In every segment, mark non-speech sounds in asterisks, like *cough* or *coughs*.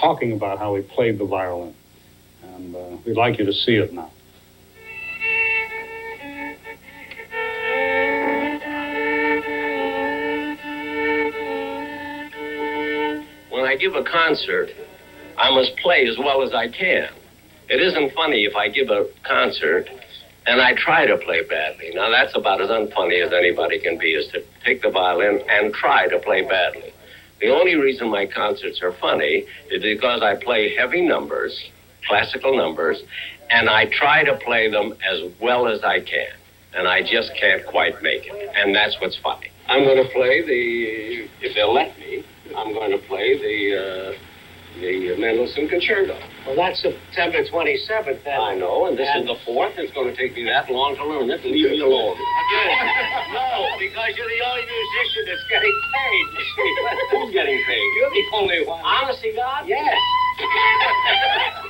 talking about how he played the violin. And uh, we'd like you to see it now. When I give a concert, I must play as well as I can. It isn't funny if I give a concert and I try to play badly. Now, that's about as unfunny as anybody can be, is to take the violin and try to play badly. The only reason my concerts are funny is because I play heavy numbers, classical numbers, and I try to play them as well as I can. And I just can't quite make it. And that's what's funny. I'm going to play the, if they'll let me, I'm going to play the, uh, the Mendelssohn Concerto. Well, that's September 27th. Then. I know, and this is the fourth. It's going to take me that long to learn it. Leave me alone. no, because you're the only musician that's getting paid. You *laughs* see. Who's getting paid? You're the only one. Honestly, God? Yes. *laughs*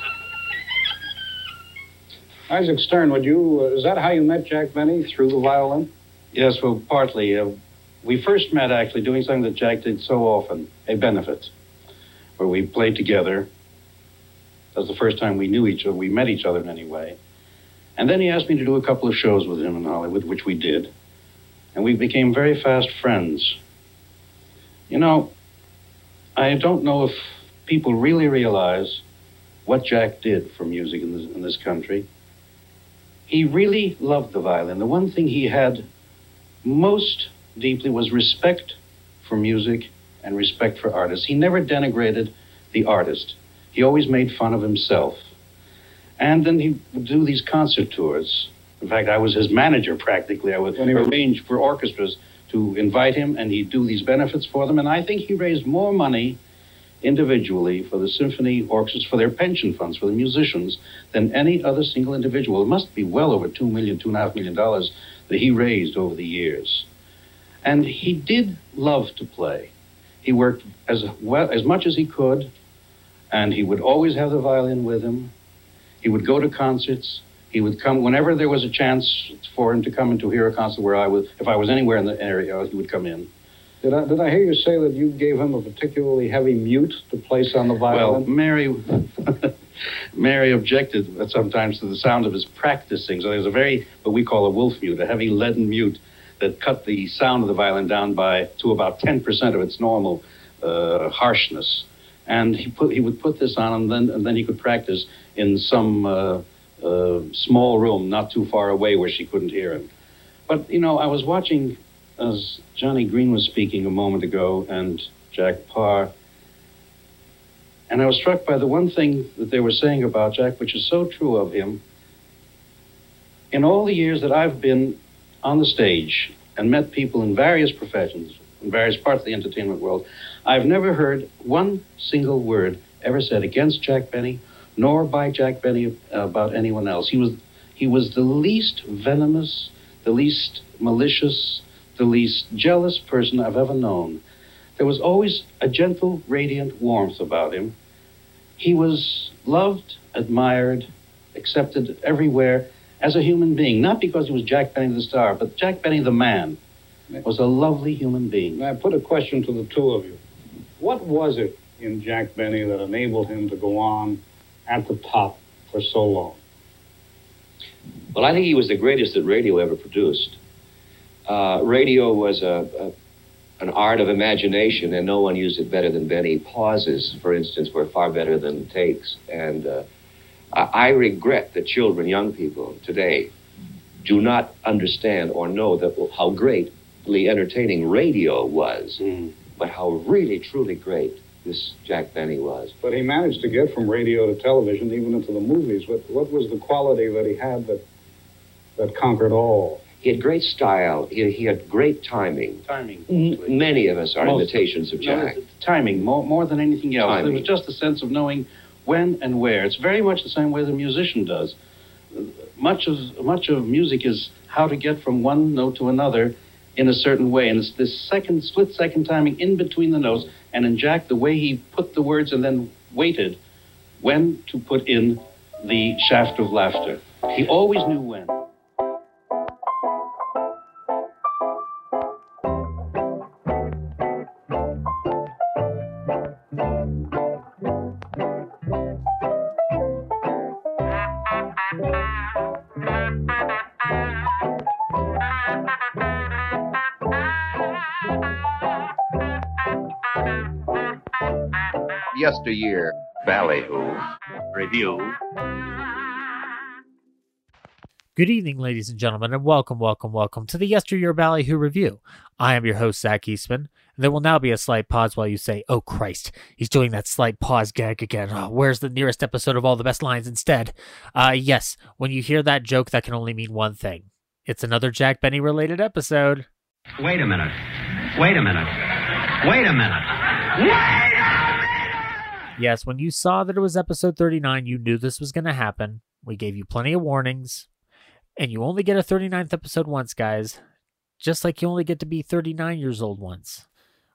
Isaac Stern, would you, uh, is that how you met Jack Benny, through the violin? Yes, well, partly. Uh, we first met actually doing something that Jack did so often, a benefit, where we played together. That was the first time we knew each other, we met each other in any way. And then he asked me to do a couple of shows with him in Hollywood, which we did. And we became very fast friends. You know, I don't know if people really realize what Jack did for music in this, in this country. He really loved the violin. The one thing he had most deeply was respect for music and respect for artists. He never denigrated the artist. He always made fun of himself. And then he would do these concert tours. In fact, I was his manager practically. I would arrange for orchestras to invite him, and he'd do these benefits for them. And I think he raised more money individually for the symphony orchestras, for their pension funds, for the musicians, than any other single individual. It must be well over two million, two and a half million dollars that he raised over the years. And he did love to play. He worked as well as much as he could, and he would always have the violin with him. He would go to concerts. He would come whenever there was a chance for him to come and to hear a concert where I was. If I was anywhere in the area, he would come in. Did I, did I hear you say that you gave him a particularly heavy mute to place on the violin? Well? Mary, *laughs* Mary objected sometimes to the sound of his practicing. So there's a very, what we call a wolf mute, a heavy leaden mute that cut the sound of the violin down by to about 10% of its normal uh, harshness. And he put he would put this on, and then and then he could practice in some uh, uh, small room not too far away where she couldn't hear him. But you know, I was watching as Johnny Green was speaking a moment ago, and Jack Paar. And I was struck by the one thing that they were saying about Jack, which is so true of him. In all the years that I've been on the stage and met people in various professions, in various parts of the entertainment world, I've never heard one single word ever said against Jack Benny, nor by Jack Benny about anyone else. He was he was the least venomous, the least malicious, the least jealous person I've ever known. There was always a gentle, radiant warmth about him. He was loved, admired, accepted everywhere as a human being, not because he was Jack Benny the star, but Jack Benny the man was a lovely human being. I put a question to the two of you. What was it in Jack Benny that enabled him to go on at the top for so long? Well, I think he was the greatest that radio ever produced. Uh, radio was a, a, an art of imagination, and no one used it better than Benny. Pauses, for instance, were far better than takes. And uh, I, regret that children, young people today, do not understand or know that how greatly entertaining radio was, Mm. But how really, truly great this Jack Benny was. But he managed to get from radio to television, even into the movies. What, what was the quality that he had that, that conquered all? He had great style. He, he had great timing. Timing. M- Many of us are Most- imitations of Jack. it's- it's timing more, more than anything else. There was just a sense of knowing when and where. It's very much the same way the musician does. Much of much of music is how to get from one note to another in a certain way, and it's this second split second timing in between the notes. And in Jack, the way he put the words and then waited when to put in the shaft of laughter. He always knew when. Yesteryear Ballyhoo Review. Good evening, ladies and gentlemen, and welcome, welcome, welcome to the Yesteryear Ballyhoo Review. I am your host, Zach Eastman, and there will now be a slight pause while you say, Oh Christ, he's doing that slight pause gag again. Oh, where's the nearest episode of All the Best Lines instead? Uh, yes, when you hear that joke, that can only mean one thing it's another Jack Benny related episode. Wait a minute. Wait a minute. Wait a minute. Wait a Yes, when you saw that it was episode 39, you knew this was going to happen. We gave you plenty of warnings. And you only get a 39th episode once, guys. Just like you only get to be 39 years old once.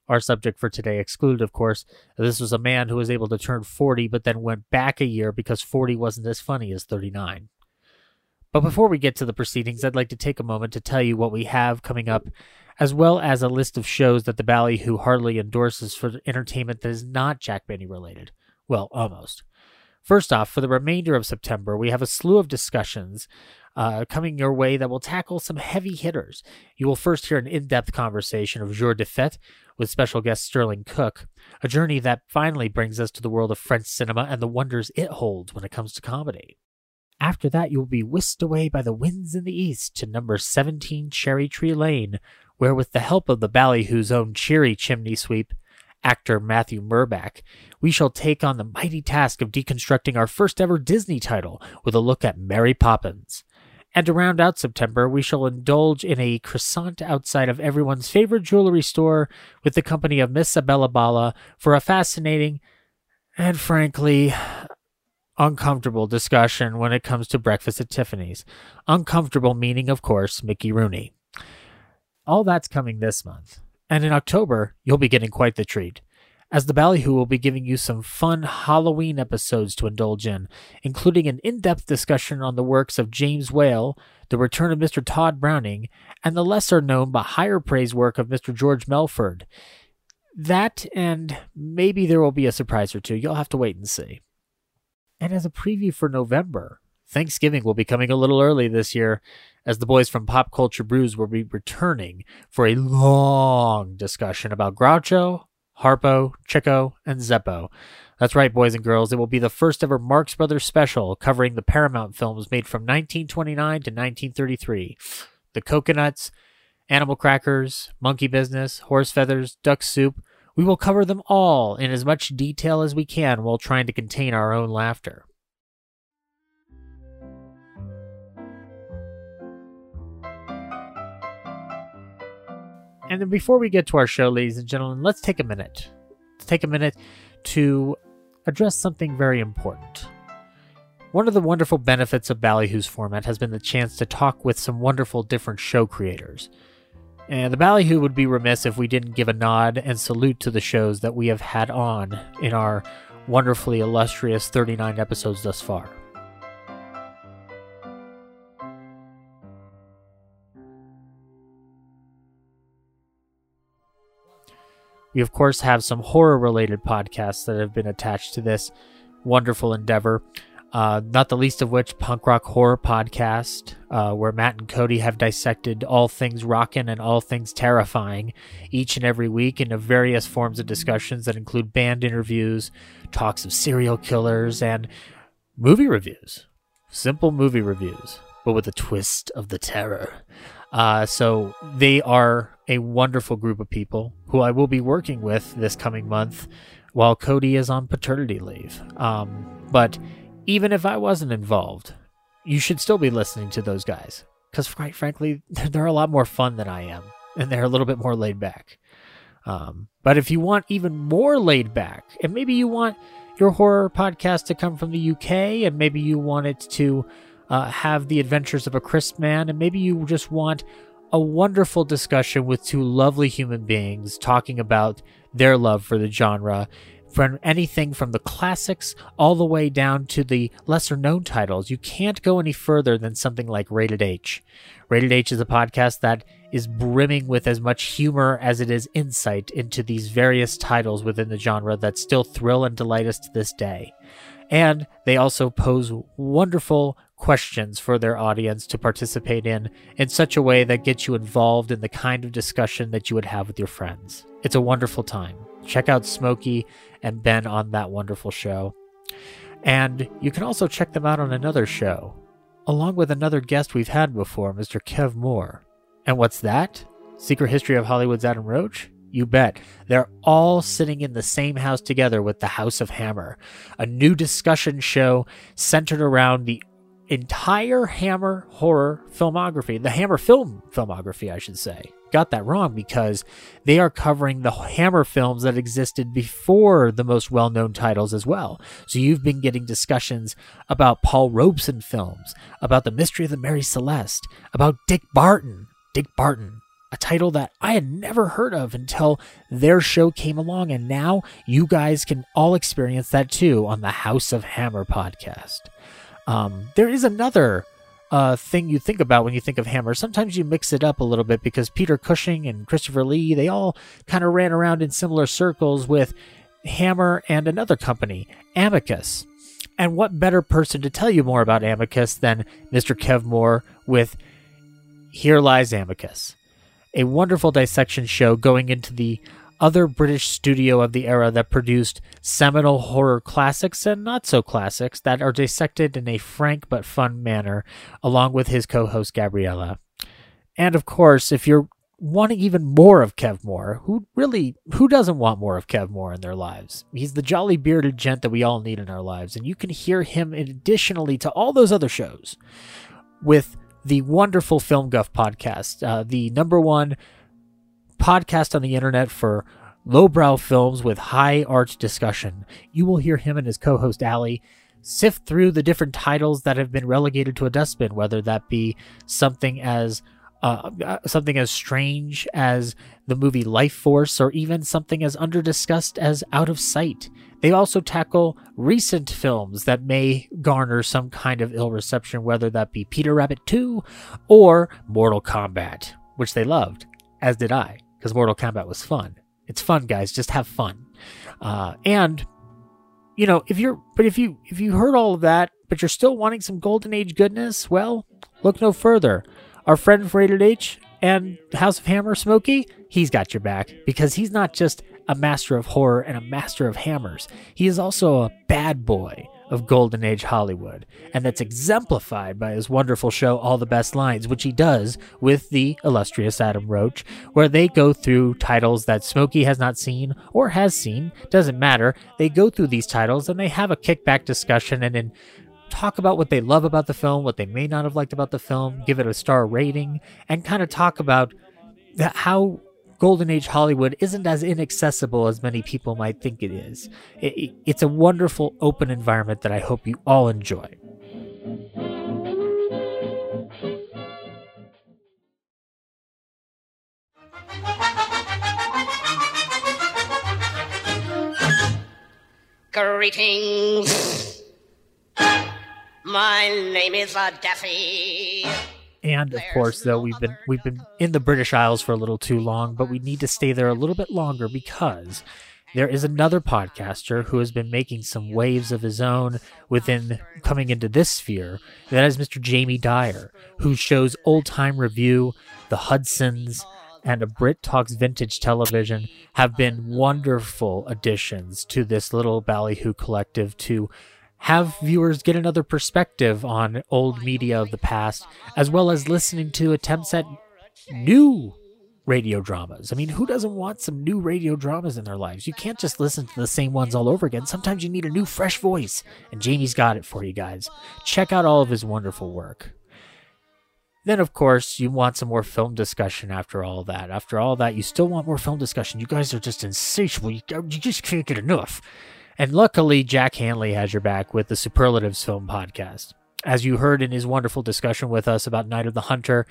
Our subject for today excluded, of course. This was a man who was able to turn 40, but then went back a year because 40 wasn't as funny as 39. But before we get to the proceedings, I'd like to take a moment to tell you what we have coming up, as well as a list of shows that the Ballyhoo hardly endorses for entertainment that is not Jack Benny related. Well, almost. First off, for the remainder of September, we have a slew of discussions uh, coming your way that will tackle some heavy hitters. You will first hear an in depth conversation of Jour de Fête with special guest Sterling Cook, a journey that finally brings us to the world of French cinema and the wonders it holds when it comes to comedy. After that, you will be whisked away by the winds in the east to number 17 Cherry Tree Lane, where, with the help of the Ballyhoo's own cheery chimney sweep, actor Matthew Murbach, we shall take on the mighty task of deconstructing our first ever Disney title with a look at Mary Poppins. And to round out September, we shall indulge in a croissant outside of everyone's favorite jewelry store with the company of Miss Sabella Bala for a fascinating and frankly uncomfortable discussion when it comes to breakfast at Tiffany's. Uncomfortable meaning, of course, Mickey Rooney. All that's coming this month. And in October, you'll be getting quite the treat. As the Ballyhoo will be giving you some fun Halloween episodes to indulge in, including an in depth discussion on the works of James Whale, the return of Mr. Tod Browning, and the lesser known but higher praise work of Mr. George Melford. That, and maybe there will be a surprise or two. You'll have to wait and see. And as a preview for November, Thanksgiving will be coming a little early this year, as the boys from Pop Culture Brews will be returning for a long discussion about Groucho, Harpo, Chico, and Zeppo. That's right, boys and girls. It will be the first ever Marx Brothers special covering the Paramount films made from 1929 to 1933. The Cocoanuts, Animal Crackers, Monkey Business, Horse Feathers, Duck Soup, we will cover them all in as much detail as we can while trying to contain our own laughter. And then before we get to our show, ladies and gentlemen, let's take a minute. Take a minute to address something very important. One of the wonderful benefits of Ballyhoo's format has been the chance to talk with some wonderful different show creators. And the Ballyhoo would be remiss if we didn't give a nod and salute to the shows that we have had on in our wonderfully illustrious 39 episodes thus far. We, of course, have some horror related podcasts that have been attached to this wonderful endeavor. Uh, not the least of which Punk Rock Horror Podcast, uh, where Matt and Cody have dissected all things rockin' and all things terrifying each and every week into various forms of discussions that include band interviews, talks of serial killers, and movie reviews. Simple movie reviews, but with a twist of the terror. Uh, so they are a wonderful group of people who I will be working with this coming month while Cody is on paternity leave. Um, but even if I wasn't involved, you should still be listening to those guys because, quite frankly, *laughs* they're a lot more fun than I am, and they're a little bit more laid back. Um, but if you want even more laid back, and maybe you want your horror podcast to come from the UK, and maybe you want it to uh, have the adventures of a crisp man, and maybe you just want a wonderful discussion with two lovely human beings talking about their love for the genre from anything from the classics all the way down to the lesser known titles. You can't go any further than something like Rated H. Rated H is a podcast that is brimming with as much humor as it is insight into these various titles within the genre that still thrill and delight us to this day. And they also pose wonderful questions for their audience to participate in in such a way that gets you involved in the kind of discussion that you would have with your friends. It's a wonderful time. Check out Smokey and Ben on that wonderful show. And you can also check them out on another show, along with another guest we've had before, Mr. Kev Moore. And what's that? Secret History of Hollywood's Adam Roach? You bet. They're all sitting in the same house together with the House of Hammer, a new discussion show centered around the entire Hammer horror filmography, the Hammer film filmography, I should say. Got that wrong because they are covering the Hammer films that existed before the most well known titles as well. So you've been getting discussions about Paul Robeson films, about The Mystery of the Mary Celeste, about Dick Barton. Dick Barton, a title that I had never heard of until their show came along, and now you guys can all experience that too on the House of Hammer podcast. Um, there is another uh, thing you think about when you think of Hammer. Sometimes you mix it up a little bit because Peter Cushing and Christopher Lee, they all kind of ran around in similar circles with Hammer and another company, Amicus. And what better person to tell you more about Amicus than Mr. Kev Moore with Here Lies Amicus, a wonderful dissection show going into the other British studio of the era that produced seminal horror classics and not so classics that are dissected in a frank but fun manner, along with his co host Gabriella. And of course, if you're wanting even more of Kev Moore, who really who doesn't want more of Kev Moore in their lives? He's the jolly bearded gent that we all need in our lives, and you can hear him additionally to all those other shows with the wonderful Film Guff podcast, uh, the number one podcast on the internet for lowbrow films with high art discussion. You will hear him and his co host Allie sift through the different titles that have been relegated to a dustbin, whether that be something as uh, uh something as strange as the movie Life Force, or even something as underdiscussed as Out of Sight. They also tackle recent films that may garner some kind of ill reception, whether that be Peter Rabbit 2 or Mortal Kombat, which they loved, as did I because Mortal Kombat was fun. It's fun, guys. Just have fun. Uh, and you know, if you're, but if you if you heard all of that, but you're still wanting some golden age goodness, well, look no further. Our friend Rated H and House of Hammer Smokey, he's got your back because he's not just a master of horror and a master of hammers. He is also a bad boy of Golden Age Hollywood, and that's exemplified by his wonderful show All the Best Lines, which he does with the illustrious Adam Roach, where they go through titles that Smokey has not seen or has seen, doesn't matter. They go through these titles and they have a kickback discussion and then talk about what they love about the film, what they may not have liked about the film, give it a star rating, and kind of talk about how Golden Age Hollywood isn't as inaccessible as many people might think it is. It, it's a wonderful, open environment that I hope you all enjoy. Greetings. My name is Daffy. And of course, though we've been we've been in the British Isles for a little too long, but we need to stay there a little bit longer because there is another podcaster who has been making some waves of his own within coming into this sphere. That is Mr. Jamie Dyer, who shows Old Time Review, The Hudsons, and a Brit Talks Vintage Television have been wonderful additions to this little ballyhoo collective to have viewers get another perspective on old media of the past, as well as listening to attempts at new radio dramas. I mean, who doesn't want some new radio dramas in their lives? You can't just listen to the same ones all over again. Sometimes you need a new, fresh voice, and Jamie's got it for you guys. Check out all of his wonderful work. Then, of course, you want some more film discussion after all that. After all that, you still want more film discussion. You guys are just insatiable. You, you just can't get enough. And luckily, Jack Hanley has your back with the Superlatives Film Podcast. As you heard in his wonderful discussion with us about Night of the Hunter,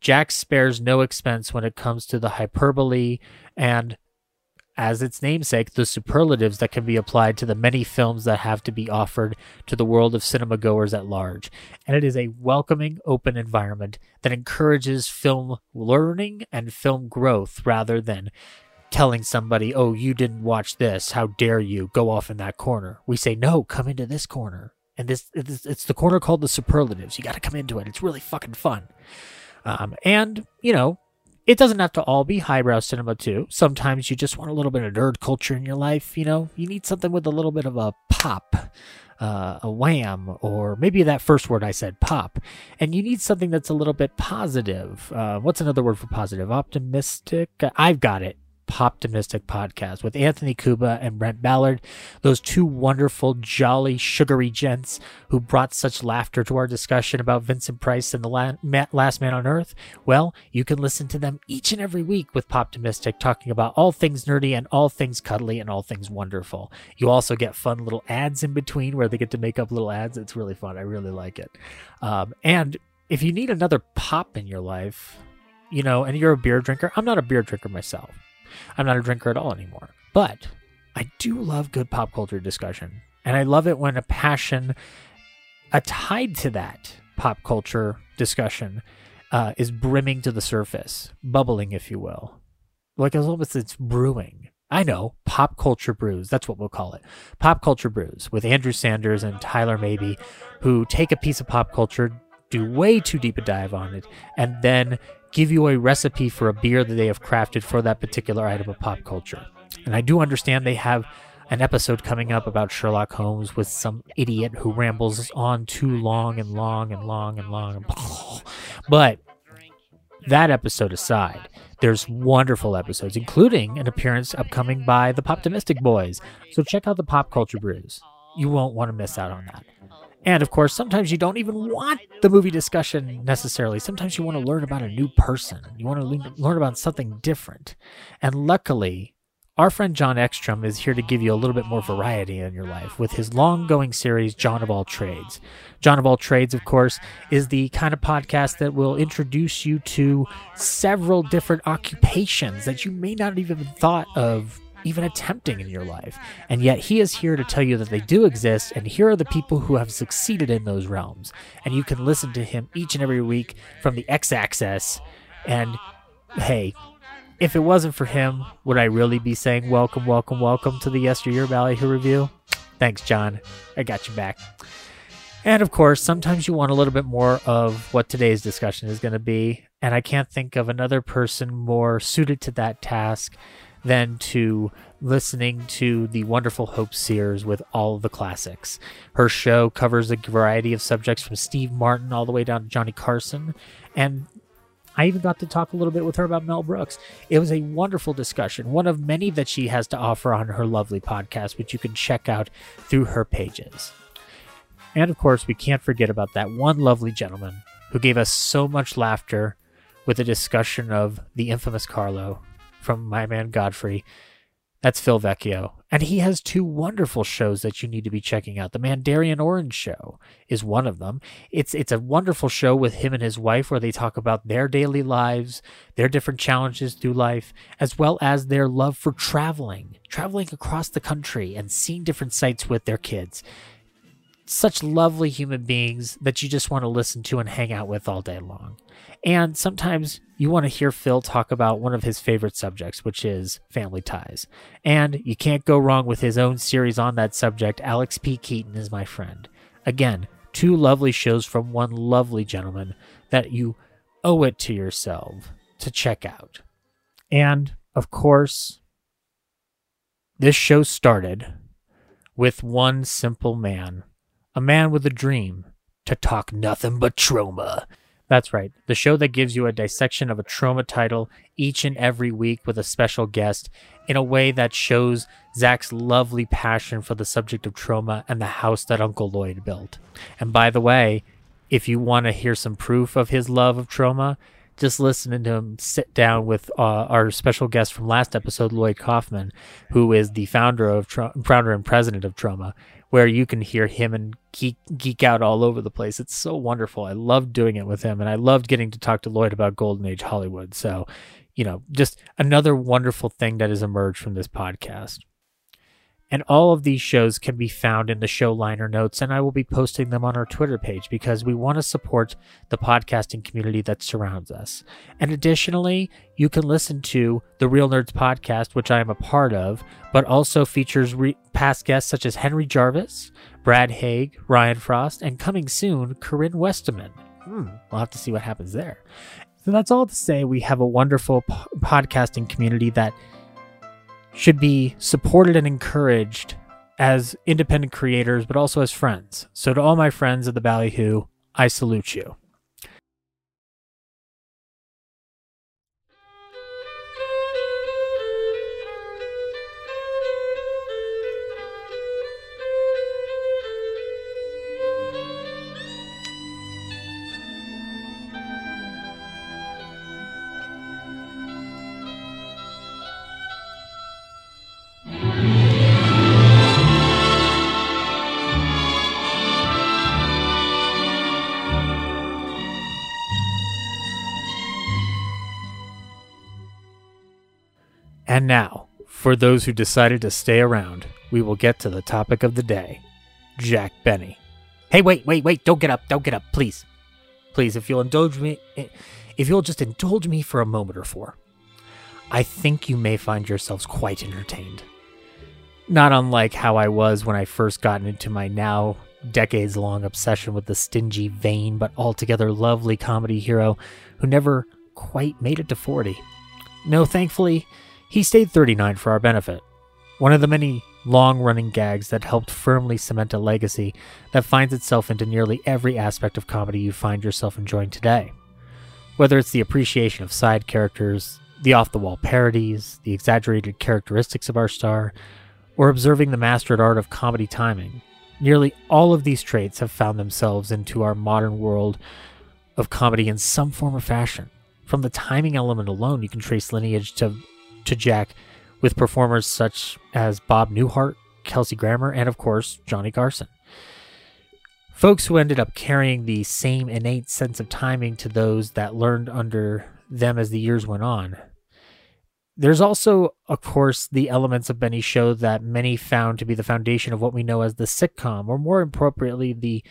Jack spares no expense when it comes to the hyperbole and, as its namesake, the superlatives that can be applied to the many films that have to be offered to the world of cinema goers at large. And it is a welcoming, open environment that encourages film learning and film growth rather than telling somebody, oh, you didn't watch this. How dare you go off in that corner? We say, no, come into this corner. And this, it's, the corner called the superlatives. You got to come into it. It's really fucking fun. Um, and, you know, it doesn't have to all be highbrow cinema, too. Sometimes you just want a little bit of nerd culture in your life. You know, you need something with a little bit of a pop. Uh, a wham, or maybe that first word I said, pop. And you need something that's a little bit positive. Uh, what's another word for positive? Optimistic? I've got it. Poptimistic podcast with Anthony Kuba and Brent Ballard, those two wonderful, jolly, sugary gents who brought such laughter to our discussion about Vincent Price and the Last Man on Earth. Well, you can listen to them each and every week with Poptimistic, talking about all things nerdy and all things cuddly and all things wonderful. You also get fun little ads in between where they get to make up little ads. It's really fun. I really like it. Um, and if you need another pop in your life, you know, and you're a beer drinker, I'm not a beer drinker myself. I'm not a drinker at all anymore. But I do love good pop culture discussion. And I love it when a passion a tied to that pop culture discussion uh, is brimming to the surface, bubbling, if you will. Like as almost it's brewing. I know, pop culture brews. That's what we'll call it. Pop culture brews with Andrew Sanders and Tyler Maybe, who take a piece of pop culture, do way too deep a dive on it, and then give you a recipe for a beer that they have crafted for that particular item of pop culture. And I do understand they have an episode coming up about Sherlock Holmes with some idiot who rambles on too long and long and long and long. *sighs* But that episode aside, there's wonderful episodes, including an appearance upcoming by the Poptimistic Boys. So check out the Pop Culture Brews. You won't want to miss out on that. And of course, sometimes you don't even want the movie discussion necessarily. Sometimes you want to learn about a new person. You want to learn about something different. And luckily, our friend John Ekstrom is here to give you a little bit more variety in your life with his long going series, John of All Trades. John of All Trades, of course, is the kind of podcast that will introduce you to several different occupations that you may not even thought of even attempting in your life. And yet he is here to tell you that they do exist, and here are the people who have succeeded in those realms. And you can listen to him each and every week from the X Access. And hey, if it wasn't for him, would I really be saying welcome, welcome, welcome to the Yesteryear Ballyhoo review? Thanks, John. I got you back. And of course, sometimes you want a little bit more of what today's discussion is going to be. And I can't think of another person more suited to that task than to listening to the wonderful Hope Sears with all the classics. Her show covers a variety of subjects from Steve Martin all the way down to Johnny Carson. And I even got to talk a little bit with her about Mel Brooks. It was a wonderful discussion, one of many that she has to offer on her lovely podcast, which you can check out through her pages. And of course, we can't forget about that one lovely gentleman who gave us so much laughter with a discussion of the infamous Carlo from my man Godfrey. That's Phil Vecchio. And he has two wonderful shows that you need to be checking out. The Mandarin Orange Show is one of them. It's it's a wonderful show with him and his wife where they talk about their daily lives, their different challenges through life, as well as their love for traveling, traveling across the country and seeing different sites with their kids. Such lovely human beings that you just want to listen to and hang out with all day long. And sometimes you want to hear Phil talk about one of his favorite subjects, which is family ties. And you can't go wrong with his own series on that subject. Alex P. Keaton is my friend. Again, two lovely shows from one lovely gentleman that you owe it to yourself to check out. And, of course, this show started with one simple man, a man with a dream to talk nothing but Troma. That's right. The show that gives you a dissection of a Troma title each and every week with a special guest in a way that shows Zach's lovely passion for the subject of Troma and the house that Uncle Lloyd built. And by the way, if you want to hear some proof of his love of Troma, just listening to him sit down with uh, our special guest from last episode, Lloyd Kaufman, who is the founder of Tra- founder and president of Troma, where you can hear him and geek geek out all over the place. It's so wonderful. I loved doing it with him, and I loved getting to talk to Lloyd about Golden Age Hollywood. So, you know, just another wonderful thing that has emerged from this podcast. And all of these shows can be found in the show liner notes, and I will be posting them on our Twitter page because we want to support the podcasting community that surrounds us. And additionally, you can listen to the Real Nerds podcast, which I am a part of, but also features re- past guests such as Henry Jarvis, Brad Haig, Ryan Frost, and coming soon, Corinne Westerman. Hmm, we'll have to see what happens there. So that's all to say we have a wonderful po- podcasting community that should be supported and encouraged as independent creators, but also as friends. So, to all my friends of the Ballyhoo, I salute you. And now, for those who decided to stay around, we will get to the topic of the day Jack Benny. Hey, wait, wait, wait, don't get up, don't get up, please. Please, if you'll indulge me, if you'll just indulge me for a moment or four, I think you may find yourselves quite entertained. Not unlike how I was when I first got into my now decades long obsession with the stingy, vain, but altogether lovely comedy hero who never quite made it to 40. No, thankfully, he stayed 39 for our benefit. One of the many long running gags that helped firmly cement a legacy that finds itself into nearly every aspect of comedy you find yourself enjoying today. Whether it's the appreciation of side characters, the off the wall parodies, the exaggerated characteristics of our star, or observing the mastered art of comedy timing, nearly all of these traits have found themselves into our modern world of comedy in some form or fashion. From the timing element alone, you can trace lineage to to Jack with performers such as Bob Newhart, Kelsey Grammer, and of course, Johnny Carson. Folks who ended up carrying the same innate sense of timing to those that learned under them as the years went on. There's also, of course, the elements of Benny's show that many found to be the foundation of what we know as the sitcom, or more appropriately, the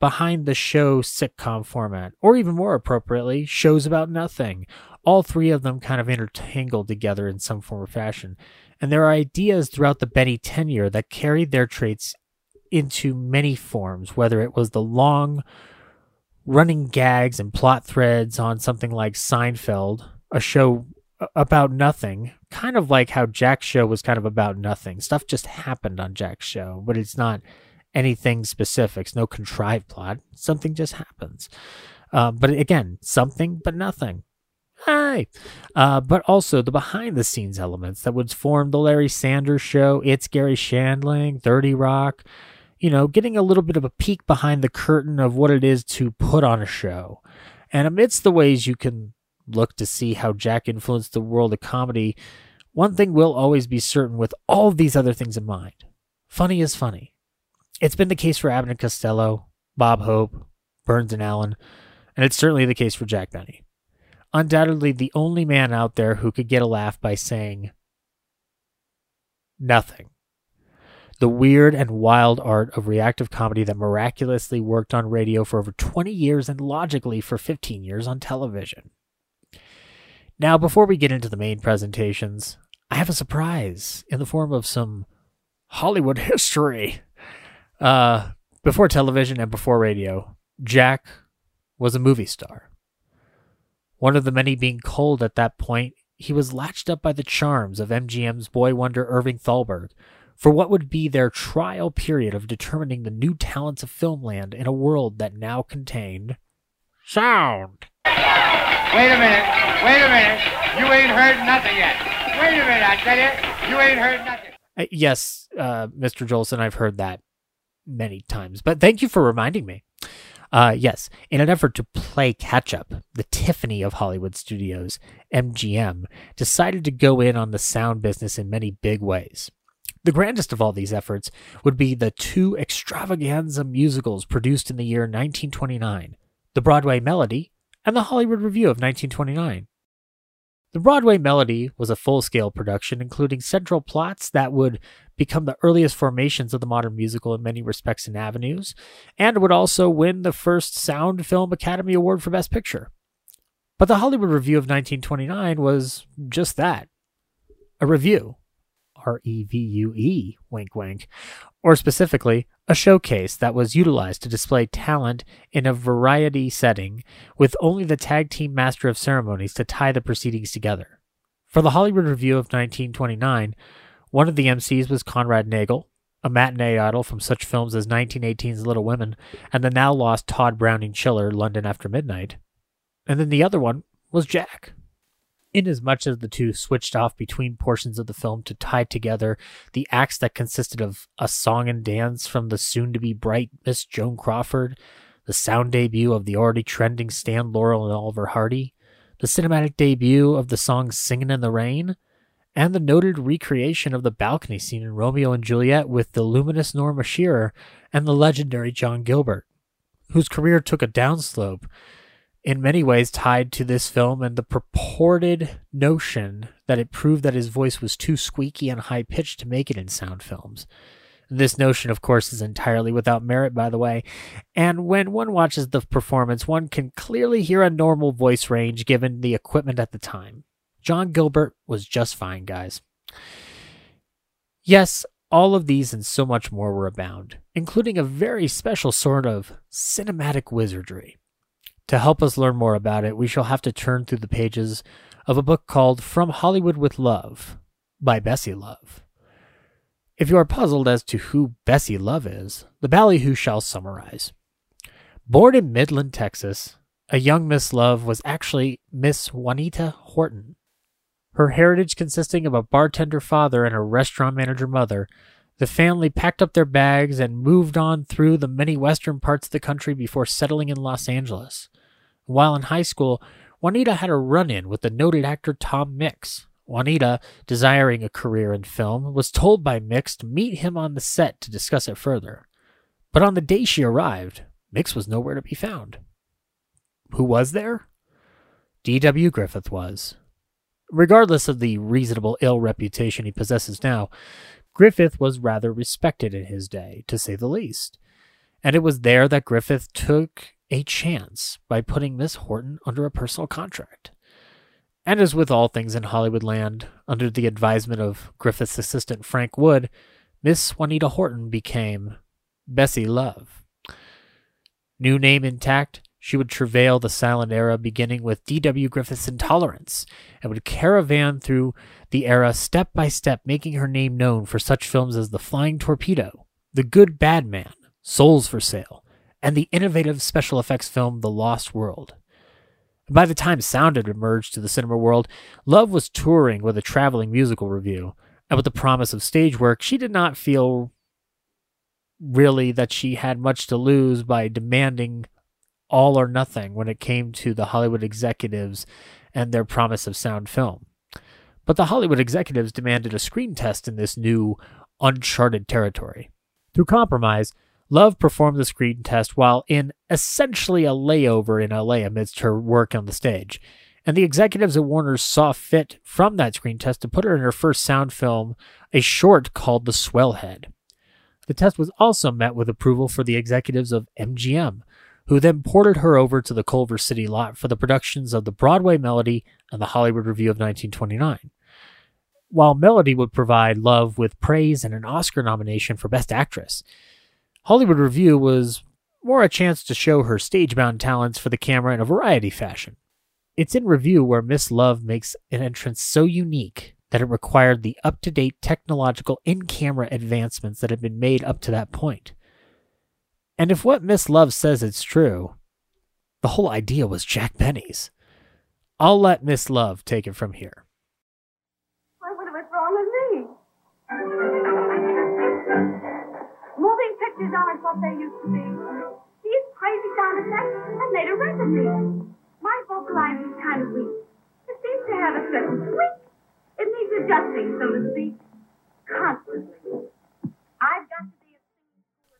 behind the show sitcom format, or even more appropriately, shows about nothing. All three of them kind of intertangled together in some form or fashion. And there are ideas throughout the Benny tenure that carried their traits into many forms, whether it was the long running gags and plot threads on something like Seinfeld, a show about nothing, kind of like how Jack's show was kind of about nothing. Stuff just happened on Jack's show, but it's not anything specifics, no contrived plot. Something just happens. Uh, but again, something but nothing. Hi. Uh, but also the behind the scenes elements that would form the Larry Sanders show, It's Garry Shandling, 30 Rock, you know, getting a little bit of a peek behind the curtain of what it is to put on a show. And amidst the ways you can look to see how Jack influenced the world of comedy, one thing will always be certain with all these other things in mind. Funny is funny. It's been the case for and Costello, Bob Hope, Burns and Allen, and it's certainly the case for Jack Benny. Undoubtedly the only man out there who could get a laugh by saying nothing. The weird and wild art of reactive comedy that miraculously worked on radio for over 20 years and logically for 15 years on television. Now, before we get into the main presentations, I have a surprise in the form of some Hollywood history. Uh, before television and before radio, Jack was a movie star. One of the many being cold at that point, he was latched up by the charms of MGM's boy wonder Irving Thalberg for what would be their trial period of determining the new talents of filmland in a world that now contained sound. Wait a minute. Wait a minute. You ain't heard nothing yet. Wait a minute, I tell you. You ain't heard nothing. Uh, yes, uh, Mr. Jolson, I've heard that many times, but thank you for reminding me. Uh, yes, in an effort to play catch up, the Tiffany of Hollywood studios, MGM, decided to go in on the sound business in many big ways. The grandest of all these efforts would be the two extravaganza musicals produced in the year 1929 The Broadway Melody and The Hollywood Revue of 1929. The Broadway Melody was a full scale production, including central plots that would become the earliest formations of the modern musical in many respects and avenues, and would also win the first Sound Film Academy Award for Best Picture. But the Hollywood Revue of 1929 was just that a review. R E V U E, wink wink, or specifically, a showcase that was utilized to display talent in a variety setting with only the tag team master of ceremonies to tie the proceedings together. For the Hollywood Revue of 1929, one of the MCs was Conrad Nagel, a matinee idol from such films as 1918's Little Women and the now lost Tod Browning chiller London After Midnight. And then the other one was Jack. Inasmuch as the two switched off between portions of the film to tie together the acts that consisted of a song and dance from the soon to be bright Miss Joan Crawford, the sound debut of the already trending Stan Laurel and Oliver Hardy, the cinematic debut of the song Singin' in the Rain, and the noted recreation of the balcony scene in Romeo and Juliet with the luminous Norma Shearer and the legendary John Gilbert, whose career took a downslope in many ways tied to this film and the purported notion that it proved that his voice was too squeaky and high pitched to make it in sound films. This notion, of course, is entirely without merit, by the way, and when one watches the performance, one can clearly hear a normal voice range given the equipment at the time. John Gilbert was just fine, guys. Yes, all of these and so much more were abound, including a very special sort of cinematic wizardry. To help us learn more about it, we shall have to turn through the pages of a book called From Hollywood with Love by Bessie Love. If you are puzzled as to who Bessie Love is, the ballyhoo shall summarize. Born in Midland, Texas, a young Miss Love was actually Miss Juanita Horton. Her heritage consisting of a bartender father and a restaurant manager mother, the family packed up their bags and moved on through the many western parts of the country before settling in Los Angeles. While in high school, Juanita had a run in with the noted actor Tom Mix. Juanita, desiring a career in film, was told by Mix to meet him on the set to discuss it further. But on the day she arrived, Mix was nowhere to be found. Who was there? D.W. Griffith was. Regardless of the reasonable ill reputation he possesses now, Griffith was rather respected in his day, to say the least. And it was there that Griffith took a chance by putting Miss Horton under a personal contract. And as with all things in Hollywood land, under the advisement of Griffith's assistant Frank Wood, Miss Juanita Horton became Bessie Love. New name intact, she would travail the silent era beginning with D.W. Griffith's Intolerance and would caravan through the era step by step, making her name known for such films as The Flying Torpedo, The Good Bad Man, Souls for Sale, and the innovative special effects film The Lost World. By the time sound had emerged to the cinema world, Love was touring with a traveling musical review, and with the promise of stage work, she did not feel really that she had much to lose by demanding all or nothing when it came to the Hollywood executives and their promise of sound film. But the Hollywood executives demanded a screen test in this new, uncharted territory. Through compromise, Love performed the screen test while in essentially a layover in LA amidst her work on the stage. And the executives at Warner saw fit from that screen test to put her in her first sound film, a short called The Swellhead. The test was also met with approval for the executives of MGM, who then ported her over to the Culver City lot for the productions of the Broadway Melody and the Hollywood Revue of 1929. While Melody would provide Love with praise and an Oscar nomination for Best Actress, Hollywood Revue was more a chance to show her stage-bound talents for the camera in a variety fashion. It's in Review where Miss Love makes an entrance so unique that it required the up-to-date technological in-camera advancements that had been made up to that point. And if what Miss Love says is true, the whole idea was Jack Benny's. I'll let Miss Love take it from here. Aren't what they used to be. These crazy sound effect and made a. My vocalizing is kind of weak. It seems to have a certain tweak. It needs adjusting, so to speak, constantly.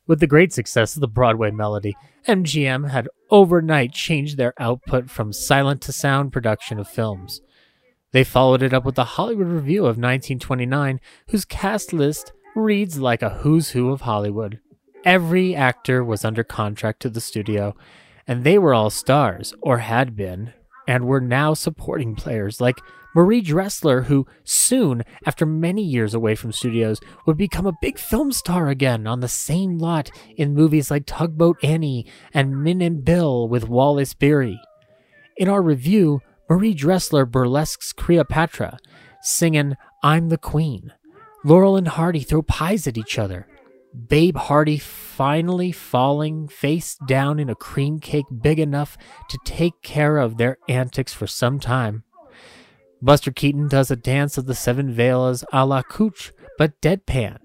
With the great success of the Broadway melody, MGM had overnight changed their output from silent to sound production of films. They followed it up with the Hollywood Revue of 1929, whose cast list reads like a who's who of Hollywood. Every actor was under contract to the studio, and they were all stars, or had been, and were now supporting players like Marie Dressler, who soon, after many years away from studios, would become a big film star again on the same lot in movies like Tugboat Annie and Min and Bill with Wallace Beery. In our review, Marie Dressler burlesques Cleopatra, singing I'm the Queen. Laurel and Hardy throw pies at each other. Babe Hardy finally falling face down in a cream cake big enough to take care of their antics for some time. Buster Keaton does a dance of the seven veils a la Cooch, but deadpan.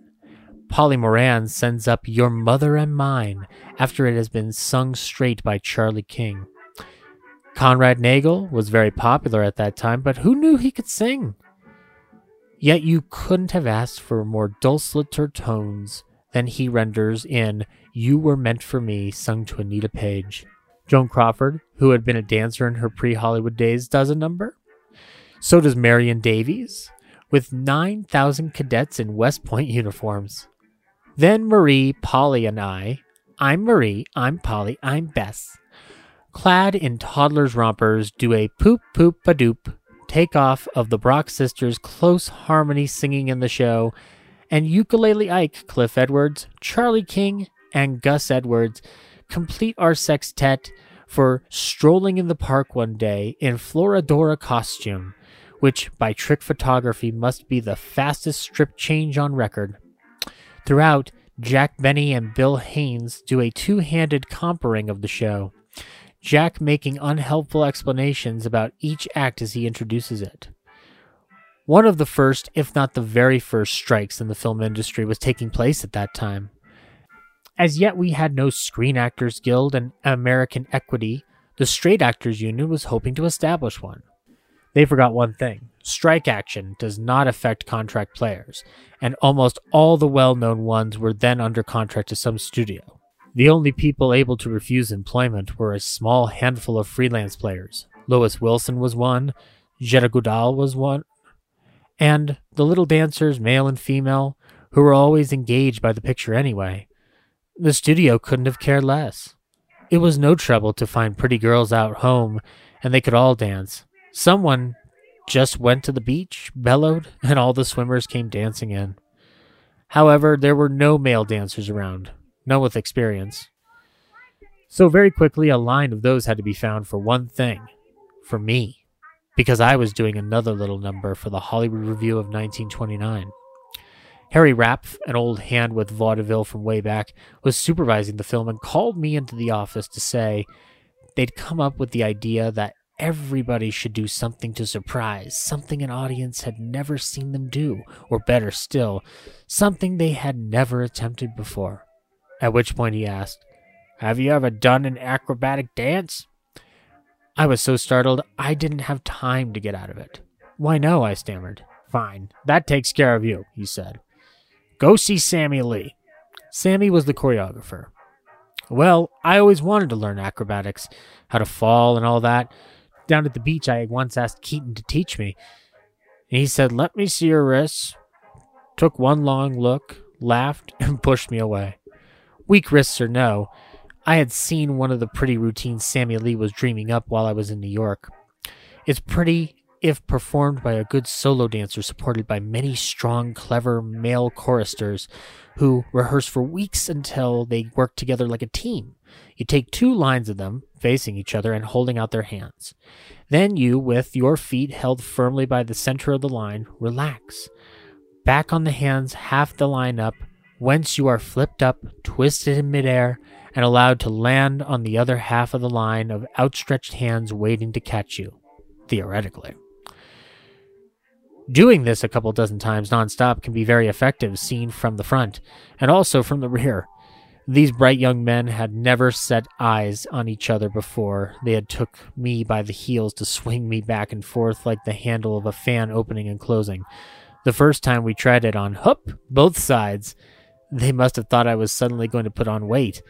Polly Moran sends up Your Mother and Mine after it has been sung straight by Charlie King. Conrad Nagel was very popular at that time, but who knew he could sing? Yet you couldn't have asked for more dulcimer tones than he renders in You Were Meant for Me, sung to Anita Page. Joan Crawford, who had been a dancer in her pre Hollywood days, does a number. So does Marion Davies, with 9,000 cadets in West Point uniforms. Then Marie, Polly, and I I'm Marie, I'm Polly, I'm Bess. Clad in toddler's rompers, do a poop poop a doop takeoff of the Brox sisters' close harmony singing in the show, and Ukulele Ike, Cliff Edwards, Charlie King, and Gus Edwards complete our sextet for strolling in the park one day in Florodora costume, which by trick photography must be the fastest strip change on record. Throughout, Jack Benny and Bill Haines do a two handed comparing of the show. Jack making unhelpful explanations about each act as he introduces it. One of the first, if not the very first, strikes in the film industry was taking place at that time. As yet, we had no Screen Actors Guild and American Equity. The Straight Actors Union was hoping to establish one. They forgot one thing strike action does not affect contract players, and almost all the well known ones were then under contract to some studio. The only people able to refuse employment were a small handful of freelance players. Lois Wilson was one, Jetta Goudal was one, and the little dancers, male and female, who were always engaged by the picture anyway. The studio couldn't have cared less. It was no trouble to find pretty girls out home, and they could all dance. Someone just went to the beach, bellowed, *laughs* and all the swimmers came dancing in. However, there were no male dancers around, none with experience. So, very quickly, a line of those had to be found for one thing for me, because I was doing another little number for the Hollywood Review of 1929. Harry Rapf, an old hand with vaudeville from way back, was supervising the film and called me into the office to say they'd come up with the idea that everybody should do something to surprise, something an audience had never seen them do, or better still, something they had never attempted before. At which point he asked, Have you ever done an acrobatic dance? I was so startled I didn't have time to get out of it. Why no, I stammered. Fine, that takes care of you, he said. Go see Sammy Lee. Sammy was the choreographer. Well, I always wanted to learn acrobatics, how to fall and all that. Down at the beach, I once asked Keaton to teach me. And he said, Let me see your wrists. Took one long look, laughed, *laughs* and pushed me away. Weak wrists or no, I had seen one of the pretty routines Sammy Lee was dreaming up while I was in New York. It's pretty if performed by a good solo dancer supported by many strong, clever male choristers who rehearse for weeks until they work together like a team. You take two lines of them, facing each other and holding out their hands. Then you, with your feet held firmly by the center of the line, relax. Back on the hands, half the line up, whence you are flipped up, twisted in midair, and allowed to land on the other half of the line of outstretched hands waiting to catch you, theoretically. Doing this a couple dozen times nonstop can be very effective seen from the front and also from the rear. These bright young men had never set eyes on each other before. They had took me by the heels to swing me back and forth like the handle of a fan opening and closing. The first time we tried it on hup, both sides, they must have thought I was suddenly going to put on weight.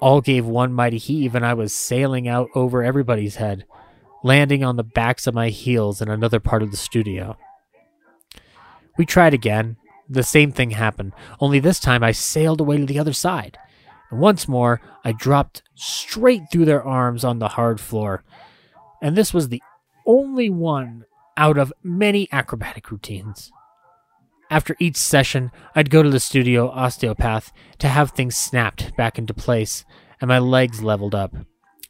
All gave one mighty heave, and I was sailing out over everybody's head, landing on the backs of my heels in another part of the studio. We tried again. The same thing happened, only this time I sailed away to the other side. And once more, I dropped straight through their arms on the hard floor. And this was the only one out of many acrobatic routines. After each session, I'd go to the studio osteopath to have things snapped back into place and my legs leveled up,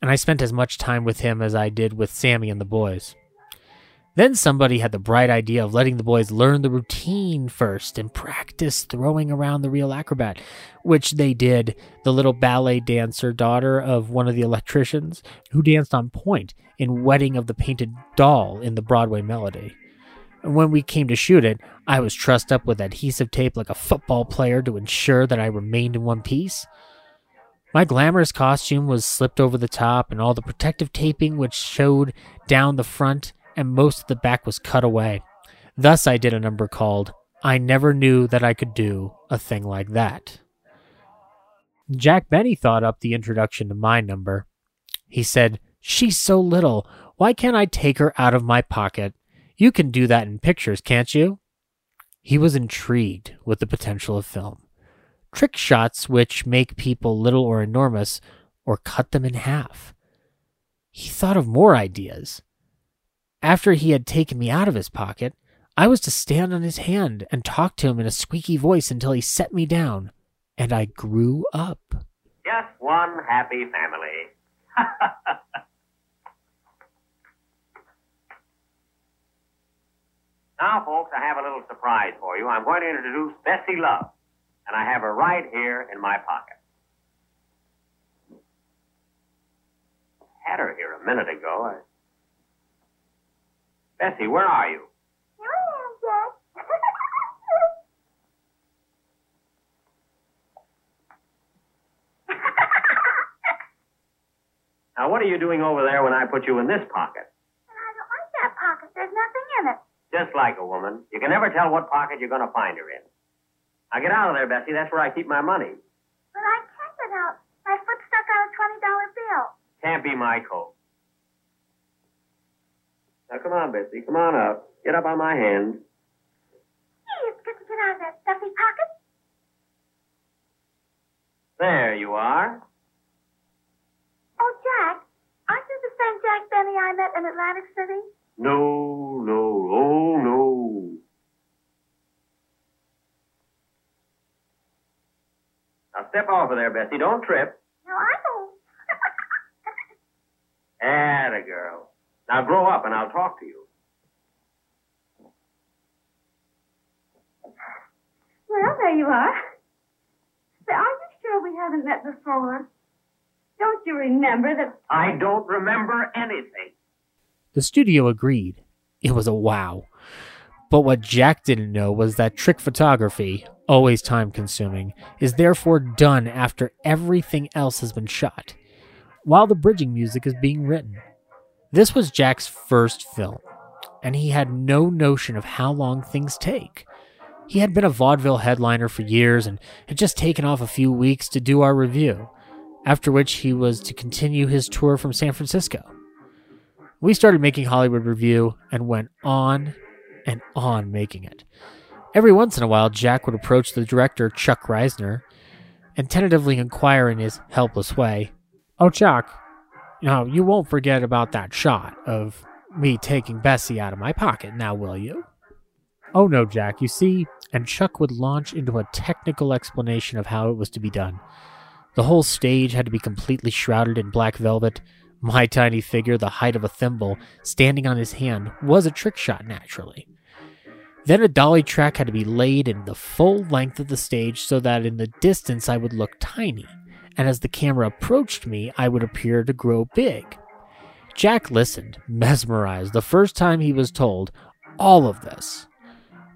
and I spent as much time with him as I did with Sammy and the boys. Then somebody had the bright idea of letting the boys learn the routine first and practice throwing around the real acrobat, which they did. The little ballet dancer, daughter of one of the electricians, who danced on point in Wedding of the Painted Doll in the Broadway melody. And when we came to shoot it, I was trussed up with adhesive tape like a football player to ensure that I remained in one piece. My glamorous costume was slipped over the top, and all the protective taping which showed down the front and most of the back was cut away. Thus, I did a number called I Never Knew That I Could Do a Thing Like That. Jack Benny thought up the introduction to my number. He said, She's so little. Why can't I take her out of my pocket? You can do that in pictures, can't you? He was intrigued with the potential of film. Trick shots which make people little or enormous, or cut them in half. He thought of more ideas. After he had taken me out of his pocket, I was to stand on his hand and talk to him in a squeaky voice until he set me down, and I grew up. Just one happy family. *laughs* now, folks, I have a little surprise for you. I'm going to introduce Bessie Love, and I have her right here in my pocket. Had her here a minute ago. I... Bessie, where are you? I. *laughs* Now, what are you doing over there when I put you in this pocket? I don't like that pocket. There's nothing. Just like a woman. You can never tell what pocket you're going to find her in. Now, get out of there, Bessie. That's where I keep my money. But I can't get out. My foot's stuck on a twenty dollar bill. Can't be my coat. Now, come on, Bessie. Come on up. Get up on my hand. Gee, it's good to get out of that stuffy pocket. There you are. Oh, Jack, aren't you the same Jack Benny I met in Atlantic City? No, no, oh, no. Now, step over there, Bessie. Don't trip. No, I don't. Atta *laughs* girl. Now, grow up and I'll talk to you. Well, there you are. Say, are you sure we haven't met before? Don't you remember that? I don't remember anything. The studio agreed. It was a wow. But what Jack didn't know was that trick photography, always time consuming, is therefore done after everything else has been shot, while the bridging music is being written. This was Jack's first film, and he had no notion of how long things take. He had been a vaudeville headliner for years and had just taken off a few weeks to do our review, after which he was to continue his tour from San Francisco. We started making Hollywood Review and went on and on making it. Every once in a while, Jack would approach the director, Chuck Reisner, and tentatively inquire in his helpless way, Oh, Chuck, now you won't forget about that shot of me taking Bessie out of my pocket, now will you? Oh, no, Jack, you see, and Chuck would launch into a technical explanation of how it was to be done. The whole stage had to be completely shrouded in black velvet. My tiny figure, the height of a thimble, standing on his hand, was a trick shot, naturally. Then a dolly track had to be laid in the full length of the stage so that in the distance I would look tiny, and as the camera approached me, I would appear to grow big. Jack listened, mesmerized, the first time he was told all of this.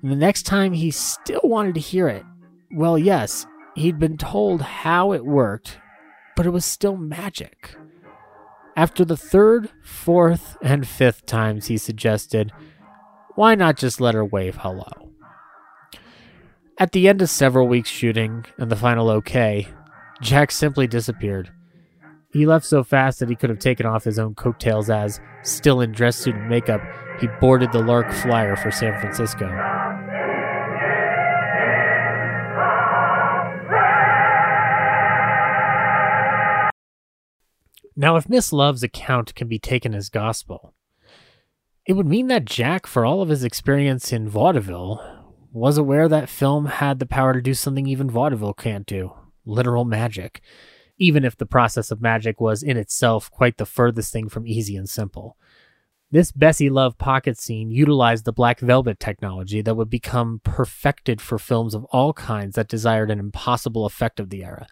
And the next time he still wanted to hear it. Well, yes, He'd been told how it worked, but it was still magic. After the third, fourth, and fifth times, he suggested, why not just let her wave hello? At the end of several weeks shooting and the final okay, Jack simply disappeared. He left so fast that he could have taken off his own coattails as, still in dress suit and makeup, he boarded the Lark Flyer for San Francisco. Now, if Miss Love's account can be taken as gospel, it would mean that Jack, for all of his experience in vaudeville, was aware that film had the power to do something even vaudeville can't do literal magic, even if the process of magic was in itself quite the furthest thing from easy and simple. This Bessie Love pocket scene utilized the black velvet technology that would become perfected for films of all kinds that desired an impossible effect of the era.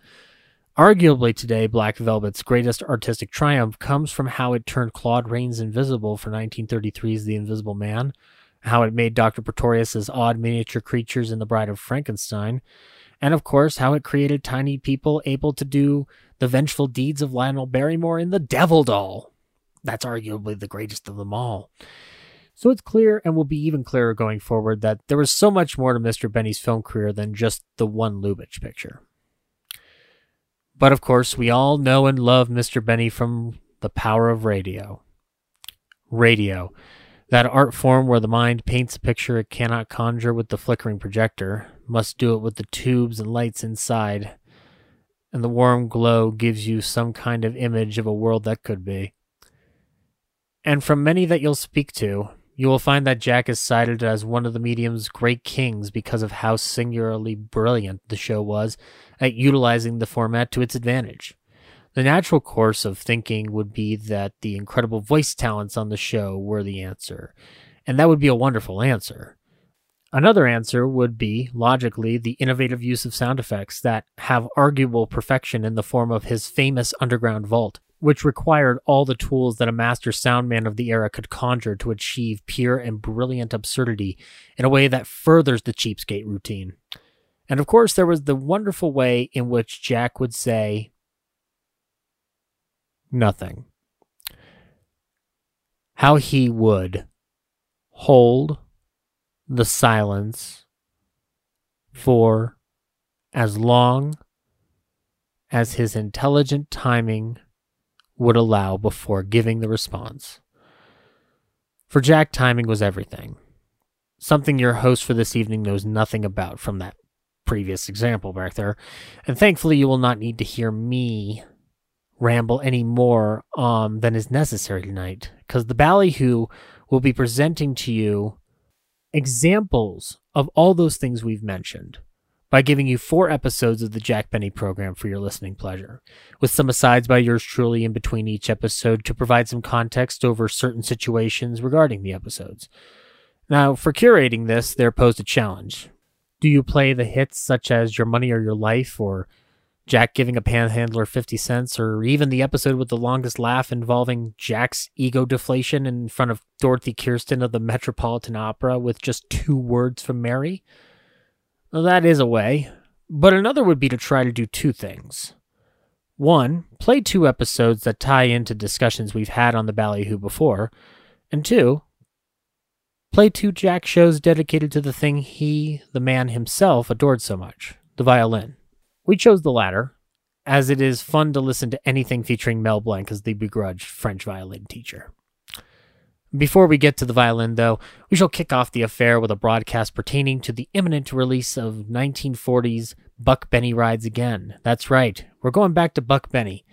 Arguably today, Black Velvet's greatest artistic triumph comes from how it turned Claude Rains invisible for 1933's The Invisible Man, how it made Dr. Pretorius's odd miniature creatures in The Bride of Frankenstein, and of course, how it created tiny people able to do the vengeful deeds of Lionel Barrymore in The Devil Doll. That's arguably the greatest of them all. So it's clear and will be even clearer going forward that there was so much more to Mr. Benny's film career than just the one Lubitsch picture. But of course, we all know and love Mr. Benny from the power of radio. Radio, that art form where the mind paints a picture it cannot conjure with the flickering projector, must do it with the tubes and lights inside, and the warm glow gives you some kind of image of a world that could be. And from many that you'll speak to, you will find that Jack is cited as one of the medium's great kings because of how singularly brilliant the show was at utilizing the format to its advantage. The natural course of thinking would be that the incredible voice talents on the show were the answer, and that would be a wonderful answer. Another answer would be, logically, the innovative use of sound effects that have arguable perfection in the form of his famous underground vault, which required all the tools that a master soundman of the era could conjure to achieve pure and brilliant absurdity in a way that furthers the cheapskate routine. And of course, there was the wonderful way in which Jack would say, nothing. How he would hold the silence for as long as his intelligent timing would allow before giving the response. For Jack, timing was everything. Something your host for this evening knows nothing about from that previous example back there. And thankfully, you will not need to hear me ramble any more um, than is necessary tonight, because the Ballyhoo will be presenting to you examples of all those things we've mentioned by giving you four episodes of the Jack Benny program for your listening pleasure, with some asides by yours truly in between each episode to provide some context over certain situations regarding the episodes. Now, for curating this, they're posed a challenge. Do you play the hits such as Your Money or Your Life or Jack giving a panhandler 50 cents, or even the episode with the longest laugh involving Jack's ego deflation in front of Dorothy Kirsten of the Metropolitan Opera with just two words from Mary? That is a way, but another would be to try to do two things. One, play two episodes that tie into discussions we've had on the Ballyhoo before, and two, play two Jack shows dedicated to the thing he, the man himself, adored so much the violin. We chose the latter, as it is fun to listen to anything featuring Mel Blanc as the begrudged French violin teacher. Before we get to the violin, though, we shall kick off the affair with a broadcast pertaining to the imminent release of 1940's Buck Benny Rides Again. That's right, we're going back to Buck Benny.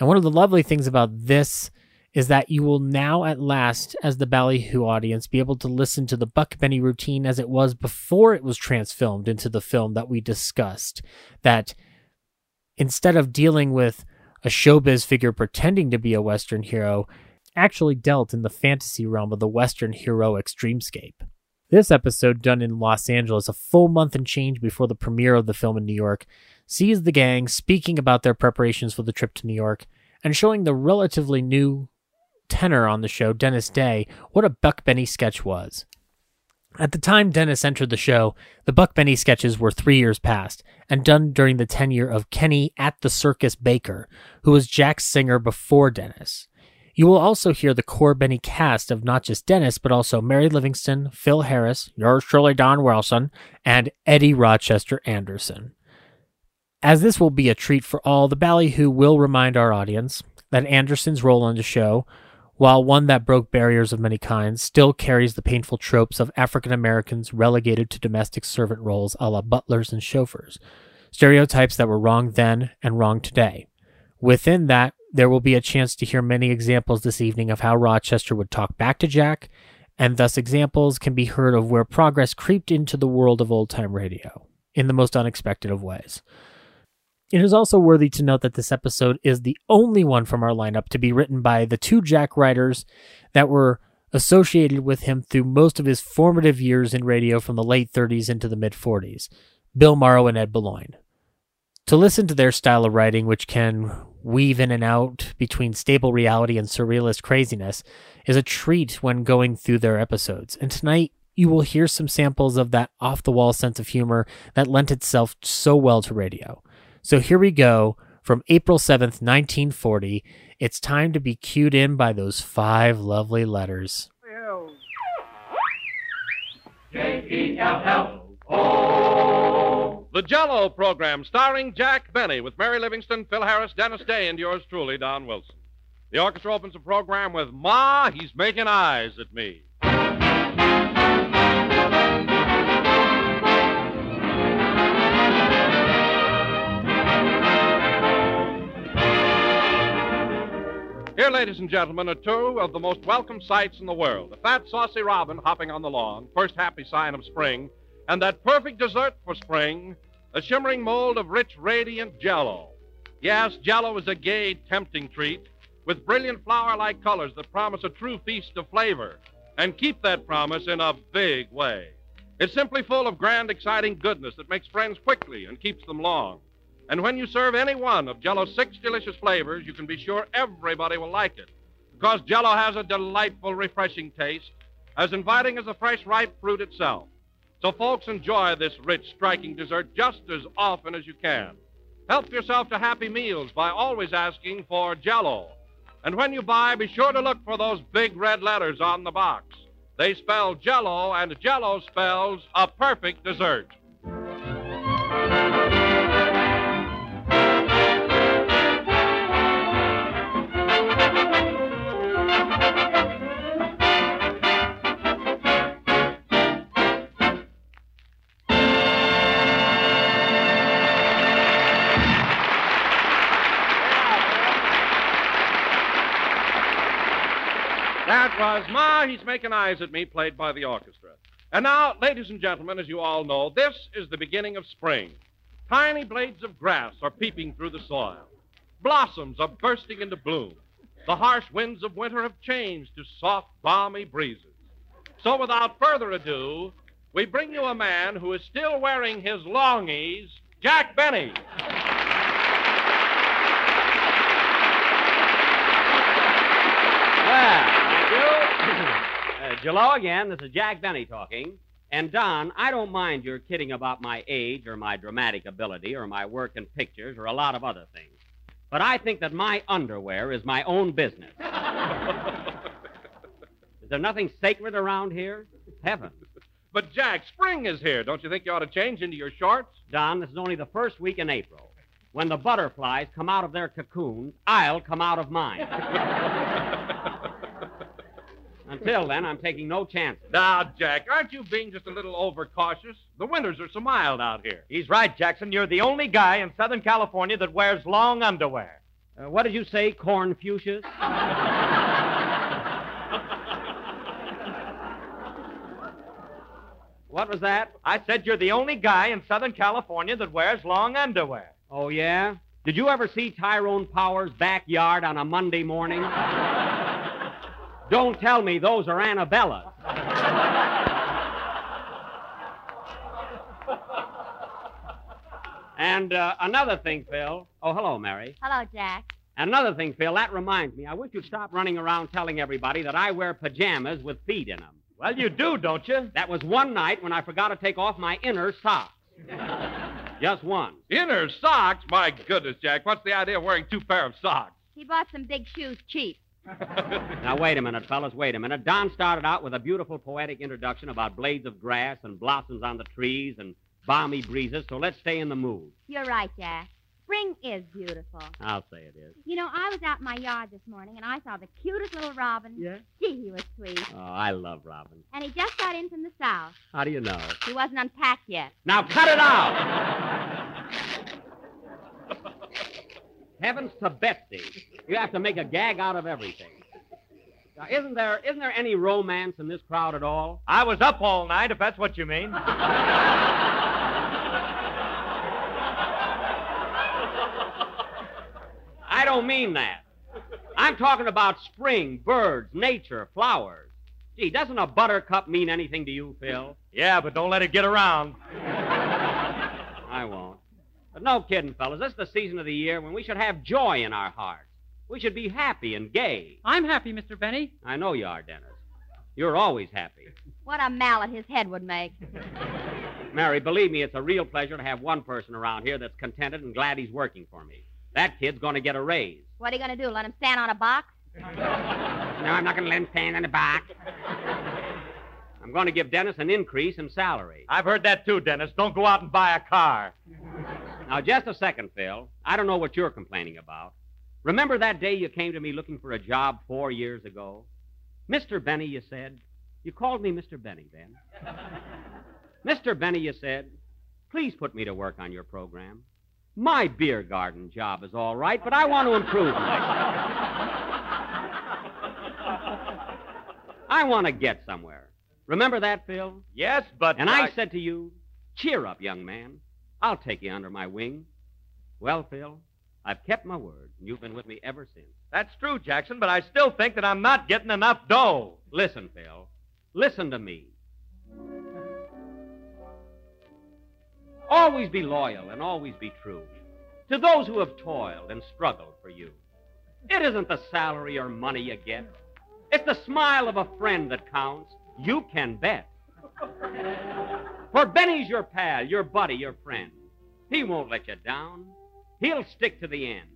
And one of the lovely things about this is that you will now at last, as the Ballyhoo audience, be able to listen to the Buck Benny routine as it was before it was transfilmed into the film that we discussed. That instead of dealing with a showbiz figure pretending to be a Western hero, actually dealt in the fantasy realm of the Western heroics dreamscape. This episode, done in Los Angeles a full month and change before the premiere of the film in New York, sees the gang speaking about their preparations for the trip to New York and showing the relatively new tenor on the show, Dennis Day, what a Buck Benny sketch was. At the time Dennis entered the show, the Buck Benny sketches were three years past and done during the tenure of Kenny at the Circus Baker, who was Jack's singer before Dennis. You will also hear the core Benny cast of not just Dennis, but also Mary Livingstone, Phil Harris, yours truly Don Wilson, and Eddie Rochester Anderson. As this will be a treat for all, the Ballyhoo will remind our audience that Anderson's role on the show, while one that broke barriers of many kinds, still carries the painful tropes of African Americans relegated to domestic servant roles a la butlers and chauffeurs, stereotypes that were wrong then and wrong today. Within that, there will be a chance to hear many examples this evening of how Rochester would talk back to Jack, and thus examples can be heard of where progress creeped into the world of old time radio in the most unexpected of ways. It is also worthy to note that this episode is the only one from our lineup to be written by the two Jack writers that were associated with him through most of his formative years in radio from the late 30s into the mid 40s Bill Morrow and Ed Beloin. To listen to their style of writing, which can weave in and out between stable reality and surrealist craziness, is a treat when going through their episodes. And tonight, you will hear some samples of that off the wall sense of humor that lent itself so well to radio. So here we go from April 7th, 1940. It's time to be cued in by those five lovely letters. J-E-L-L-O. The Jello program starring Jack Benny with Mary Livingstone, Phil Harris, Dennis Day, and yours truly, Don Wilson. The orchestra opens the program with Ma, He's Making Eyes at Me. Here, ladies and gentlemen, are two of the most welcome sights in the world. A fat, saucy robin hopping on the lawn, first happy sign of spring, and that perfect dessert for spring, a shimmering mold of rich, radiant jello. Yes, jello is a gay, tempting treat with brilliant flower-like colors that promise a true feast of flavor and keep that promise in a big way. It's simply full of grand, exciting goodness that makes friends quickly and keeps them long. And when you serve any one of Jello's six delicious flavors, you can be sure everybody will like it. Because Jello has a delightful, refreshing taste, as inviting as the fresh, ripe fruit itself. So, folks, enjoy this rich, striking dessert just as often as you can. Help yourself to happy meals by always asking for Jello. And when you buy, be sure to look for those big red letters on the box. They spell Jello, and Jello spells a perfect dessert. Was Ma, He's Making Eyes at Me, played by the orchestra. And now, ladies and gentlemen, as you all know, this is the beginning of spring. Tiny blades of grass are peeping through the soil. Blossoms are bursting into bloom. The harsh winds of winter have changed to soft, balmy breezes. So, without further ado, we bring you a man who is still wearing his longies, Jack Benny. Well, thank uh, again. This is Jack Benny talking. And Don, I don't mind your kidding about my age or my dramatic ability or my work in pictures or a lot of other things. But I think that my underwear is my own business. *laughs* is there nothing sacred around here? Heaven. But, Jack, spring is here. Don't you think you ought to change into your shorts? Don, this is only the first week in April. When the butterflies come out of their cocoons, I'll come out of mine. *laughs* Until then, I'm taking no chances. Now, Jack, aren't you being just a little overcautious? The winters are so mild out here. He's right, Jackson. You're the only guy in Southern California that wears long underwear. Uh, what did you say, corn fuchsias? what was that? I said you're the only guy in Southern California that wears long underwear. Oh, yeah? Did you ever see Tyrone Power's backyard on a Monday morning? Don't tell me those are Annabella's. and uh, another thing, Phil. Oh, hello, Mary. Hello, Jack. Another thing, Phil, that reminds me. I wish you'd stop running around telling everybody that I wear pajamas with feet in them. Well, you do, don't you? That was one night when I forgot to take off my inner socks. Just one. Inner socks? My goodness, Jack. What's the idea of wearing two pair of socks? He bought some big shoes cheap. Now, wait a minute, fellas, wait a minute. Don started out with a beautiful poetic introduction about blades of grass and blossoms on the trees and balmy breezes, so let's stay in the mood. You're right, Jack. Spring is beautiful. I'll say it is. You know, I was out in my yard this morning and I saw the cutest little robin. Yeah? Gee, he was sweet. Oh, I love Robin. And he just got in from the south. How do you know? He wasn't unpacked yet. Now, cut it out! *laughs* Heavens to Betsy. You have to make a gag out of everything. Now, isn't there isn't there any romance in this crowd at all? I was up all night, if that's what you mean. I don't mean that. I'm talking about spring, birds, nature, flowers. Gee, doesn't a buttercup mean anything to you, Phil? Yeah, but don't let it get around. I won't. But no kidding, fellas. This is the season of the year when we should have joy in our hearts. We should be happy and gay. I'm happy, Mr. Benny. I know you are, Dennis. You're always happy. What a mallet his head would make. Mary, believe me, it's a real pleasure to have one person around here that's contented and glad he's working for me. That kid's going to get a raise. What are you going to do? Let him stand on a box? No, I'm not going to let him stand in the box. I'm going to give Dennis an increase in salary. I've heard that too, Dennis. Don't go out and buy a car. Now, just a second, Phil. I don't know what you're complaining about. Remember that day you came to me looking for a job four years ago? Mr. Benny, you said. You called me Mr. Benny then. *laughs* Mr. Benny, you said, please put me to work on your program. My beer garden job is all right, but I want to improve I want to get somewhere. Remember that, Phil? Yes, but. And I, I said to you, cheer up, young man. I'll take you under my wing. Well, Phil, I've kept my word, and you've been with me ever since. That's true, Jackson, but I still think that I'm not getting enough dough. Listen, Phil. Listen to me. Always be loyal and always be true to those who have toiled and struggled for you. It isn't the salary or money you get, it's the smile of a friend that counts. You can bet. For Benny's your pal, your buddy, your friend. He won't let you down. He'll stick to the end.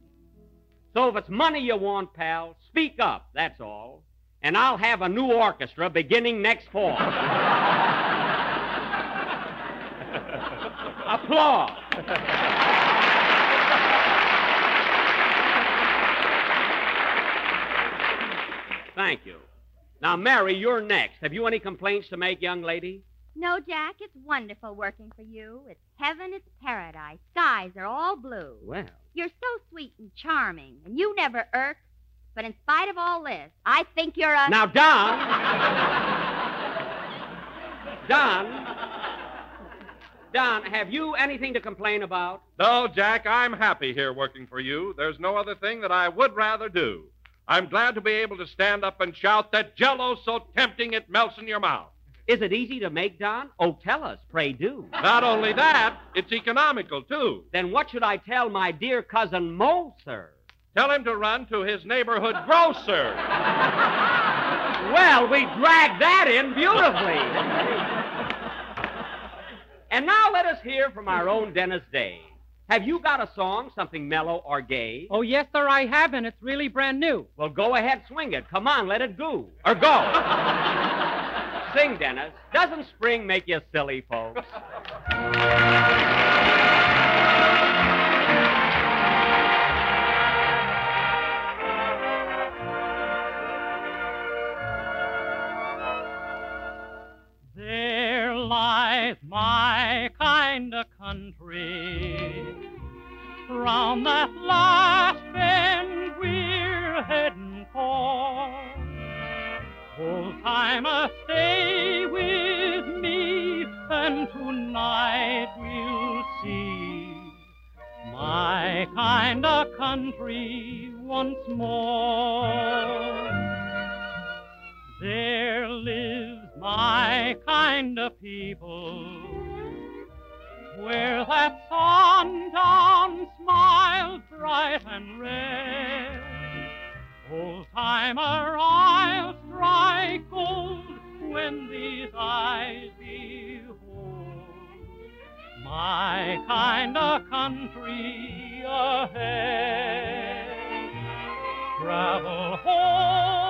So if it's money you want, pal, speak up, that's all. And I'll have a new orchestra beginning next fall. *laughs* Applause. Thank you. Now, Mary, you're next. Have you any complaints to make, young lady? No, Jack, it's wonderful working for you. It's heaven, it's paradise. Skies are all blue. Well. You're so sweet and charming, and you never irk. But in spite of all this, I think you're a. Now, Don! Don! Don, have you anything to complain about? No, Jack, I'm happy here working for you. There's no other thing that I would rather do. I'm glad to be able to stand up and shout that jello's so tempting it melts in your mouth. Is it easy to make, Don? Oh, tell us, pray do. Not only that, it's economical, too. Then what should I tell my dear cousin Mo, sir? Tell him to run to his neighborhood grocer. *laughs* well, we dragged that in beautifully. *laughs* and now let us hear from our own Dennis Day. Have you got a song, something mellow or gay? Oh, yes, sir, I have, and it's really brand new. Well, go ahead, swing it. Come on, let it go. Or go. *laughs* Sing, Dennis. Doesn't spring make you silly, folks? Lies my kind of country. Round that last bend we're heading for. Old timer, stay with me, and tonight we'll see my kind of country once more. There lives my kind of people, where that sundown smiles bright and red. Old timer, I'll strike gold when these eyes behold my kind of country ahead. Travel home,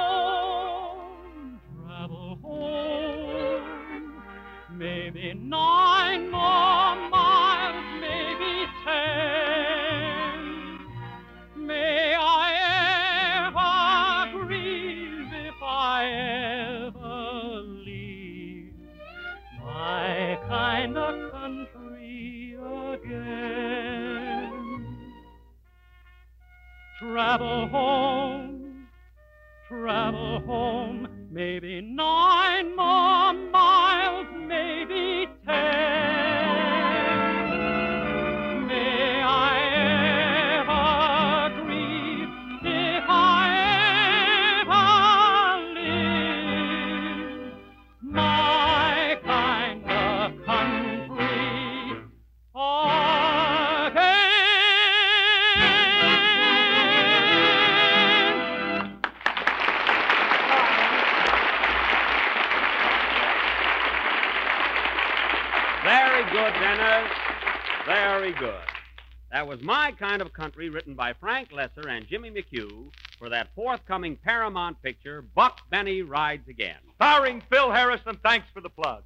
maybe nine more miles, maybe ten. May I ever grieve if I ever leave my kind of country again. Travel home, travel home, maybe nine more miles, maybe Very good. That was My Kind of Country, written by Frank Loesser and Jimmy McHugh for that forthcoming Paramount picture, Buck Benny Rides Again. Starring Phil Harrison. Thanks for the plug.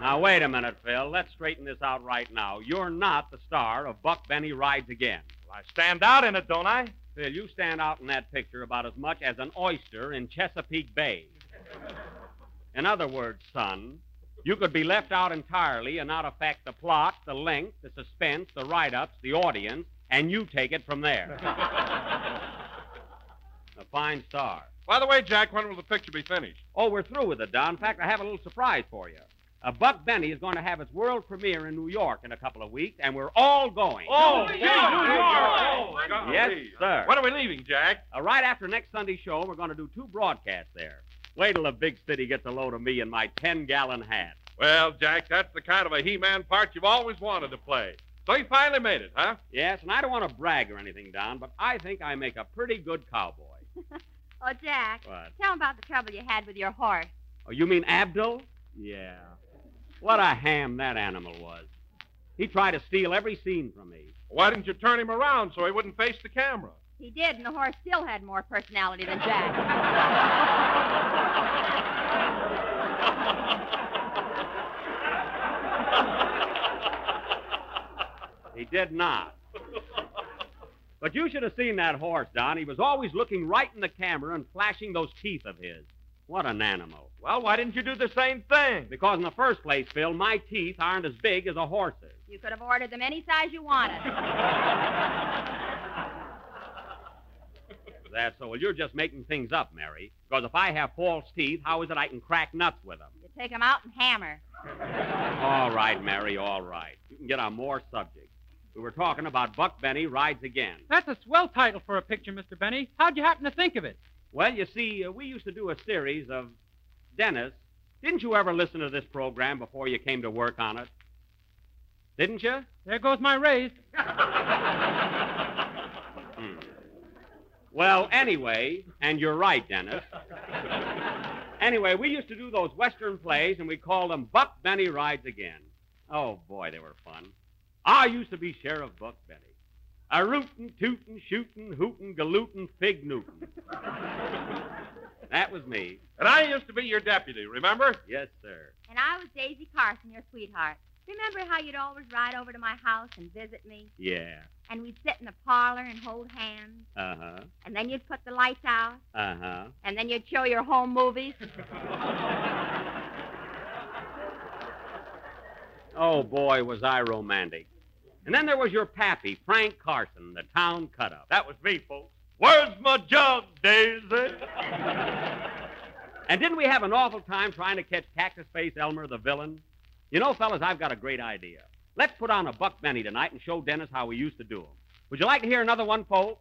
Now, wait a minute, Phil. Let's straighten this out right now. You're not the star of Buck Benny Rides Again. I stand out in it, don't I? Phil, you stand out in that picture about as much as an oyster in Chesapeake Bay. In other words, son, you could be left out entirely and not affect the plot, the length, the suspense, the write ups, the audience, and you take it from there. *laughs* a fine star. By the way, Jack, when will the picture be finished? Oh, we're through with it, Don. In fact, I have a little surprise for you. Uh, Buck Benny is going to have its world premiere in New York in a couple of weeks, and we're all going. Oh, gee, New York! Yes, sir. When are we leaving, Jack? Uh, right after next Sunday's show, we're going to do two broadcasts there. Wait till the big city gets a load of me in my 10 gallon hat. Well, Jack, that's the kind of a He-Man part you've always wanted to play. So you finally made it, huh? Yes, and I don't want to brag or anything, Don, but I think I make a pretty good cowboy. *laughs* Oh, Jack. What? Tell him about the trouble you had with your horse. Oh, you mean Abdul? Yeah. What a ham that animal was. He tried to steal every scene from me. Why didn't you turn him around so he wouldn't face the camera? He did, and the horse still had more personality than Jack. He did not. But you should have seen that horse, Don. He was always looking right in the camera and flashing those teeth of his. What an animal. Well, why didn't you do the same thing? Because in the first place, Phil, my teeth aren't as big as a horse's. You could have ordered them any size you wanted. *laughs* That's so. Well, you're just making things up, Mary. Because if I have false teeth, how is it I can crack nuts with them? You take them out and hammer. All right, Mary, all right. You can get on more subjects. We were talking about Buck Benny Rides Again. That's a swell title for a picture, Mr. Benny. How'd you happen to think of it? Well, you see, uh, we used to do a series of. Dennis, didn't you ever listen to this program before you came to work on it? Didn't you? There goes my raise. *laughs* Well, anyway, and you're right, Dennis. anyway, we used to do those Western plays, and we called them Buck Benny Rides Again. Oh, boy, they were fun. I used to be Sheriff Buck Benny. A rootin', tootin', shootin', hootin', galootin', fig Newton. that was me. And I used to be your deputy, remember? Yes, sir. And I was Daisy Carson, your sweetheart. Remember how you'd always ride over to my house and visit me? Yeah. And we'd sit in the parlor and hold hands. Uh huh. And then you'd put the lights out. Uh huh. And then you'd show your home movies. *laughs* Oh, boy, was I romantic. And then there was your pappy, Frank Carson, the town cut up. That was me, folks. Where's my jug, Daisy? *laughs* And didn't we have an awful time trying to catch Cactus Face Elmer, the villain? You know, fellas, I've got a great idea. Let's put on a Buck Benny tonight and show Dennis how we used to do 'em. Would you like to hear another one, folks?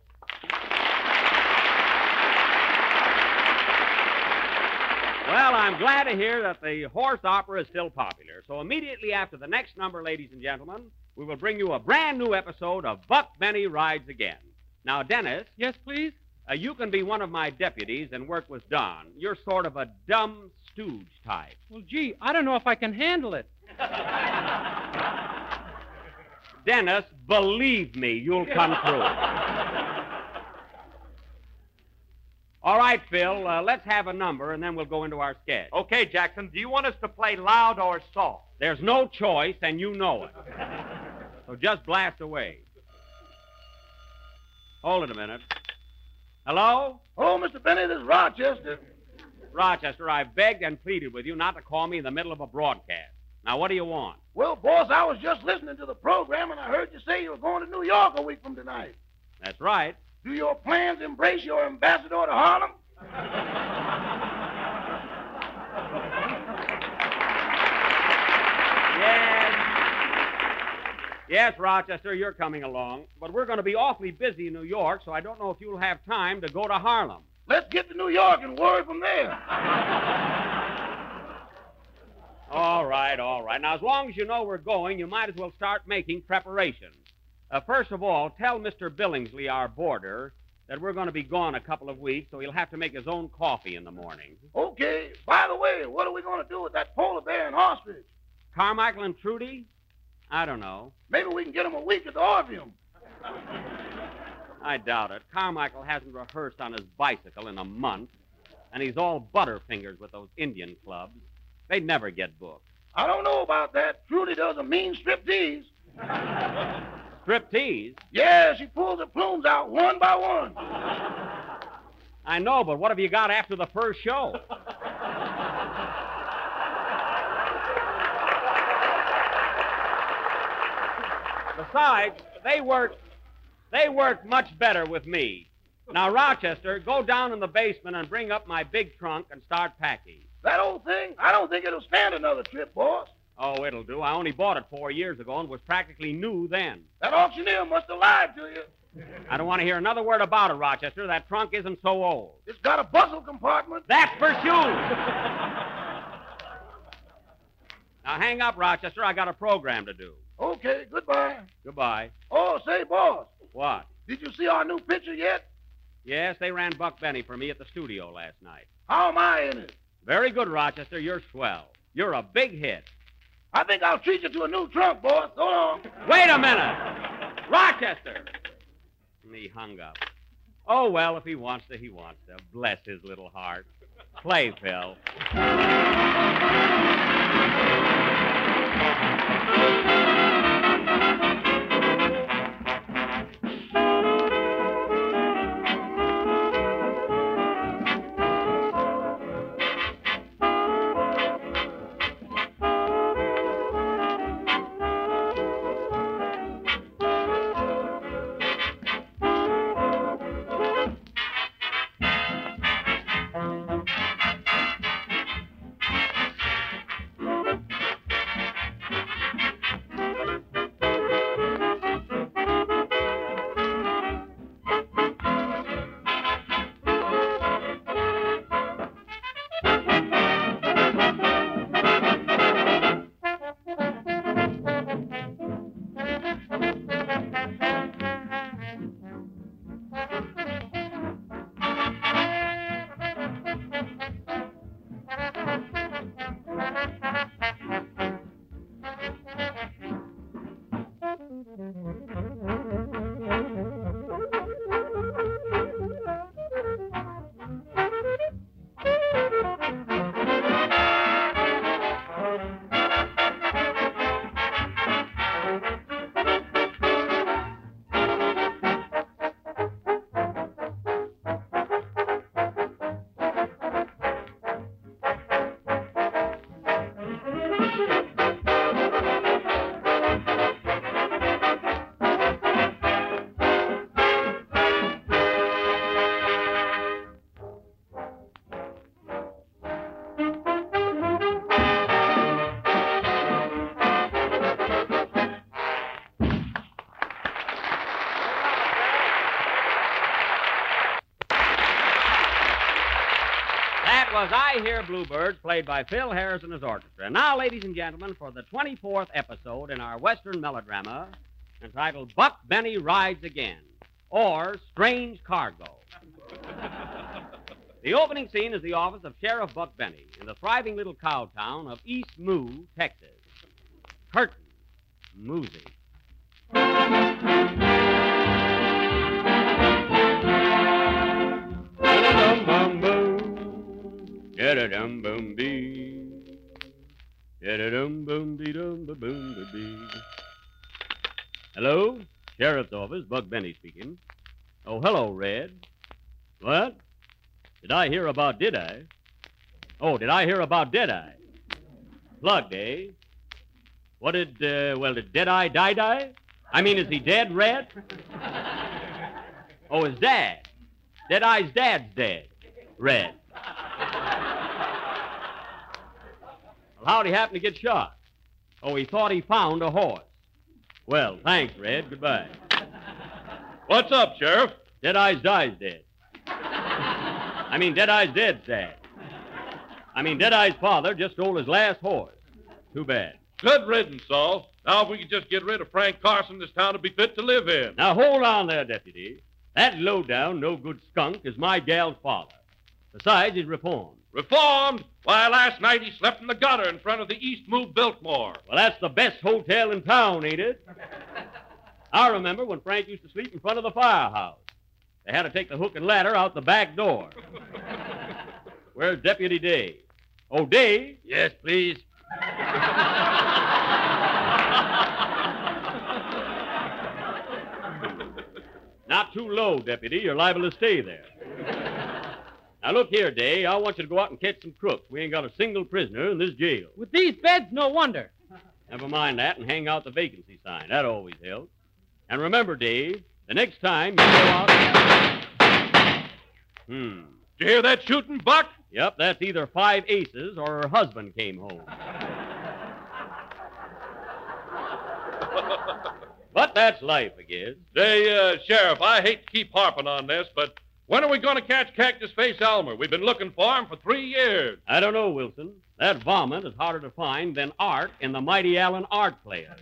Well, I'm glad to hear that the horse opera is still popular. So immediately after the next number, ladies and gentlemen, we will bring you a brand new episode of Buck Benny Rides Again. Now, Dennis. Yes, please? Uh, you can be one of my deputies and work with Don. You're sort of a dumb, stooge type. Well, gee, I don't know if I can handle it. *laughs* Dennis, believe me, you'll come through. All right, Phil, uh, let's have a number and then we'll go into our sketch. Okay, Jackson, do you want us to play loud or soft? There's no choice, and you know it. So just blast away. Hold it a minute. Hello? Oh, Mr. Benny, this is Rochester. Rochester, I've begged and pleaded with you not to call me in the middle of a broadcast. Now, what do you want? Well, boss, I was just listening to the program and I heard you say you were going to New York a week from tonight. That's right. Do your plans embrace your ambassador to Harlem? Yes. Yes, Rochester, you're coming along. But we're going to be awfully busy in New York, so I don't know if you'll have time to go to Harlem. Let's get to New York and worry from there. All right, all right. Now, as long as you know we're going, you might as well start making preparations. Uh, first of all, tell Mr. Billingsley, our boarder, that we're going to be gone a couple of weeks, so he'll have to make his own coffee in the morning. Okay. By the way, what are we going to do with that polar bear and ostrich? Carmichael and Trudy? I don't know. Maybe we can get them a week at the Orpheum. I doubt it. Carmichael hasn't rehearsed on his bicycle in a month, and he's all butterfingers with those Indian clubs. They'd never get booked. I don't know about that. Trudy does a mean striptease. Striptease? Yeah, she pulls her plumes out one by one. I know, but what have you got after the first show? Besides, they work they work much better with me. Now, Rochester, go down in the basement and bring up my big trunk and start packing. That old thing? I don't think it'll stand another trip, boss. Oh, it'll do. I only bought it four years ago and was practically new then. That auctioneer must have lied to you. *laughs* I don't want to hear another word about it, Rochester. That trunk isn't so old. It's got a bustle compartment. That's for shoes. *laughs* now hang up, Rochester. I got a program to do. Okay, goodbye. Goodbye. Oh, say, boss, What? did you see our new picture yet? Yes, they ran Buck Benny for me at the studio last night. How am I in it? Very good, Rochester. You're swell. You're a big hit. I think I'll treat you to a new trunk, boss. So long. Wait a minute! Rochester! And he hung up. Oh, well, if he wants to, he wants to. Bless his little heart. Play, Phil. I Hear Bluebird, played by Phil Harris and his orchestra. And now, ladies and gentlemen, for the 24th episode in our Western melodrama entitled Buck Benny Rides Again, or Strange Cargo. *laughs* The opening scene is the office of Sheriff Buck Benny in the thriving little cow town of East Moo, Texas. Curtain. Music. Da-da-dum boom bee. Da-da-dum boom dee dum ba boom ba bee. Hello? Sheriff's office, Buck Benny speaking. Oh, hello, Red. What? Did I hear about Deadeye? Oh, did I hear about Deadeye? Plugged, eh? What did, uh, well, did Deadeye die die? I mean, is he dead, Red? *laughs* Oh, his dad. Deadeye's dad's dead. Red. Well, how'd he happen to get shot? Oh, he thought he found a horse. Well, thanks, Red. Goodbye. *laughs* What's up, Sheriff? Deadeye's die's dead. I mean, Deadeye's dead. I mean, Deadeye's father just stole his last horse. Too bad. Good riddance, Saul. Now, if we could just get rid of Frank Carson, this town would be fit to live in. Now, hold on there, Deputy. That low-down, no-good skunk is my gal's father. Besides, he's reformed. Reformed? Why, last night he slept in the gutter in front of the East Move Biltmore. Well, that's the best hotel in town, ain't it? *laughs* I remember when Frank used to sleep in front of the firehouse. They had to take the hook and ladder out the back door. *laughs* Where's Deputy Day? Oh, Day? Yes, please. *laughs* Not too low, Deputy. You're liable to stay there. Now, look here, Day. I want you to go out and catch some crooks. We ain't got a single prisoner in this jail. With these beds, no wonder. *laughs* Never mind that and hang out the vacancy sign. That always helps. And remember, Dave, the next time you go out. Hmm. Did you hear that shooting, Buck? Yep, that's either five aces or her husband came home. *laughs* but that's life, I guess. Say, uh, Sheriff, I hate to keep harping on this, but when are we going to catch Cactus Face Elmer? We've been looking for him for three years. I don't know, Wilson. That varmint is harder to find than art in the mighty Allen art player.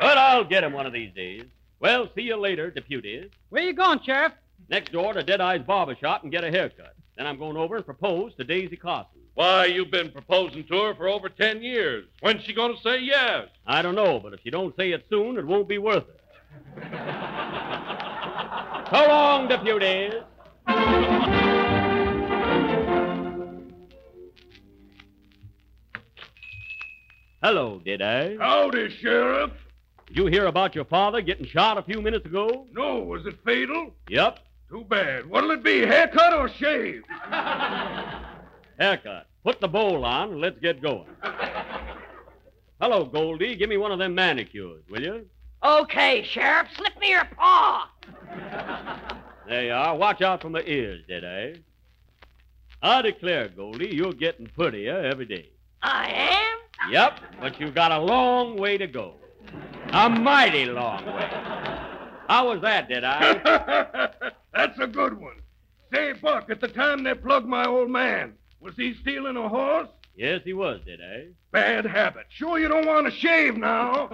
but I'll get him one of these days. Well, see you later, deputies. Where you going, Sheriff? Next door to Deadeye's barber shop and get a haircut. Then I'm going over and propose to Daisy Carson. Why, you've been proposing to her for over ten years. When's she going to say yes? I don't know, but if she don't say it soon, it won't be worth it. *laughs* so long, deputies. Hello, Deadeye? Howdy, Sheriff. Did you hear about your father getting shot a few minutes ago? No, was it fatal? Yep. Too bad. What'll it be, haircut or shave? *laughs* Haircut. Put the bowl on and let's get going. Hello, Goldie. Give me one of them manicures, will you? Okay, Sheriff, slip me your paw. There you are. Watch out from the ears, Deadeye? I declare, Goldie, you're getting prettier every day. I am? Yep, but you've got a long way to go. A mighty long way. How was that, Deadeye? *laughs* That's a good one. Say, Buck, at the time they plugged my old man, was he stealing a horse? Yes, he was, Deadeye? Bad habit. Sure you don't want to shave now.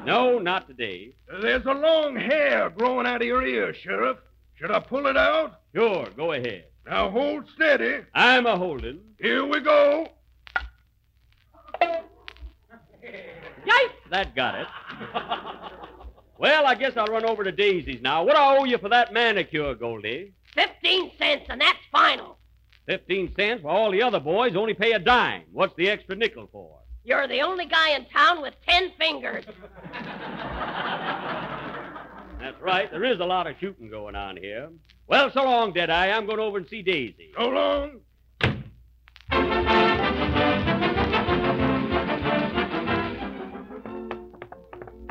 *laughs* No, not today. There's a long hair growing out of your ear, Sheriff. Should I pull it out? Sure, go ahead. Now hold steady. I'm a holding. Here we go. Yikes! That got it. well, I guess I'll run over to Daisy's now. What do I owe you for that manicure, Goldie? Fifteen cents, and that's final. Fifteen cents, while all the other boys only pay a dime. What's the extra nickel for? You're the only guy in town with ten fingers. That's right. There is a lot of shooting going on here. Well, so long, Deadeye. I'm going over and see Daisy. So long.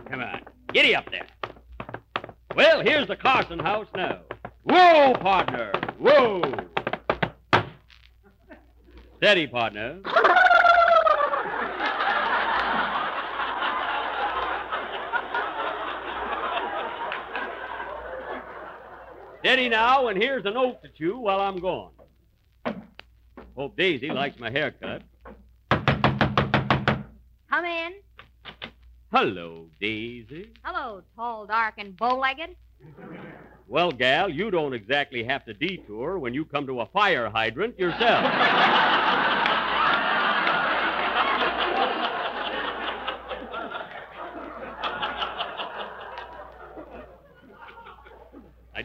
Come on. Giddy up there. Well, here's the Carson house now. Whoa, partner. Whoa. Steady, partner. Steady now, and here's an oath to chew while I'm gone. Hope Daisy likes my haircut. Come in. Hello, Daisy. Hello, tall, dark, and bow-legged. Well, gal, you don't exactly have to detour when you come to a fire hydrant yourself. *laughs*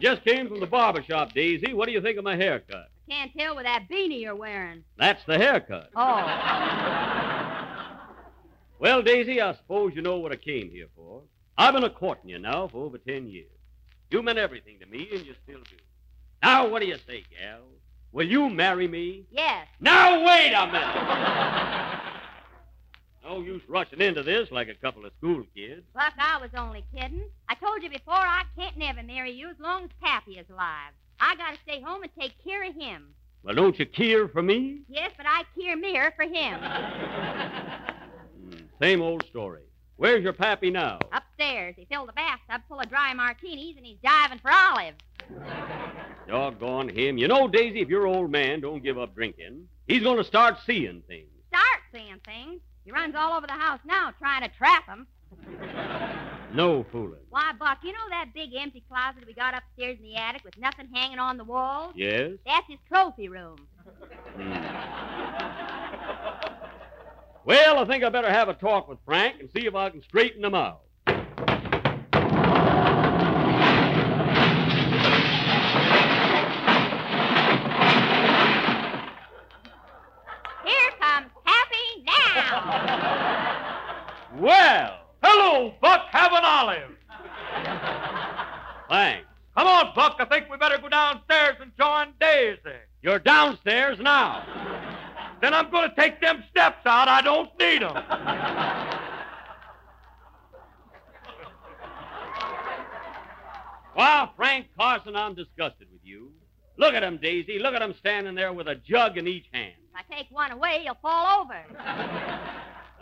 just came from the barber shop, Daisy. What do you think of my haircut? I Can't tell with that beanie you're wearing. That's the haircut. Oh. *laughs* Well, Daisy, I suppose you know what I came here for. I've been a courting you now for over ten years. You meant everything to me, and you still do. Now, what do you say, gal? Will you marry me? Yes. Now, wait a minute. *laughs* no use rushing into this like a couple of school kids. Buck, I was only kidding. I told you before I can't never marry you as long as Pappy is alive. I gotta stay home and take care of him. Well, don't you care for me? Yes, but I care mirror for him. Hmm, same old story. Where's your pappy now? Upstairs, he filled the bathtub full of dry martinis and he's diving for Olive. Doggone him. You know, Daisy, if your old man don't give up drinking, he's going to start seeing things. Start seeing things. He runs all over the house now trying to trap him. No fooling. Why, Buck, you know that big empty closet we got upstairs in the attic with nothing hanging on the walls? Yes? That's his trophy room. Hmm. Well, I think I better have a talk with Frank and see if I can straighten him out. Here comes Pappy now. Well, Hello, Buck. Have an olive. thanks. Come on, Buck. I think we better go downstairs and join Daisy. You're downstairs now. Then I'm going to take them steps out. I don't need 'em. Well, Frank Carson, I'm disgusted with you. Look at him, Daisy. Look at him standing there with a jug in each hand. If I take one away, you'll fall over. *laughs*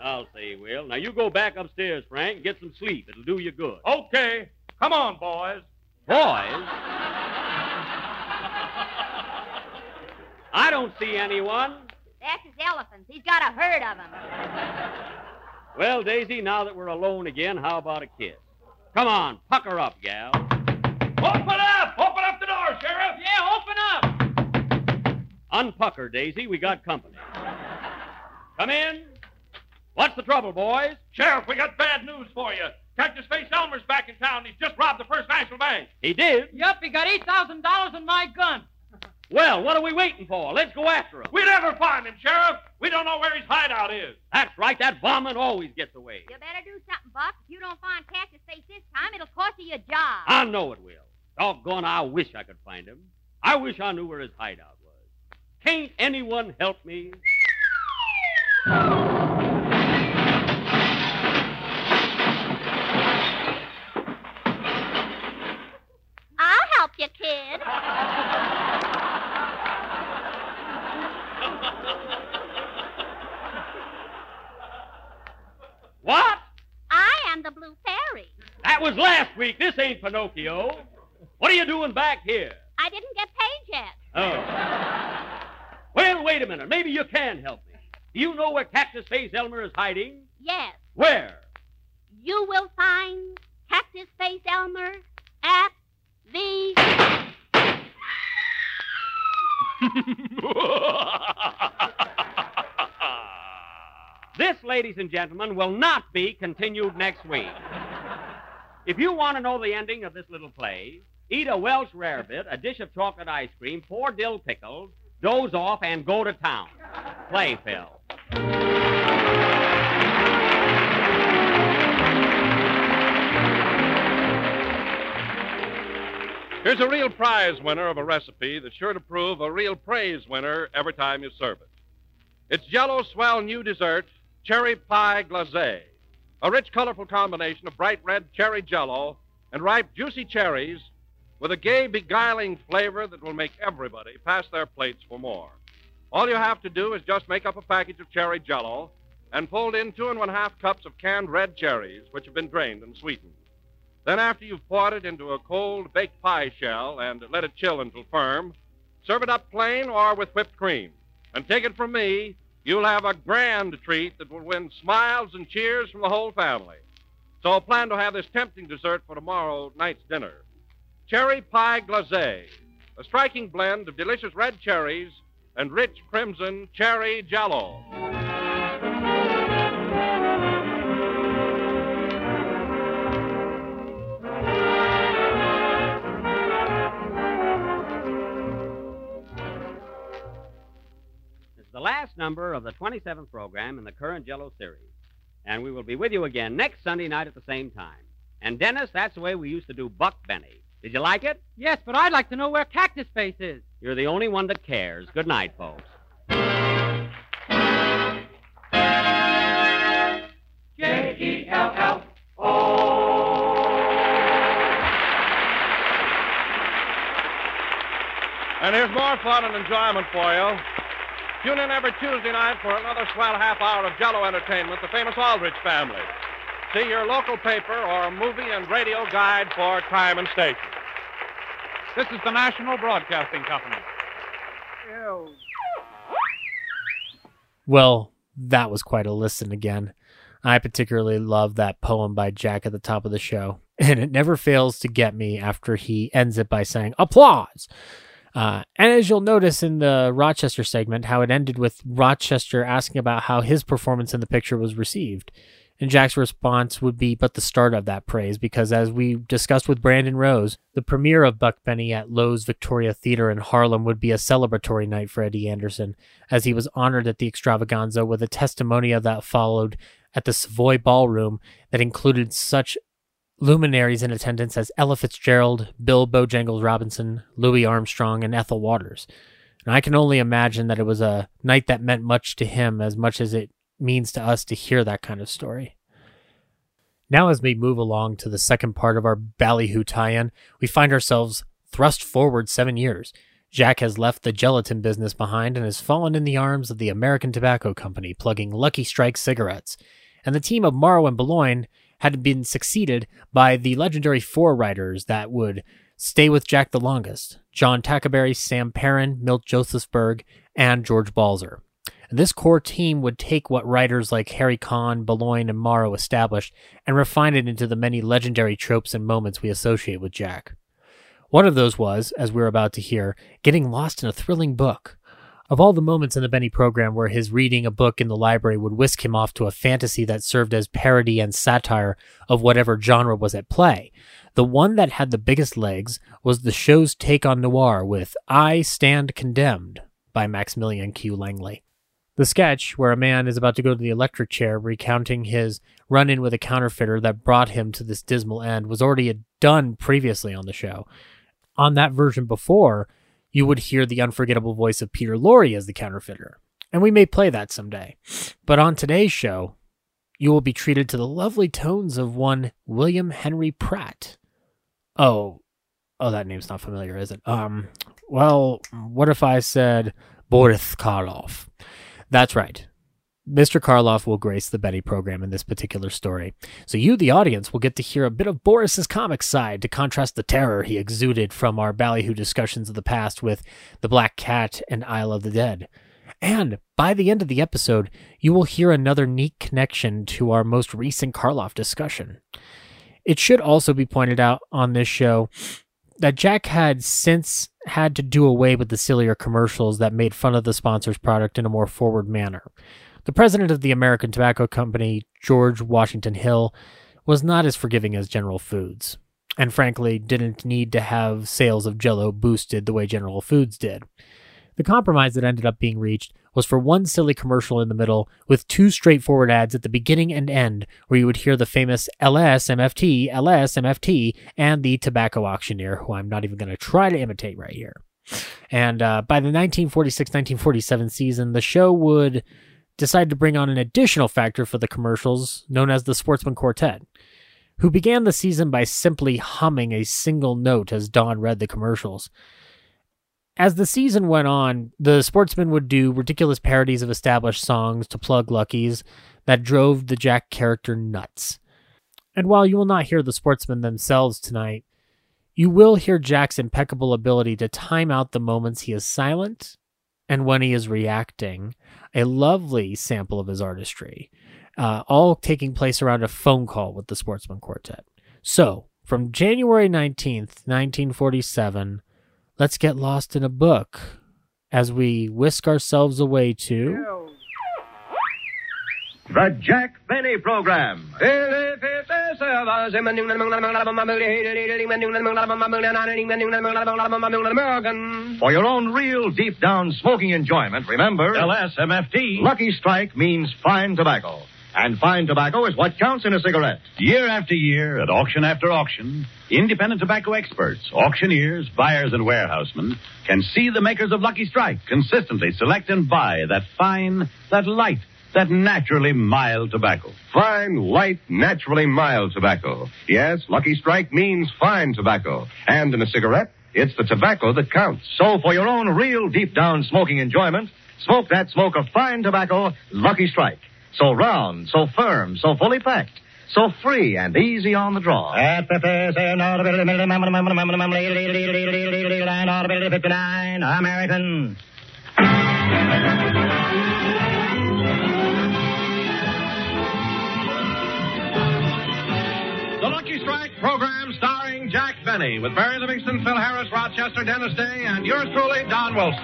I'll say he will. Now you go back upstairs, Frank, and get some sleep. It'll do you good. Okay. Come on, boys. Boys? I don't see anyone. That's his elephants. He's got a herd of them. Well, Daisy, now that we're alone again, how about a kiss? Come on, pucker up, gal. Open up! Open up the door, Sheriff! Yeah, open up! Unpucker, Daisy. We got company. Come in. What's the trouble, boys? Sheriff, we got bad news for you. Cactus Face Elmer's back in town. He's just robbed the First National Bank. He did? Yep, he got $8,000 in my gun. *laughs* Well, what are we waiting for? Let's go after him. We never find him, Sheriff. We don't know where his hideout is. That's right. That varmint always gets away. You better do something, Buck. If you don't find Cactus Face this time, it'll cost you your job. I know it will. Doggone, I wish I could find him. I wish I knew where his hideout was. Can't anyone help me? *laughs* you, kid. What? I am the Blue Fairy. That was last week. This ain't Pinocchio. What are you doing back here? I didn't get paid yet. Oh. Well, wait a minute. Maybe you can help me. Do you know where Cactus Face Elmer is hiding? Yes, Where? you will find Cactus Face Elmer at the. *laughs* This, ladies and gentlemen, will not be continued next week. If you want to know the ending of this little play, eat a Welsh rarebit, a dish of chocolate ice cream, four dill pickles, doze off, and go to town. Play, Phil. Here's a real prize winner of a recipe that's sure to prove a real praise winner every time you serve it. It's Jello Swell New Dessert Cherry Pie Glacé, a rich, colorful combination of bright red cherry jello and ripe, juicy cherries with a gay, beguiling flavor that will make everybody pass their plates for more. All you have to do is just make up a package of cherry jello and fold in two and one half cups of canned red cherries, which have been drained and sweetened. Then, after you've poured it into a cold baked pie shell and let it chill until firm, serve it up plain or with whipped cream. And take it from me, you'll have a grand treat that will win smiles and cheers from the whole family. So plan to have this tempting dessert for tomorrow night's dinner. Cherry pie glacé, a striking blend of delicious red cherries and rich crimson cherry jello. The last number of the 27th program in the current Jello series. And we will be with you again next Sunday night at the same time. And Dennis, that's the way we used to do Buck Benny. Did you like it? Yes, but I'd like to know where Cactus Face is. You're the only one that cares. Good night, folks. J E L L And here's more fun and enjoyment for you. Tune in every Tuesday night for another swell half hour of Jello entertainment, the famous Aldrich family. See your local paper or movie and radio guide for time and station. This is the National Broadcasting Company. Well, that was quite a listen again. I particularly love that poem by Jack at the top of the show, *laughs* and it never fails to get me after he ends it by saying applause. Uh, and as you'll notice in the Rochester segment, how it ended with Rochester asking about how his performance in the picture was received. And Jack's response would be but the start of that praise, because as we discussed with Brandon Rose, the premiere of Buck Benny at Loew's Victoria Theater in Harlem would be a celebratory night for Eddie Anderson, as he was honored at the extravaganza with a testimonial that followed at the Savoy Ballroom that included such luminaries in attendance as Ella Fitzgerald, Bill Bojangles Robinson, Louis Armstrong, and Ethel Waters. And I can only imagine that it was a night that meant much to him as much as it means to us to hear that kind of story. Now, as we move along to the second part of our Ballyhoo tie in, we find ourselves thrust forward seven years. Jack has left the gelatin business behind and has fallen in the arms of the American Tobacco Company, plugging Lucky Strike cigarettes. And the team of Morrow and Beloin had been succeeded by the legendary four writers that would stay with Jack the longest John Tackaberry, Sam Perrin, Milt Josefsberg, and George Balzer. This core team would take what writers like Harry Conn, Beloin, and Morrow established and refine it into the many legendary tropes and moments we associate with Jack. One of those was, as we're about to hear, getting lost in a thrilling book. Of all the moments in the Benny program where his reading a book in the library would whisk him off to a fantasy that served as parody and satire of whatever genre was at play, the one that had the biggest legs was the show's take on noir with I Stand Condemned by Maximilian Q. Langley. The sketch, where a man is about to go to the electric chair recounting his run in with a counterfeiter that brought him to this dismal end, was already done previously on the show. On that version before, you would hear the unforgettable voice of Peter Lorre as the counterfeiter. And we may play that someday. But on today's show, you will be treated to the lovely tones of one William Henry Pratt. Oh, oh, that name's not familiar, is it? Um, well, what if I said Boris Karloff? That's right. Mr. Karloff will grace the Benny program in this particular story. So you, the audience, will get to hear a bit of Boris's comic side to contrast the terror he exuded from our ballyhoo discussions of the past with The Black Cat and Isle of the Dead. And by the end of the episode, you will hear another neat connection to our most recent Karloff discussion. It should also be pointed out on this show that Jack had since had to do away with the sillier commercials that made fun of the sponsor's product in a more forward manner. The president of the American Tobacco Company, George Washington Hill, was not as forgiving as General Foods, and frankly didn't need to have sales of Jello boosted the way General Foods did. The compromise that ended up being reached was for one silly commercial in the middle with two straightforward ads at the beginning and end where you would hear the famous LSMFT, LSMFT, and the tobacco auctioneer, who I'm not even going to try to imitate right here. And uh, by the 1946 1947 season, the show would decide to bring on an additional factor for the commercials known as the Sportsmen Quartet, who began the season by simply humming a single note as Don read the commercials. As the season went on, the sportsmen would do ridiculous parodies of established songs to plug Luckies that drove the Jack character nuts. And while you will not hear the sportsmen themselves tonight, you will hear Jack's impeccable ability to time out the moments he is silent and when he is reacting, a lovely sample of his artistry, uh, all taking place around a phone call with the Sportsmen Quartet. So, from January 19th, 1947, let's get lost in a book as we whisk ourselves away to. The Jack Benny Program. For your own real deep down smoking enjoyment, remember LSMFT. Lucky Strike means fine tobacco. And fine tobacco is what counts in a cigarette. Year after year, at auction after auction, independent tobacco experts, auctioneers, buyers, and warehousemen can see the makers of Lucky Strike consistently select and buy that fine, that light, that naturally mild tobacco. Fine, light, naturally mild tobacco. Yes, Lucky Strike means fine tobacco. And in a cigarette, it's the tobacco that counts. So for your own real deep down smoking enjoyment, smoke that smoke of fine tobacco, Lucky Strike. So round, so firm, so fully packed, so free and easy on the draw. American. Strike program starring Jack Benny with Mary Livingstone, Phil Harris, Rochester, Dennis Day, and yours truly, Don Wilson.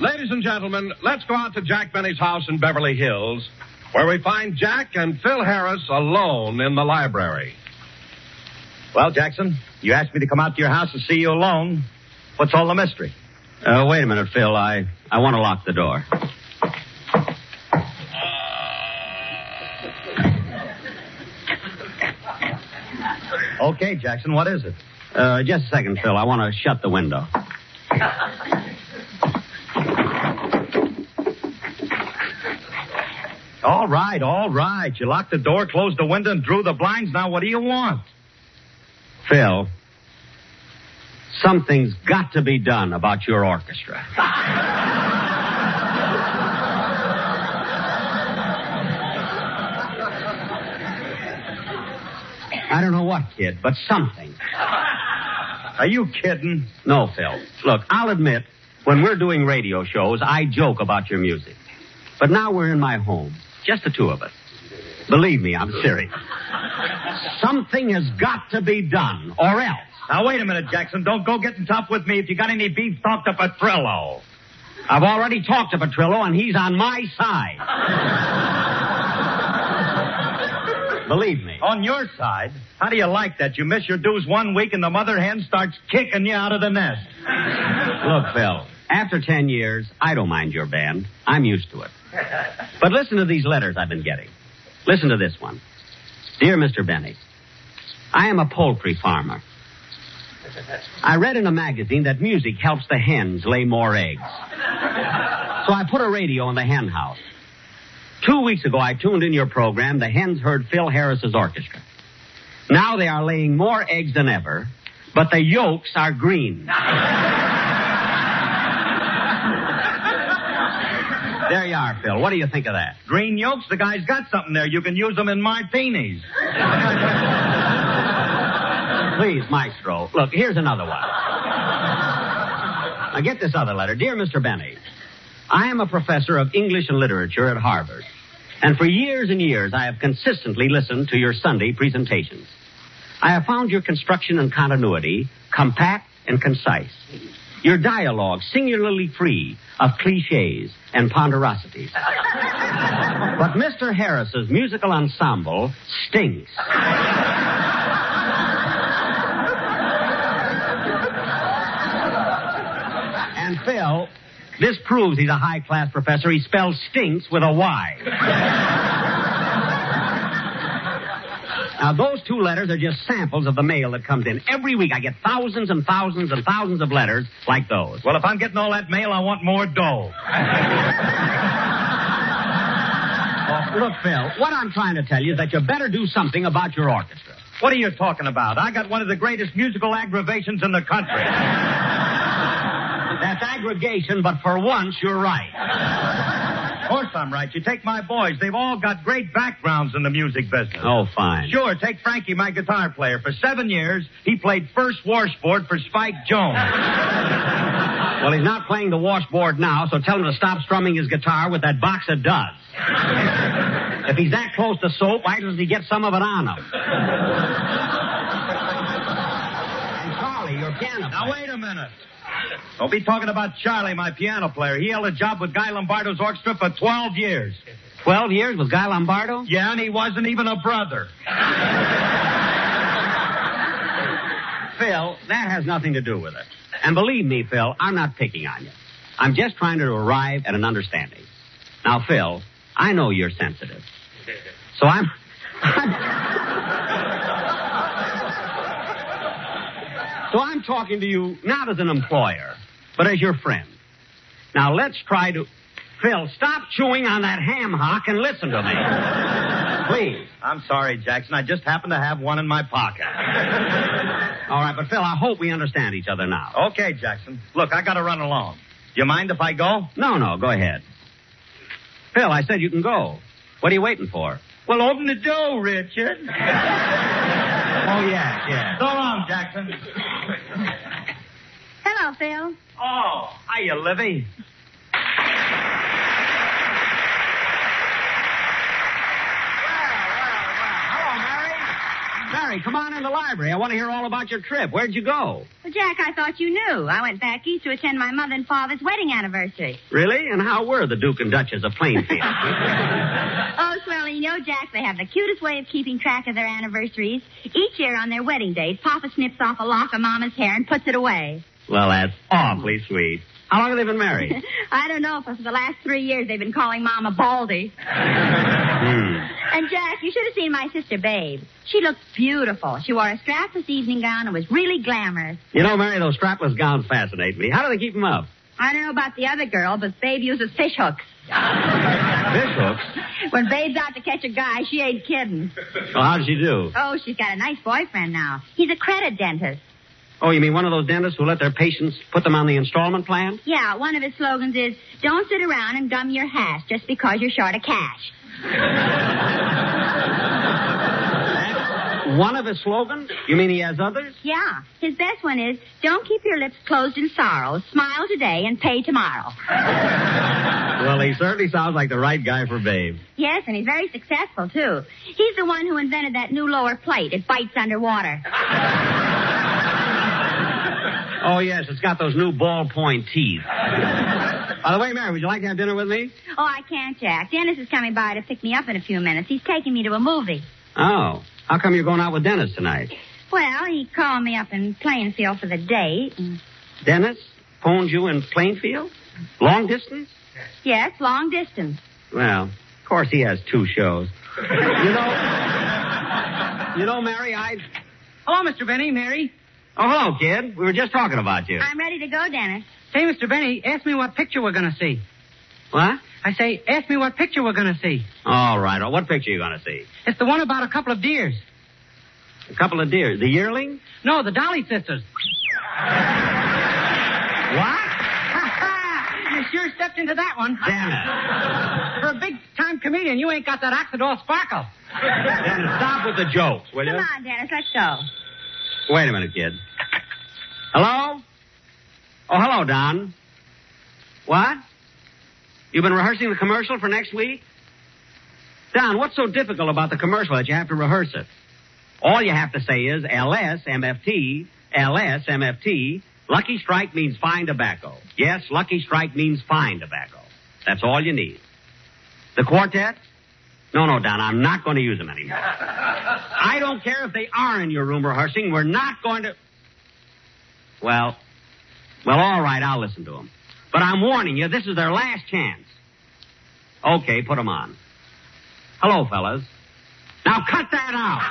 Ladies and gentlemen, let's go out to Jack Benny's house in Beverly Hills, where we find Jack and Phil Harris alone in the library. Well, Jackson, you asked me to come out to your house and see you alone. What's all the mystery? Uh, wait a minute, Phil. I, I want to lock the door. Okay, Jackson, what is it? Uh, just a second, Phil. I want to shut the window. All right, all right. You locked the door, closed the window, and drew the blinds. Now, what do you want? Phil, something's got to be done about your orchestra. I don't know what, kid, but something. Are you kidding? No, Phil. Look, I'll admit, when we're doing radio shows, I joke about your music. But now we're in my home, just the two of us. Believe me, I'm serious. Something has got to be done, or else. Now, wait a minute, Jackson. Don't go getting tough with me if you got any beef talk to Petrillo. I've already talked to Petrillo, and he's on my side. Believe me. On your side? How do you like that? You miss your dues one week and the mother hen starts kicking you out of the nest. Look, Phil, after ten years, I don't mind your band. I'm used to it. But listen to these letters I've been getting. Listen to this one. Dear Mr. Benny, I am a poultry farmer. I read in a magazine that music helps the hens lay more eggs. So I put a radio in the hen house. Two weeks ago, I tuned in your program. The hens heard Phil Harris's orchestra. Now they are laying more eggs than ever, but the yolks are green. There you are, Phil. What do you think of that? Green yolks, the guy's got something there. You can use them in martinis. Please, Maestro. Look, here's another one. Now get this other letter. Dear Mr. Benny, I am a professor of English and literature at Harvard. And for years and years, I have consistently listened to your Sunday presentations. I have found your construction and continuity compact and concise. Your dialogue singularly free of cliches and ponderosities. but Mr. Harris's musical ensemble stinks. Phil, this proves he's a high class professor. He spells stinks with a Y. now, those two letters are just samples of the mail that comes in. Every week I get thousands and thousands and thousands of letters like those. Well, if I'm getting all that mail, I want more dough. Oh, look, Phil, what I'm trying to tell you is that you better do something about your orchestra. What are you talking about? I got one of the greatest musical aggravations in the country. That's aggregation, but for once you're right. Of course I'm right. You take my boys. They've all got great backgrounds in the music business. Oh, fine. Sure, take Frankie, my guitar player. For seven years, he played first washboard for Spike Jones. Well, he's not playing the washboard now, so tell him to stop strumming his guitar with that box of Duz. if he's that close to soap, why doesn't he get some of it on him? and Charlie, your piano Now, wait a minute. Don't be talking about Charlie, my piano player. He held a job with Guy Lombardo's orchestra for 12 years. Twelve years with Guy Lombardo? Yeah, and he wasn't even a brother. Phil, that has nothing to do with it. And believe me, Phil, I'm not picking on you. I'm just trying to arrive at an understanding. Now, Phil, I know you're sensitive. So I'm. *laughs* so I'm talking to you not as an employer, but as your friend. Now, let's try to. Phil, stop chewing on that ham hock and listen to me. *laughs* Please. I'm sorry, Jackson. I just happened to have one in my pocket. All right, but Phil, I hope we understand each other now. Okay, Jackson. Look, I gotta run along. Do you mind if I go? No, no, go ahead. Phil, I said you can go. What are you waiting for? Well, open the door, Richard. *laughs* oh, yeah, yeah. So long, Jackson. Hello, Phil. Oh, hiya, Livy. Well, well, well. Hello, Mary, Mary, come on in the library. I want to hear all about your trip. Where'd you go? Well, Jack, I thought you knew. I went back east to attend my mother and father's wedding anniversary. Really? And how were the Duke and Duchess of Plainfield? *laughs* oh, swell, you know, Jack, they have the cutest way of keeping track of their anniversaries. Each year on their wedding days, Papa snips off a lock of Mama's hair and puts it away. Well, that's awfully sweet. How long have they been married? *laughs* I don't know, for the last three years they've been calling Mama Baldy. Hmm. And Jack, you should have seen my sister Babe. She looked beautiful. She wore a strapless evening gown and was really glamorous. You know, Mary, those strapless gowns fascinate me. How do they keep them up? I don't know about the other girl, but Babe uses fish hooks. Fish hooks? When Babe's out to catch a guy, she ain't kidding. Well, how does she do? Oh, she's got a nice boyfriend now. He's a credit dentist. Oh, you mean one of those dentists who let their patients put them on the installment plan? Yeah, one of his slogans is, don't sit around and gum your hash just because you're short of cash. One of his slogans? You mean he has others? Yeah. His best one is, don't keep your lips closed in sorrow. Smile today and pay tomorrow. Well, he certainly sounds like the right guy for Babe. Yes, and he's very successful, too. He's the one who invented that new lower plate. It bites underwater. Oh, yes, it's got those new ballpoint teeth. By the way, Mary, would you like to have dinner with me? Oh, I can't, Jack. Dennis is coming by to pick me up in a few minutes. He's taking me to a movie. Oh. How come you're going out with Dennis tonight? Well, he called me up in Plainfield for the date. And... Dennis phoned you in Plainfield? Long distance? Yes, long distance. Well, of course he has two shows. you know, you know, Mary, I. Hello, Mr. Benny, Mary. Oh, hello, kid. We were just talking about you. I'm ready to go, Dennis. Say, Mr. Benny, ask me what picture we're going to see. What? I say, ask me what picture we're going to see. All right. Oh, what picture are you going to see? It's the one about a couple of deers. A couple of deer. The yearling? No, the Dolly sisters. What? *laughs* you sure stepped into that one. Damn it. For a big time comedian, you ain't got that Oxidol sparkle. Dennis, stop with the jokes, will you? Come on, Dennis, let's go. Wait a minute, kid. Hello? Oh, hello, Don. What? You've been rehearsing the commercial for next week? Don, what's so difficult about the commercial that you have to rehearse it? All you have to say is LSMFT, LSMFT. Lucky Strike means fine tobacco. Yes, Lucky Strike means fine tobacco. That's all you need. The quartet? No, no, Don, I'm not going to use them anymore. *laughs* I don't care if they are in your room rehearsing. We're not going to. Well, well, all right, I'll listen to them. But I'm warning you, this is their last chance. Okay, put them on. Hello, fellas. Now cut that out.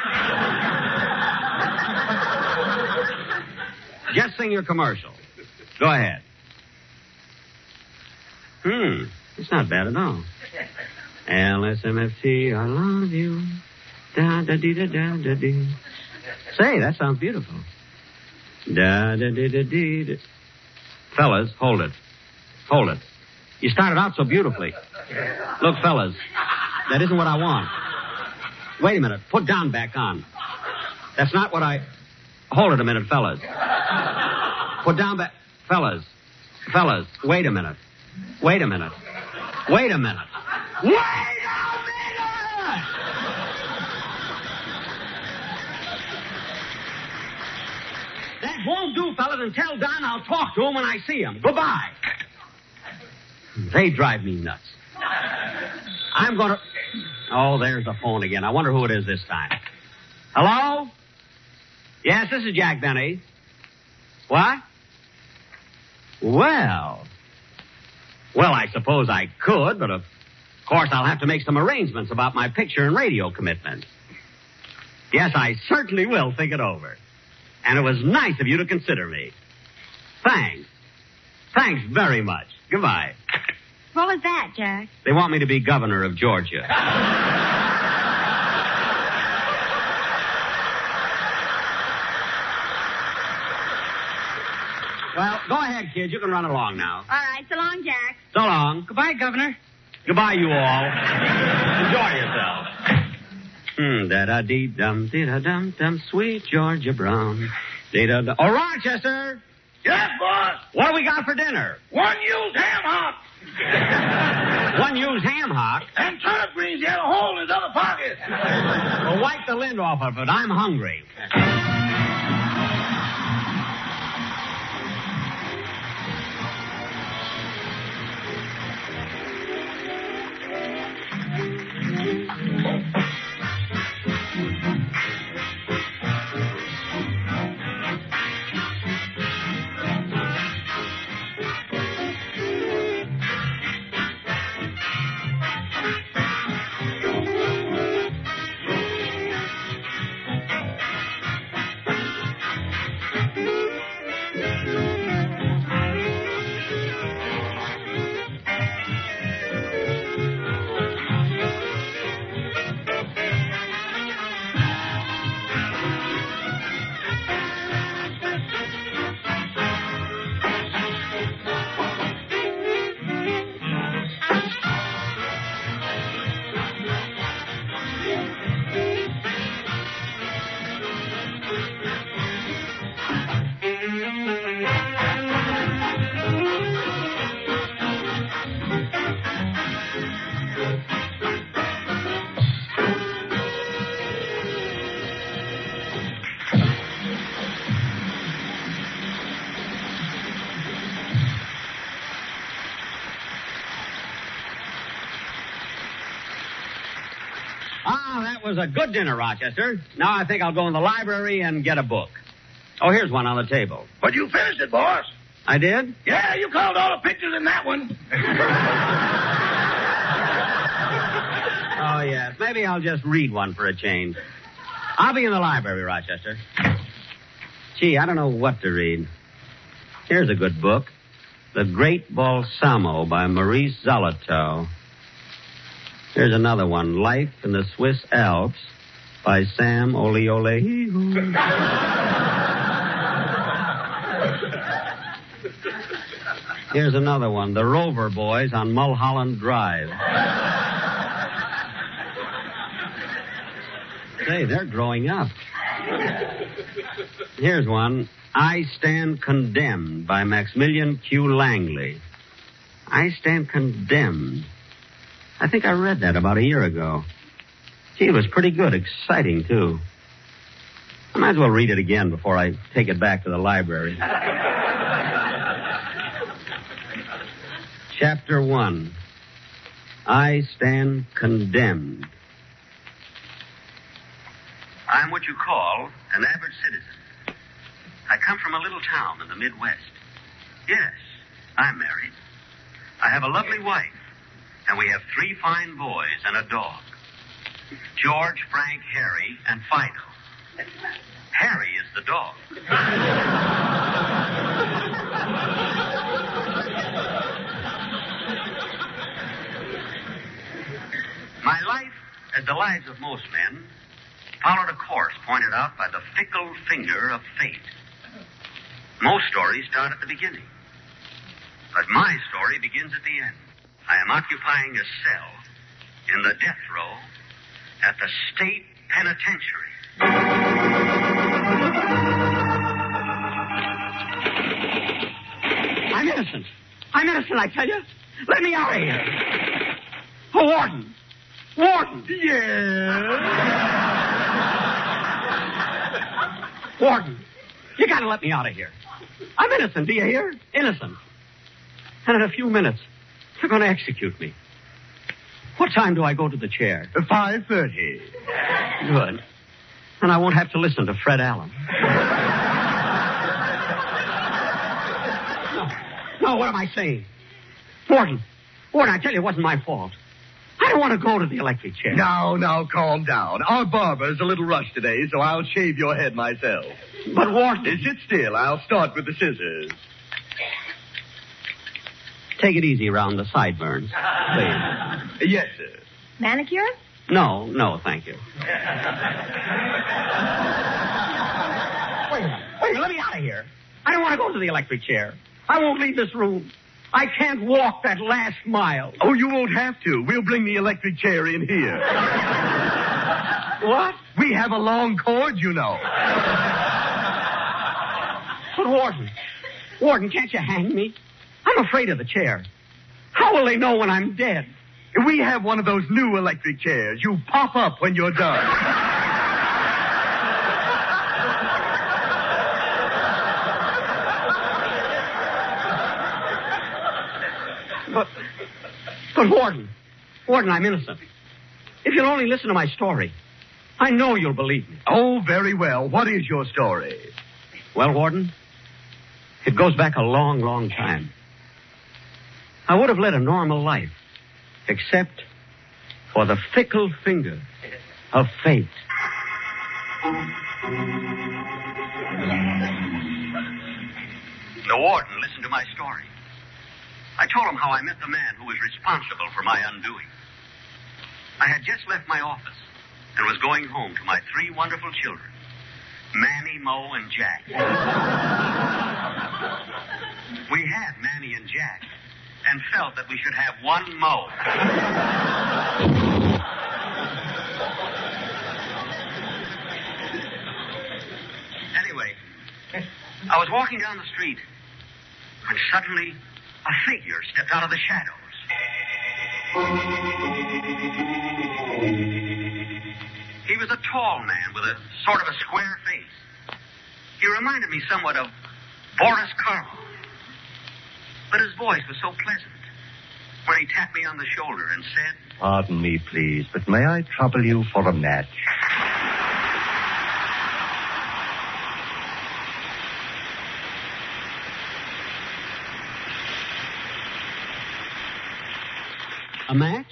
*laughs* Just sing your commercial. Go ahead. Hmm, it's not bad at all. *laughs* LSMFT, I love you. Da da dee da da da dee. Say, that sounds beautiful. Da da dee da dee. Fellas, hold it. Hold it. You started out so beautifully. Look, fellas, that isn't what I want. Wait a minute. Put down back on. That's not what I. Hold it a minute, fellas. Put down back. Fellas. Fellas, wait a minute. Wait a minute. Wait a minute. Wait a minute! That won't do, fellas, and tell Don I'll talk to him when I see him. Goodbye. They drive me nuts. I'm to. Oh, there's the phone again. I wonder who it is this time. Hello? Yes, this is Jack Benny. What? Well. Well, I suppose I could, but of course I'll have to make some arrangements about my picture and radio commitment. Yes, I certainly will think it over. And it was nice of you to consider me. Thanks. Thanks very much. Goodbye. What was that, Jack? They want me to be governor of Georgia. *laughs* well, go ahead, kid. You can run along now. All right, so long, Jack. So long. Goodbye, Governor. Goodbye, you all. Enjoy yourself. Hmm, da da dee dum dee da dum dum, sweet Georgia Brown. Dee da da. Oh, Rochester! Yes, boss. What do we got for dinner? One used ham hock. *laughs* One used ham hock. And turnip greens. He had a hole in his other pocket. Well, wipe the lid off of it. I'm hungry. Was a good dinner, Rochester. Now I think I'll go in the library and get a book. Oh, here's one on the table. But you finished it, boss. I did? Yeah, you called all the pictures in that one. Oh, yes. Maybe I'll just read one for a change. I'll be in the library, Rochester. Gee, I don't know what to read. Here's a good book The Great Balsamo by Maurice Zolotow. Here's another one Life in the Swiss Alps by Sam Oliole. Here's another one The Rover Boys on Mulholland Drive. Say, they're growing up. Here's one I Stand Condemned by Maximilian Q. Langley. I Stand Condemned. I think I read that about a year ago. Gee, it was pretty good, exciting, too. I might as well read it again before I take it back to the library. *laughs* Chapter 1 I Stand Condemned. I'm what you call an average citizen. I come from a little town in the Midwest. Yes, I'm married. I have a lovely wife, and we have three fine boys and a dog George, Frank, Harry, and Fido. Harry is the dog. My life, as the lives of most men, followed a course pointed out by the fickle finger of fate. Most stories start at the beginning. But my story begins at the end. I am occupying a cell in the death row at the state penitentiary. I'm innocent. I'm innocent, I tell you. Let me out of here. Oh, Warden. Warden. Yeah. Warden, you gotta let me out of here. I'm innocent, do you hear? Innocent. And in a few minutes, they're gonna execute me. What time do I go to the chair? Five thirty. Good. And I won't have to listen to Fred Allen. No, no, what am I saying? Warden, Warden, I tell you, it wasn't my fault. I don't want to go to the electric chair. Now, now, calm down. Our barber's a little rushed today, so I'll shave your head myself. But, Warden... Sit still. I'll start with the scissors. Take it easy around the sideburns, please. *laughs* Yes, sir. Manicure? No, no, thank you. Wait a minute. Wait a minute. Let me out of here. I don't want to go to the electric chair. I won't leave this room. I can't walk that last mile. Oh, you won't have to. We'll bring the electric chair in here. *laughs* What? We have a long cord, you know. But, Warden, Warden, can't you hang me? I'm afraid of the chair. How will they know when I'm dead? We have one of those new electric chairs. You pop up when you're done. But, but Warden, Warden, I'm innocent. If you'll only listen to my story, I know you'll believe me. Oh, very well. What is your story? Well, Warden, it goes back a long, long time. I would have led a normal life, except for the fickle finger of fate. The warden listened to my story. I told him how I met the man who was responsible for my undoing. I had just left my office and was going home to my three wonderful children, Manny, Mo, and Jack. we had Manny and Jack and felt that we should have one Mo. anyway, I was walking down the street when suddenly a figure stepped out of the shadows. He was a tall man with a sort of a square face. He reminded me somewhat of Boris Karloff. But his voice was so pleasant when he tapped me on the shoulder and said, Pardon me, please, but may I trouble you for a match? A match?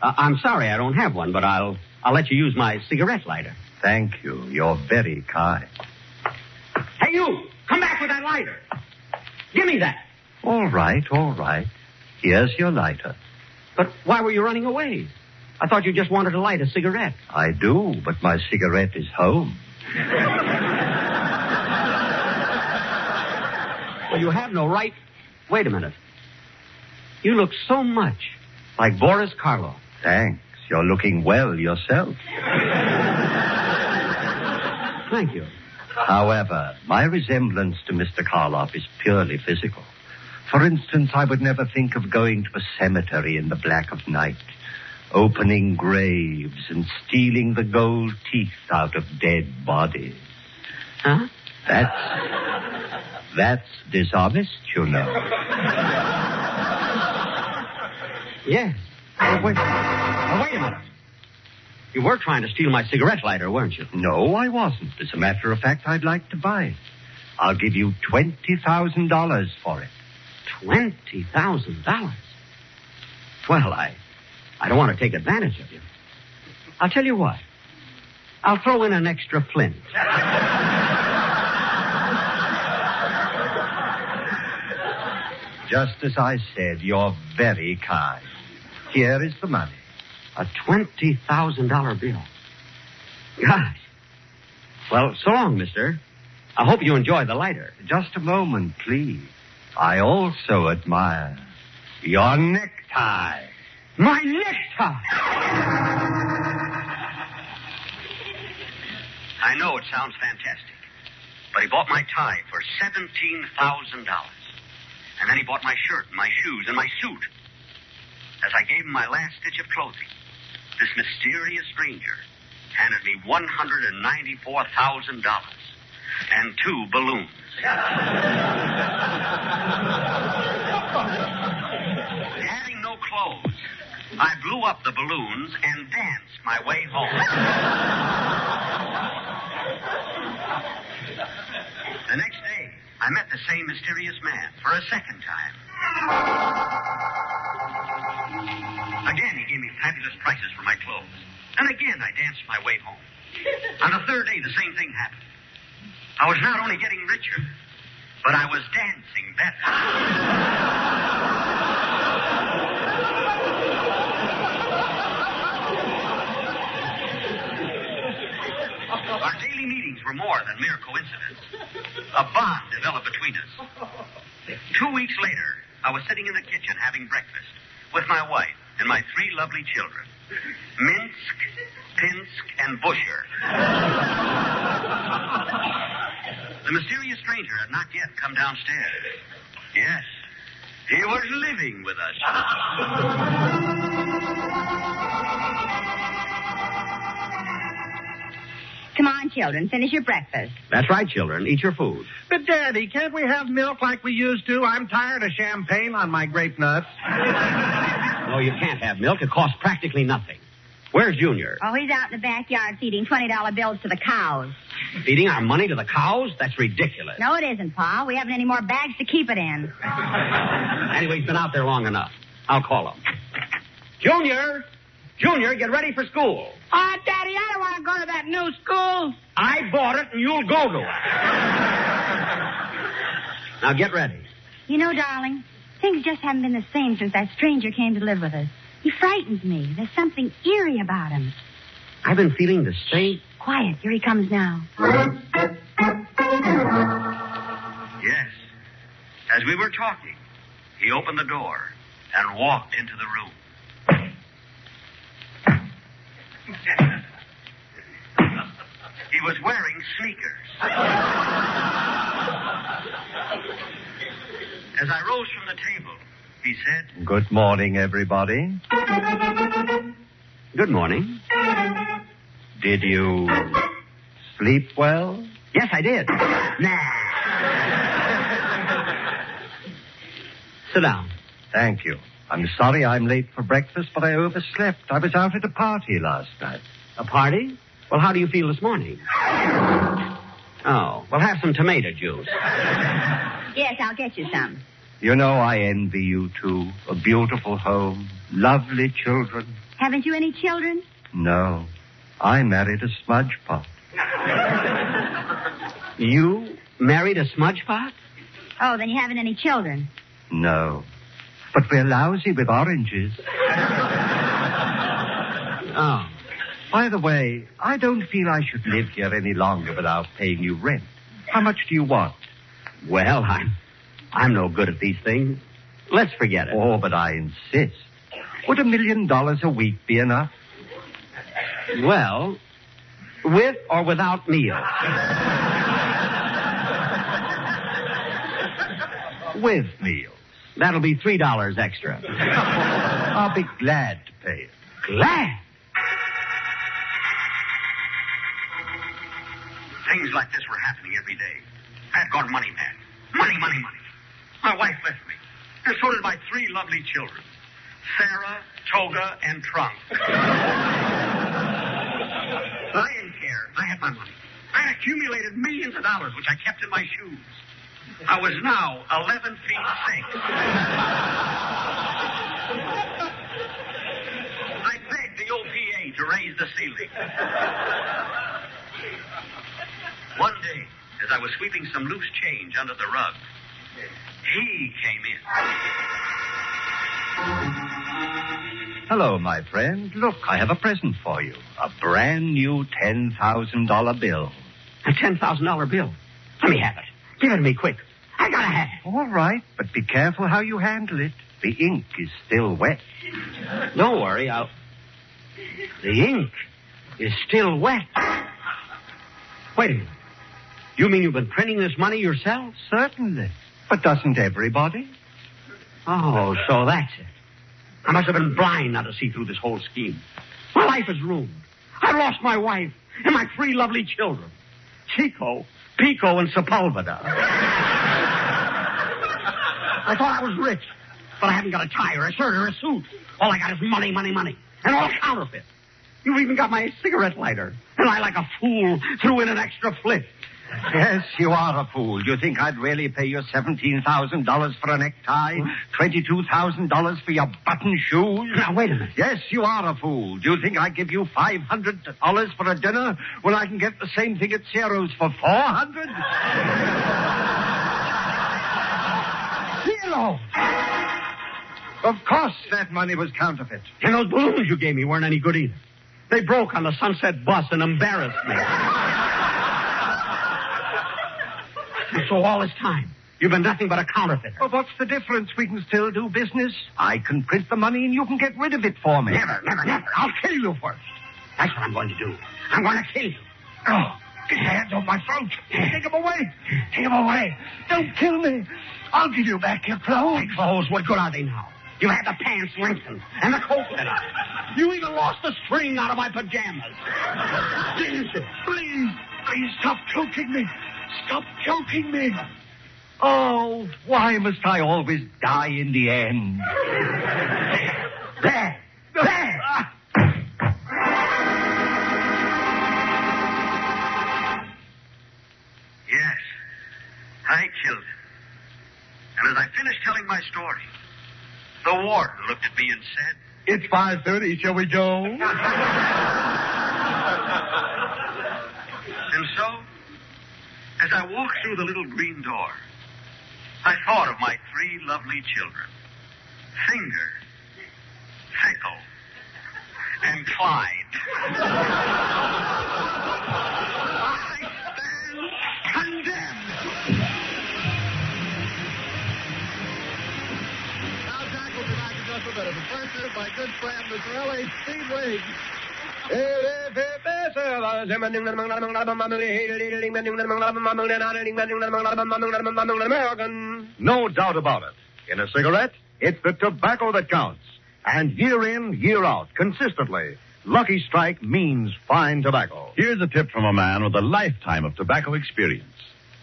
Uh, I'm sorry, I don't have one, but I'll I'll let you use my cigarette lighter. Thank you. You're very kind. Hey, you! Come back with that lighter. Give me that. All right, all right. Here's your lighter. But why were you running away? I thought you just wanted to light a cigarette. I do, but my cigarette is home. Well, you have no right. Wait a minute. You look so much like Boris Karloff. Thanks. You're looking well yourself. Thank you. However, my resemblance to Mr. Karloff is purely physical. For instance, I would never think of going to a cemetery in the black of night, opening graves and stealing the gold teeth out of dead bodies. Huh? That's that's dishonest, you know. Yes. Oh, wait, oh, wait a minute. You were trying to steal my cigarette lighter, weren't you? No, I wasn't. As a matter of fact, I'd like to buy it. I'll give you twenty thousand dollars for it. Twenty thousand dollars. Well, I, I don't want to take advantage of you. I'll tell you what. I'll throw in an extra flint. Just as I said, you're very kind. Here is the money. A twenty thousand dollar bill. Gosh. Well, so long, mister. I hope you enjoy the lighter. Just a moment, please. I also admire your necktie. My necktie! I know it sounds fantastic, but he bought my tie for $17,000. And then he bought my shirt and my shoes and my suit. As I gave him my last stitch of clothing, this mysterious stranger handed me $194,000 and two balloons. Having no clothes, I blew up the balloons and danced my way home. the next day, I met the same mysterious man for a second time. Again, he gave me fabulous prices for my clothes. And again, I danced my way home. On the third day, the same thing happened. I was not only getting richer, but I was dancing better. Our daily meetings were more than mere coincidence. A bond developed between us. Two weeks later, I was sitting in the kitchen having breakfast with my wife and my three lovely children Minsk, Pinsk, and Busher. The mysterious stranger had not yet come downstairs. Yes, he was living with us. Come on, children, finish your breakfast. That's right, children. Eat your food. But, Daddy, can't we have milk like we used to? I'm tired of champagne on my grape nuts. No, you can't have milk. It costs practically nothing. Where's Junior? Oh, he's out in the backyard feeding $20 bills to the cows. Feeding our money to the cows? That's ridiculous. No, it isn't, Pa. We haven't any more bags to keep it in. *laughs* Anyway, he's been out there long enough. I'll call him. Junior! Junior, get ready for school. Oh, Daddy, I don't want to go to that new school. I bought it and you'll go to it. Now get ready. You know, darling, things just haven't been the same since that stranger came to live with us. He frightens me. There's something eerie about him. I've been feeling the same. Quiet. Here he comes now. Yes. As we were talking, he opened the door and walked into the room. he was wearing sneakers. As I rose from the table, he said, Good morning, everybody. Good morning. Did you sleep well? Yes, I did. Nah. Sit down. Thank you. I'm sorry I'm late for breakfast, but I overslept. I was out at a party last night. A party? Well, how do you feel this morning? Oh, well, have some tomato juice. Yes, I'll get you some. You know, I envy you two. A beautiful home, lovely children. Haven't you any children? No, I married a smudge pot. *laughs* You married a smudge pot? Oh, then you haven't any children. No, but we're lousy with oranges. Oh. By the way, I don't feel I should live here any longer without paying you rent. How much do you want? Well, I'm I'm no good at these things. Let's forget it. Oh, but I insist. Would a million dollars a week be enough? Well, with or without meals? With meals. That'll be three dollars extra. I'll be glad to pay it. Glad? Things like this were happening every day. I had gone money mad. Money, money, money. My wife left me. And so did my three lovely children. Sarah, Toga, and Trunk. *laughs* I didn't care. I had my money. I had accumulated millions of dollars, which I kept in my shoes. I was now 11 feet six. I begged the OPA to raise the ceiling. One day, as I was sweeping some loose change under the rug, he came in. Hello, my friend. Look, I have a present for you. A brand new $10,000 bill. A $10,000 bill? Let me have it. Give it to me quick. I gotta have it. All right, but be careful how you handle it. The ink is still wet. Don't worry, I'll. The ink is still wet. Wait a minute. You mean you've been printing this money yourself? Certainly. But doesn't everybody? Oh, so that's it. I must have been blind not to see through this whole scheme. My life is ruined. I've lost my wife and my three lovely children. Chico, Pico, and Sepulveda. I thought I was rich, but I haven't got a tie or a shirt or a suit. All I got is money, money, money. And all counterfeit. You've even got my cigarette lighter. And I, like a fool, threw in an extra flip. Yes, you are a fool. Do you think I'd really pay you $17,000 for a necktie? $22,000 for your button shoes? Now, wait a minute. Yes, you are a fool. Do you think I'd give you $500 for a dinner when I can get the same thing at Ciro's for 400 Zero! Of course that money was counterfeit. And those balloons you gave me weren't any good either. They broke on the Sunset bus and embarrassed me. *laughs* so all this time, you've been nothing but a counterfeiter. Well, what's the difference? We can still do business. I can print the money and you can get rid of it for me. Never, never, never. I'll kill you first. That's what I'm going to do. I'm going to kill you. Oh, get your hands off my throat. Take them away. Take them away. Don't kill me. I'll give you back your clothes. My clothes, what good are they now? You had the pants lengthened and the coat cut up. You even lost the string out of my pajamas. *laughs* Please, please, please stop choking me. Stop choking me. Oh, why must I always die in the end? There, there. Yes, I killed him. And as I finished telling my story, the warden looked at me and said, It's 5.30. Shall we go? *laughs* and so, as I walked through the little green door, I thought of my three lovely children Finger, Fickle, and Clyde. I stand condemned. Now tackled tonight in just a minute. First good friend, Mr. L.A. Speed Riggs. No doubt about it. In a cigarette, it's the tobacco that counts. And year in, year out, consistently, Lucky Strike means fine tobacco. Here's a tip from a man with a lifetime of tobacco experience.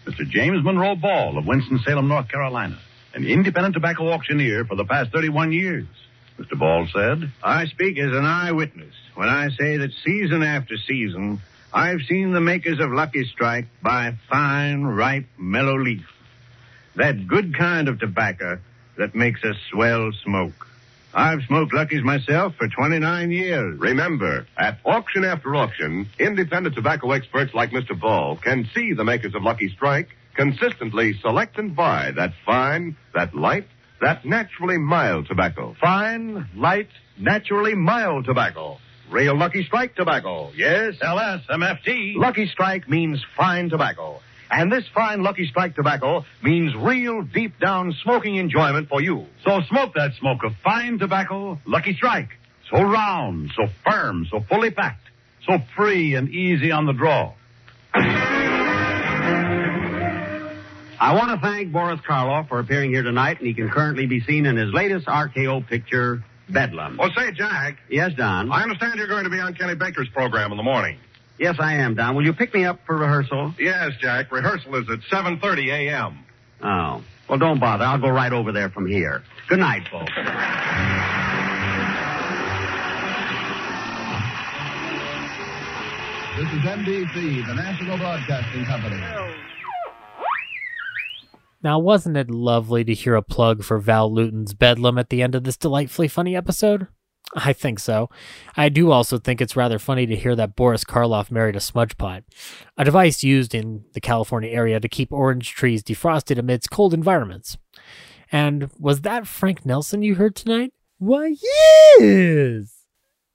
Mr. James Monroe Ball of Winston-Salem, North Carolina, an independent tobacco auctioneer for the past 31 years. Mr. Ball said, I speak as an eyewitness when I say that season after season, I've seen the makers of Lucky Strike buy fine, ripe, mellow leaf. That good kind of tobacco that makes a swell smoke. I've smoked Lucky's myself for 29 years. Remember, at auction after auction, independent tobacco experts like Mr. Ball can see the makers of Lucky Strike consistently select and buy that fine, that light, that naturally mild tobacco. Fine, light, naturally mild tobacco. Real Lucky Strike tobacco. Yes? LSMFT. Lucky Strike means fine tobacco. And this fine Lucky Strike tobacco means real deep down smoking enjoyment for you. So smoke that smoke of fine tobacco, Lucky Strike. So round, so firm, so fully packed, so free and easy on the draw. I want to thank Boris Karloff for appearing here tonight, and he can currently be seen in his latest RKO picture, Bedlam. Well, say, Jack. Yes, Don. I understand you're going to be on Kenny Baker's program in the morning. Yes, I am, Don. Will you pick me up for rehearsal? Yes, Jack. Rehearsal is at 7.30 a.m. Oh. Well, don't bother. I'll go right over there from here. Good night, folks. This is NBC, the National Broadcasting Company. Now, wasn't it lovely to hear a plug for Val Lewton's Bedlam at the end of this delightfully funny episode? I think so. I do also think it's rather funny to hear that Boris Karloff married a smudge pot, a device used in the California area to keep orange trees defrosted amidst cold environments. And was that Frank Nelson you heard tonight? Why, yes!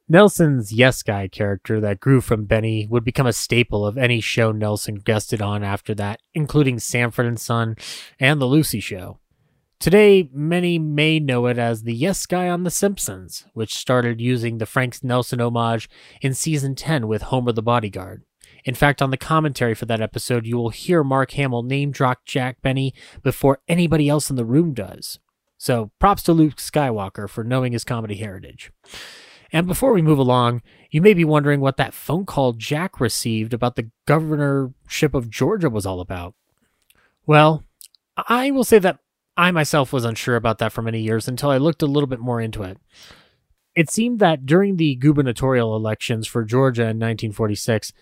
Nelson's Yes Guy character that grew from Benny would become a staple of any show Nelson guested on after that, including Sanford and Son and The Lucy Show. Today, many may know it as the Yes Guy on The Simpsons, which started using the Frank Nelson homage in season 10 with Homer the Bodyguard. In fact, on the commentary for that episode, you will hear Mark Hamill name drop Jack Benny before anybody else in the room does. So props to Luke Skywalker for knowing his comedy heritage. And before we move along, you may be wondering what that phone call Jack received about the governorship of Georgia was all about. Well, I will say that I myself was unsure about that for many years until I looked a little bit more into it. It seemed that during the gubernatorial elections for Georgia in 1946,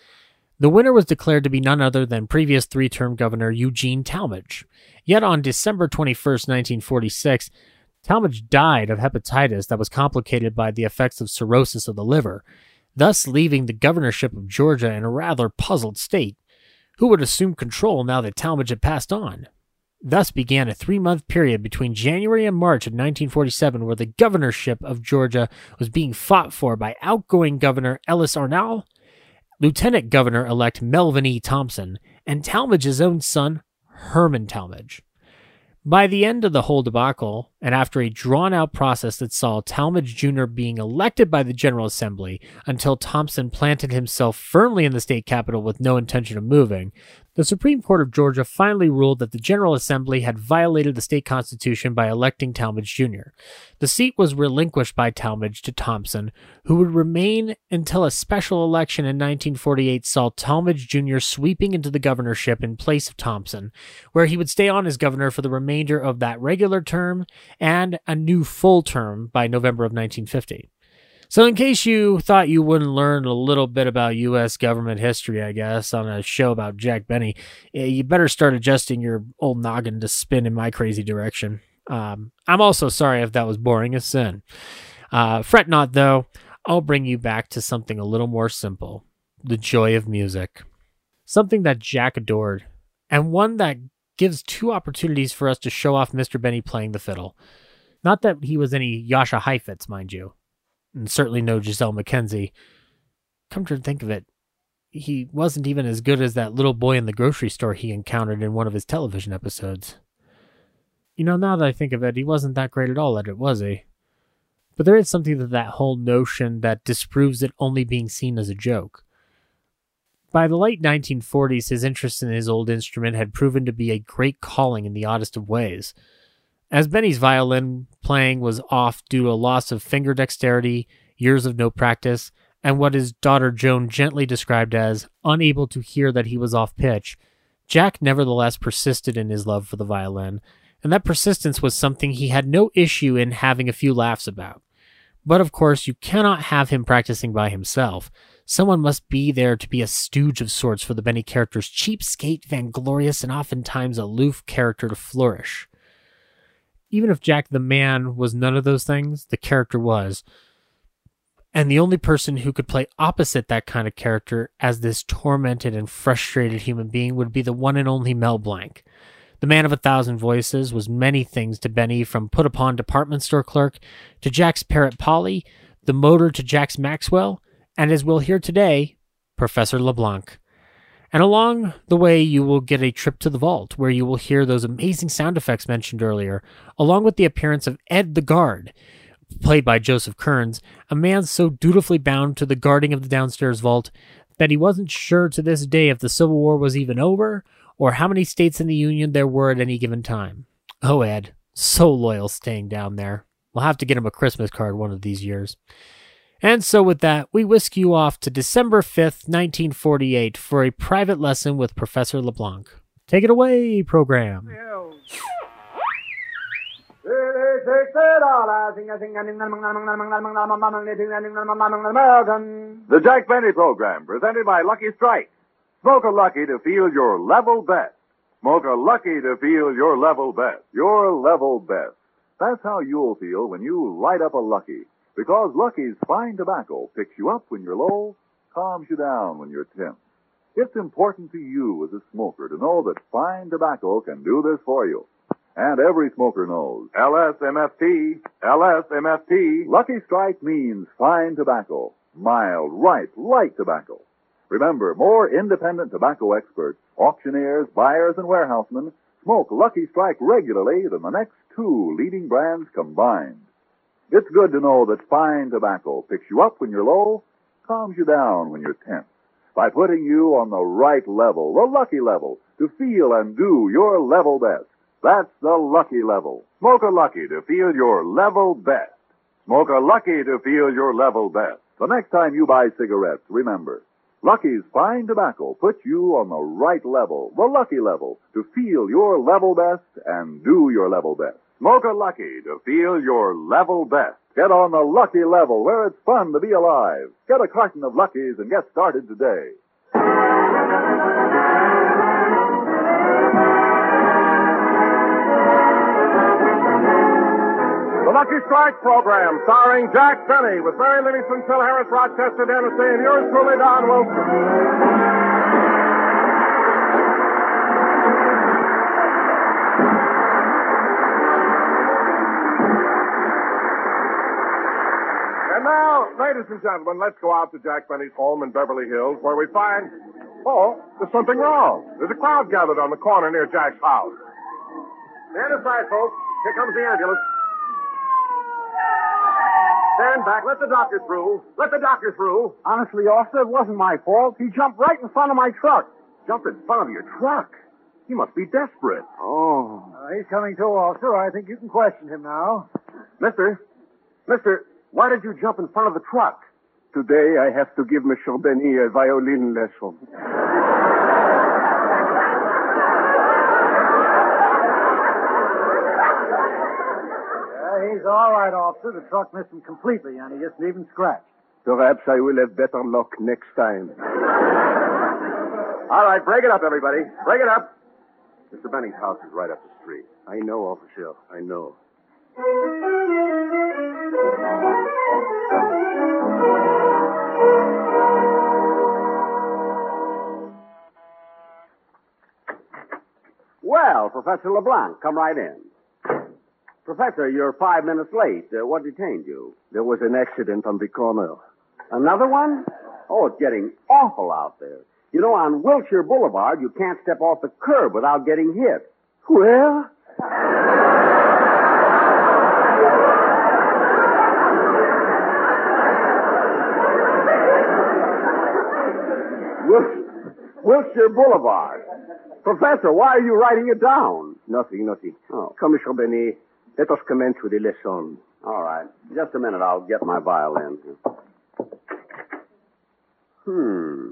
the winner was declared to be none other than previous three term governor Eugene Talmadge. Yet on December 21, 1946, Talmadge died of hepatitis that was complicated by the effects of cirrhosis of the liver, thus leaving the governorship of Georgia in a rather puzzled state. Who would assume control now that Talmadge had passed on? Thus began a three month period between January and March of 1947 where the governorship of Georgia was being fought for by outgoing Governor Ellis Arnall, Lieutenant Governor elect Melvin E. Thompson, and Talmadge's own son, Herman Talmadge. By the end of the whole debacle, and after a drawn out process that saw Talmadge Jr. being elected by the General Assembly until Thompson planted himself firmly in the state capitol with no intention of moving, the Supreme Court of Georgia finally ruled that the General Assembly had violated the state constitution by electing Talmadge Jr. The seat was relinquished by Talmadge to Thompson, who would remain until a special election in 1948 saw Talmadge Jr. sweeping into the governorship in place of Thompson, where he would stay on as governor for the remainder of that regular term and a new full term by November of 1950. So, in case you thought you wouldn't learn a little bit about U.S. government history, I guess, on a show about Jack Benny, eh, you better start adjusting your old noggin to spin in my crazy direction. Um, I'm also sorry if that was boring as sin. Uh, fret not, though. I'll bring you back to something a little more simple the joy of music. Something that Jack adored, and one that gives two opportunities for us to show off Mr. Benny playing the fiddle. Not that he was any Jascha Heifetz, mind you and certainly no Gisele MacKenzie. Come to think of it, he wasn't even as good as that little boy in the grocery store he encountered in one of his television episodes. You know, now that I think of it, he wasn't that great at all at it, was he? But there is something to that whole notion that disproves it only being seen as a joke. By the late 1940s, his interest in his old instrument had proven to be a great calling in the oddest of ways. As Benny's violin playing was off due to a loss of finger dexterity, years of no practice, and what his daughter Joan gently described as unable to hear that he was off pitch, Jack nevertheless persisted in his love for the violin, and that persistence was something he had no issue in having a few laughs about. But of course, you cannot have him practicing by himself. Someone must be there to be a stooge of sorts for the Benny character's cheapskate, vainglorious, and oftentimes aloof character to flourish even if Jack the man was none of those things, the character was. And the only person who could play opposite that kind of character as this tormented and frustrated human being would be the one and only Mel Blanc. The man of a thousand voices was many things to Benny, from put upon department store clerk to Jack's parrot Polly, the motor to Jack's Maxwell, and as we'll hear today, Professor LeBlanc. And along the way, you will get a trip to the vault where you will hear those amazing sound effects mentioned earlier, along with the appearance of Ed the Guard, played by Joseph Kearns, a man so dutifully bound to the guarding of the downstairs vault that he wasn't sure to this day if the Civil War was even over or how many states in the Union there were at any given time. Oh, Ed, so loyal staying down there. We'll have to get him a Christmas card one of these years. And so, with that, we whisk you off to December 5th, 1948, for a private lesson with Professor LeBlanc. Take it away, program. The Jack Benny Program, presented by Lucky Strike. Smoke a Lucky to feel your level best. Smoke a Lucky to feel your level best. Your level best. That's how you'll feel when you light up a Lucky. Because Lucky's fine tobacco picks you up when you're low, calms you down when you're tense. It's important to you as a smoker to know that fine tobacco can do this for you. And every smoker knows LSMFT, LSMFT. Lucky Strike means fine tobacco, mild, ripe, light tobacco. Remember, more independent tobacco experts, auctioneers, buyers, and warehousemen smoke Lucky Strike regularly than the next two leading brands combined. It's good to know that fine tobacco picks you up when you're low, calms you down when you're tense, by putting you on the right level, the lucky level, to feel and do your level best. That's the lucky level. Smoke a lucky to feel your level best. Smoke a lucky to feel your level best. The next time you buy cigarettes, remember, Lucky's fine tobacco puts you on the right level, the lucky level, to feel your level best and do your level best. Smoke a Lucky to feel your level best. Get on the Lucky level where it's fun to be alive. Get a carton of Luckies and get started today. The Lucky Strike program, starring Jack Benny, with Mary Livingstone, Phil Harris, Rochester, Day, and yours truly, Don Wilson. Now, ladies and gentlemen, let's go out to Jack Benny's home in Beverly Hills, where we find, oh, there's something wrong. There's a crowd gathered on the corner near Jack's house. Stand aside, folks. Here comes the ambulance. Stand back. Let the doctor through. Let the doctor through. Honestly, officer, it wasn't my fault. He jumped right in front of my truck. Jumped in front of your truck. He must be desperate. Oh. Uh, he's coming to, officer. I think you can question him now. Mister, mister, why did you jump in front of the truck? Today I have to give Monsieur Benny a violin lesson. he's all right, officer. The truck missed him completely, and he isn't even scratched. Perhaps I will have better luck next time. All right, break it up, everybody. Break it up. Mr. Benny's house is right up the street. I know, officer. I know. Well, Professor LeBlanc, come right in. Professor, you're five minutes late. Uh, what detained you? There was an accident on the corner. Another one? Oh, it's getting awful out there. You know, on Wilshire Boulevard, you can't step off the curb without getting hit. Where? Wilshire Boulevard. Professor, why are you writing it down? Nothing, nothing. Oh. Come, Monsieur Benny. Let us commence with the lesson. All right. Just a minute. I'll get my violin. Hmm.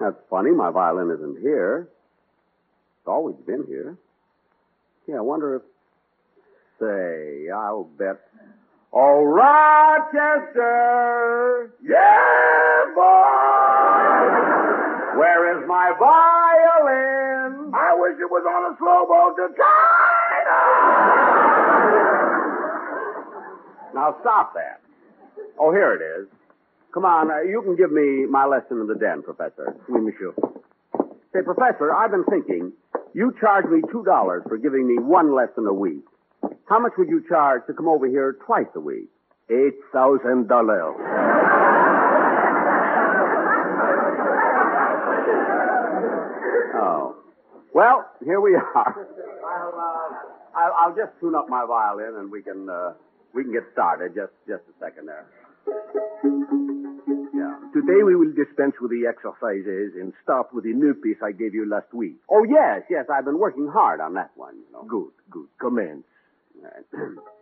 That's funny. My violin isn't here. It's always been here. Yeah, I wonder if. Say, I'll bet. Oh, Rochester! Yeah, boy! Where is my violin? I wish it was on a slow boat to China! now stop that. Oh, here it is. Come on, uh, you can give me my lesson in the den, Professor. Oui, monsieur. Say, Professor, I've been thinking. You charge me $2 for giving me one lesson a week. How much would you charge to come over here twice a week? $8,000. Oh Well, here we are. I'll, uh, I'll, I'll just tune up my violin and we can, uh, we can get started. Just, just a second there. Yeah. Today we will dispense with the exercises and start with the new piece I gave you last week. Oh, yes, yes. I've been working hard on that one. You know. Good, good. Commence. *clears throat*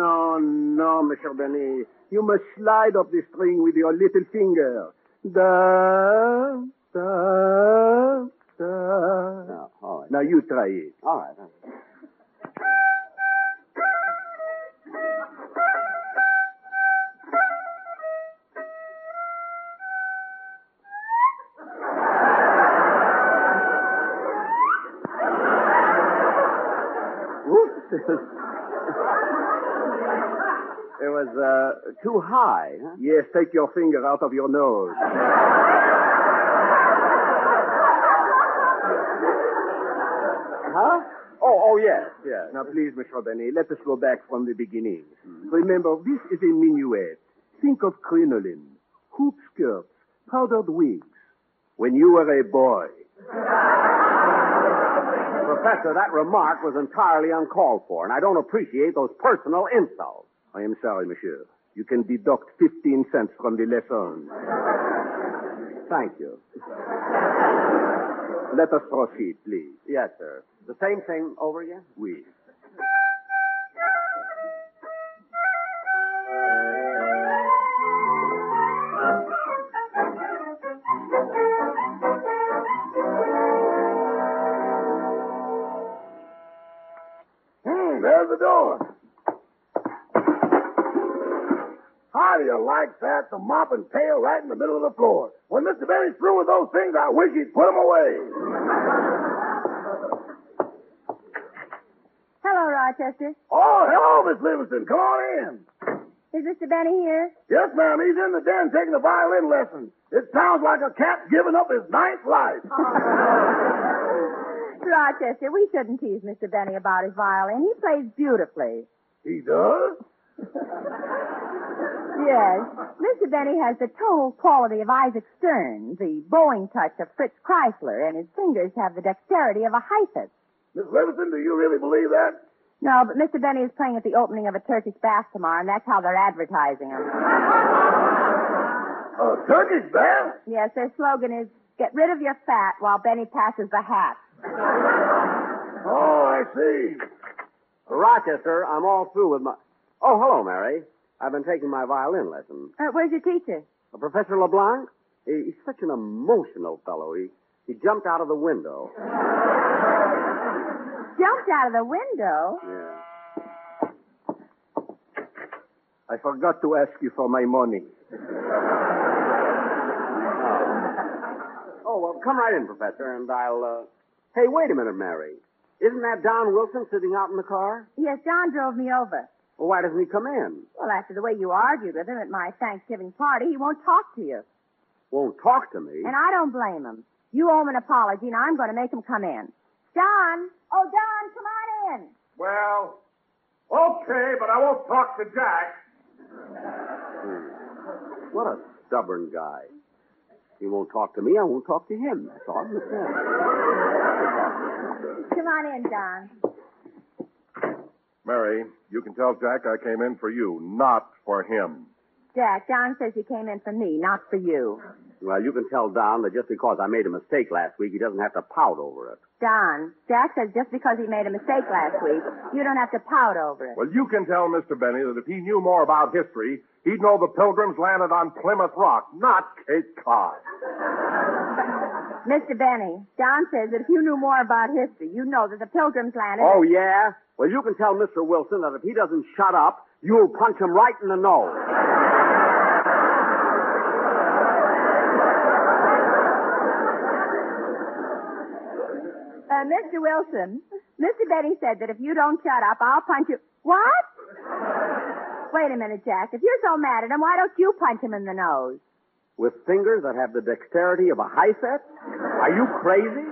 No, no, Monsieur Benny. You must slide up the string with your little finger. Da, da, da. Now, all right. Now you try it. All right. all right. Oops. *laughs* It was uh, too high, huh? yes, take your finger out of your nose. *laughs* Huh? Oh, Oh, yes, yes. Now, please, Monsieur Benny, let us go back from the beginning. Remember, this is a minuet. Think of crinoline, hoop skirts, powdered wigs. When you were a boy. *laughs* Professor, that remark was entirely uncalled for, and I don't appreciate those personal insults. I am sorry, monsieur. You can deduct 15 cents from the lesson. Thank you. Let us proceed, please. Yes, sir. The same thing over again? Oui. That? The mop and pail right in the middle of the floor. When Mr. Benny's through with those things, I wish he'd put them away. *laughs* Hello, Rochester. Oh, hello, Miss Livingstone. Come on in. Is Mr. Benny here? Yes, ma'am. He's in the den taking a violin lesson. It sounds like a cat giving up his ninth life. *laughs* Rochester, we shouldn't tease Mr. Benny about his violin. He plays beautifully. He does? Yes. Mr. Benny has the tonal quality of Isaac Stern, the bowing touch of Fritz Kreisler, and his fingers have the dexterity of a Heifetz. Miss Livingstone, do you really believe that? No, but Mr. Benny is playing at the opening of a Turkish bath tomorrow, and that's how they're advertising him. A Turkish bath? Yes, their slogan is, get rid of your fat while Benny passes the hat. Oh, I see. Rochester, I'm all through with my. Oh, hello, Mary. I've been taking my violin lesson. Uh, where's your teacher? Uh, Professor LeBlanc? He- He's such an emotional fellow. He, he jumped out of the window. *laughs* Jumped out of the window. Yeah. I forgot to ask you for my money. *laughs* Oh, well, come right in, Professor, and I'll, uh... Hey, wait a minute, Mary. Isn't that Don Wilson sitting out in the car? Yes, Don drove me over. Well, why doesn't he come in? Well, after the way you argued with him at my Thanksgiving party, he won't talk to you. Won't talk to me. And I don't blame him. You owe him an apology, and I'm going to make him come in. John! Oh, John, come on in. Well, okay, but I won't talk to Jack. Hmm. What a stubborn guy. He won't talk to me, I won't talk to him. That's all. That's all. Come on in, John. Mary, you can tell Jack I came in for you, not for him. Jack, Don says you came in for me, not for you. Well, you can tell Don that just because I made a mistake last week, he doesn't have to pout over it. Don, Jack says just because he made a mistake last week, you don't have to pout over it. Well, you can tell Mr. Benny that if he knew more about history, he'd know the pilgrims landed on Plymouth Rock, not Cape Cod. Mr. Benny, Don says that if you knew more about history, you'd know that the pilgrims landed. Oh, yeah? Well, you can tell Mr. Wilson that if he doesn't shut up, you'll punch him right in the nose. Uh, Mr. Wilson, Mr. Benny said that if you don't shut up, I'll punch you. What? Wait a minute, Jack. If you're so mad at him, why don't you punch him in the nose? With fingers that have the dexterity of a Heifetz? Are you crazy?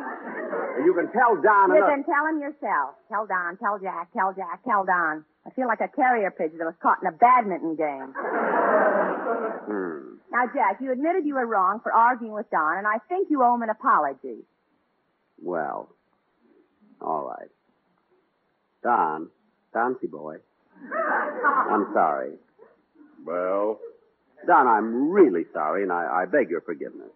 You can tell Don You can tell him yourself. Tell Don, tell Jack, tell Jack, tell Don. I feel like a carrier pigeon that was caught in a badminton game. Hmm. Now, Jack, you admitted you were wrong for arguing with Don, and I think you owe him an apology. Well, all right. Don, Doncy boy, *laughs* I'm sorry. Well, Don, I'm really sorry, and I, I beg your forgiveness.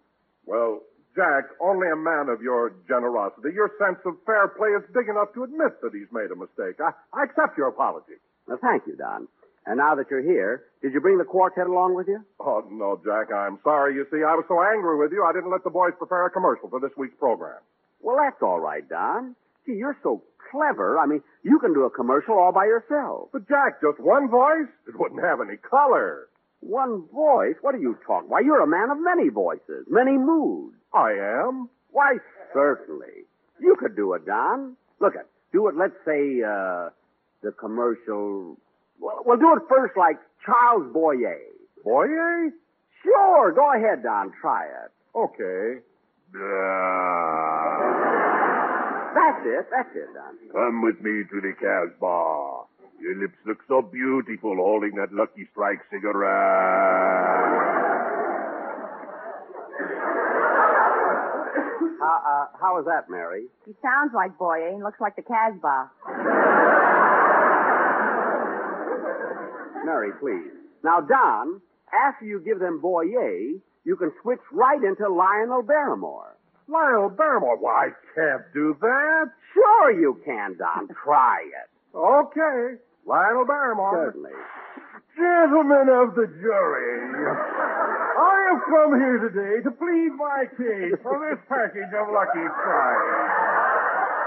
well, Jack, only a man of your generosity, your sense of fair play is big enough to admit that he's made a mistake. I, I accept your apology. Well, thank you, Don. And now that you're here, did you bring the quartet along with you? Oh, no, Jack, I'm sorry. You see, I was so angry with you, I didn't let the boys prepare a commercial for this week's program. Well, that's all right, Don. Gee, you're so clever. I mean, you can do a commercial all by yourself. But, Jack, just one voice? It wouldn't have any color. One voice? What are you talking? Why, you're a man of many voices, many moods. I am? Why, certainly. You could do it, Don. Look at, do it, let's say, uh, the commercial. Well, we'll do it first like Charles Boyer. Boyer? Sure, go ahead, Don. Try it. Okay. That's it. That's it, Don. Come with me to the Casbah. Your lips look so beautiful holding that Lucky Strike cigarette. How, uh, how is that, Mary? He sounds like Boyer and looks like the Casbah. Mary, please. Now, Don, after you give them Boyer, you can switch right into Lionel Barrymore. Lionel Barrymore? Why, I can't do that. Sure you can, Don. *laughs* Try it. Okay. Lionel Barrymore. Certainly. Gentlemen of the jury, I have come here today to plead my case for this package of Lucky Strike.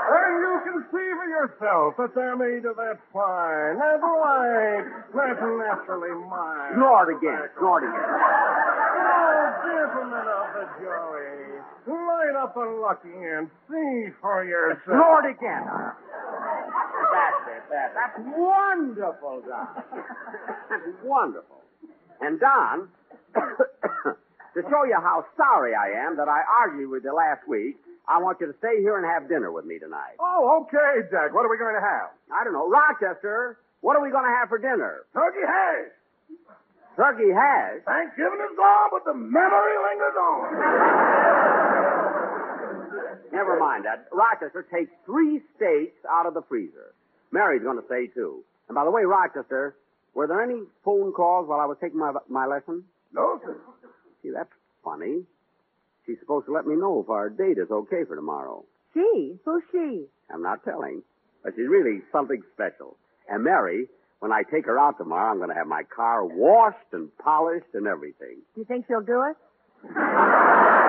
And you can see for yourself that they're made of that fine, that light, that naturally mild. Snort again. Snort again. Oh, gentlemen of the jury, light up a Lucky and see for yourself. Snort again. That's. That, that's wonderful, Don. that's wonderful. And Don, *coughs* to show you how sorry I am that I argued with you last week, I want you to stay here and have dinner with me tonight. Oh, okay, Jack. What are we going to have? I don't know. Rochester, what are we going to have for dinner? Turkey hash. Turkey hash? Thanksgiving is gone, but the memory lingers on. *laughs* Never mind that. Rochester, take three steaks out of the freezer. Mary's going to say too. And by the way, Rochester, were there any phone calls while I was taking my my lesson? No, sir. See, that's funny. She's supposed to let me know if our date is okay for tomorrow. She? Who's she? I'm not telling, but she's really something special. And Mary, when I take her out tomorrow, I'm going to have my car washed and polished and everything. Do you think she'll do it? *laughs*